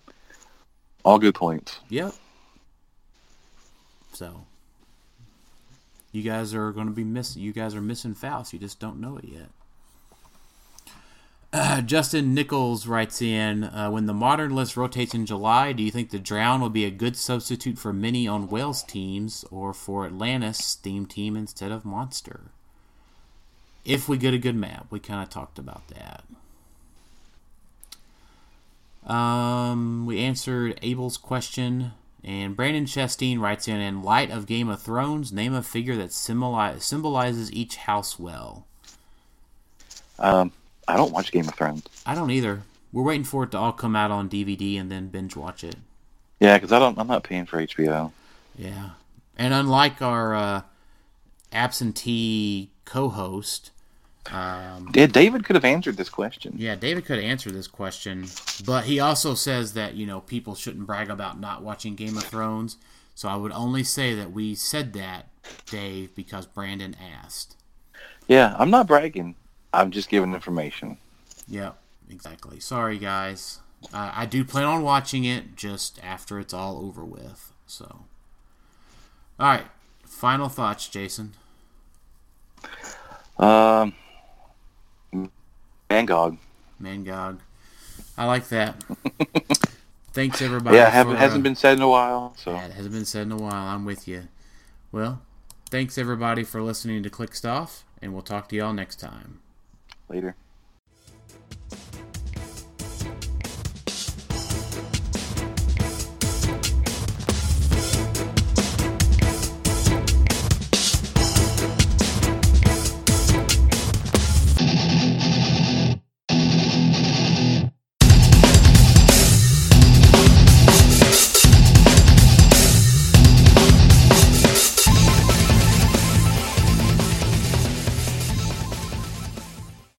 Speaker 2: All good points.
Speaker 1: Yep. So, you guys are going to be missing. You guys are missing Faust. You just don't know it yet. Uh, Justin Nichols writes in uh, When the modern list rotates in July, do you think the Drown will be a good substitute for many on Whales teams or for Atlantis theme team instead of Monster? If we get a good map, we kind of talked about that. Um, we answered Abel's question, and Brandon Chasteen writes in In light of Game of Thrones, name a figure that symboli- symbolizes each house well.
Speaker 2: Um, I don't watch Game of Thrones.
Speaker 1: I don't either. We're waiting for it to all come out on DVD and then binge watch it.
Speaker 2: Yeah, because I don't. I'm not paying for HBO.
Speaker 1: Yeah. And unlike our uh, absentee co host, um,
Speaker 2: Yeah, David could have answered this question.
Speaker 1: yeah, David could answer this question, but he also says that, you know, people shouldn't brag about not watching Game of Thrones. So I would only say that we said that, Dave, because Brandon asked.
Speaker 2: Yeah, I'm not bragging. I'm just giving information.
Speaker 1: Yep, exactly. Sorry, guys. Uh, I do plan on watching it just after it's all over with. So, all right. Final thoughts, Jason.
Speaker 2: Um, Mangog.
Speaker 1: Mangog. I like that. Thanks everybody.
Speaker 2: Yeah,
Speaker 1: for,
Speaker 2: hasn't
Speaker 1: uh,
Speaker 2: been said in a while. So
Speaker 1: Yeah, it hasn't been said in a while. I'm with you. Well, thanks everybody for listening to Click Stuff, and we'll talk to y'all next time.
Speaker 2: later.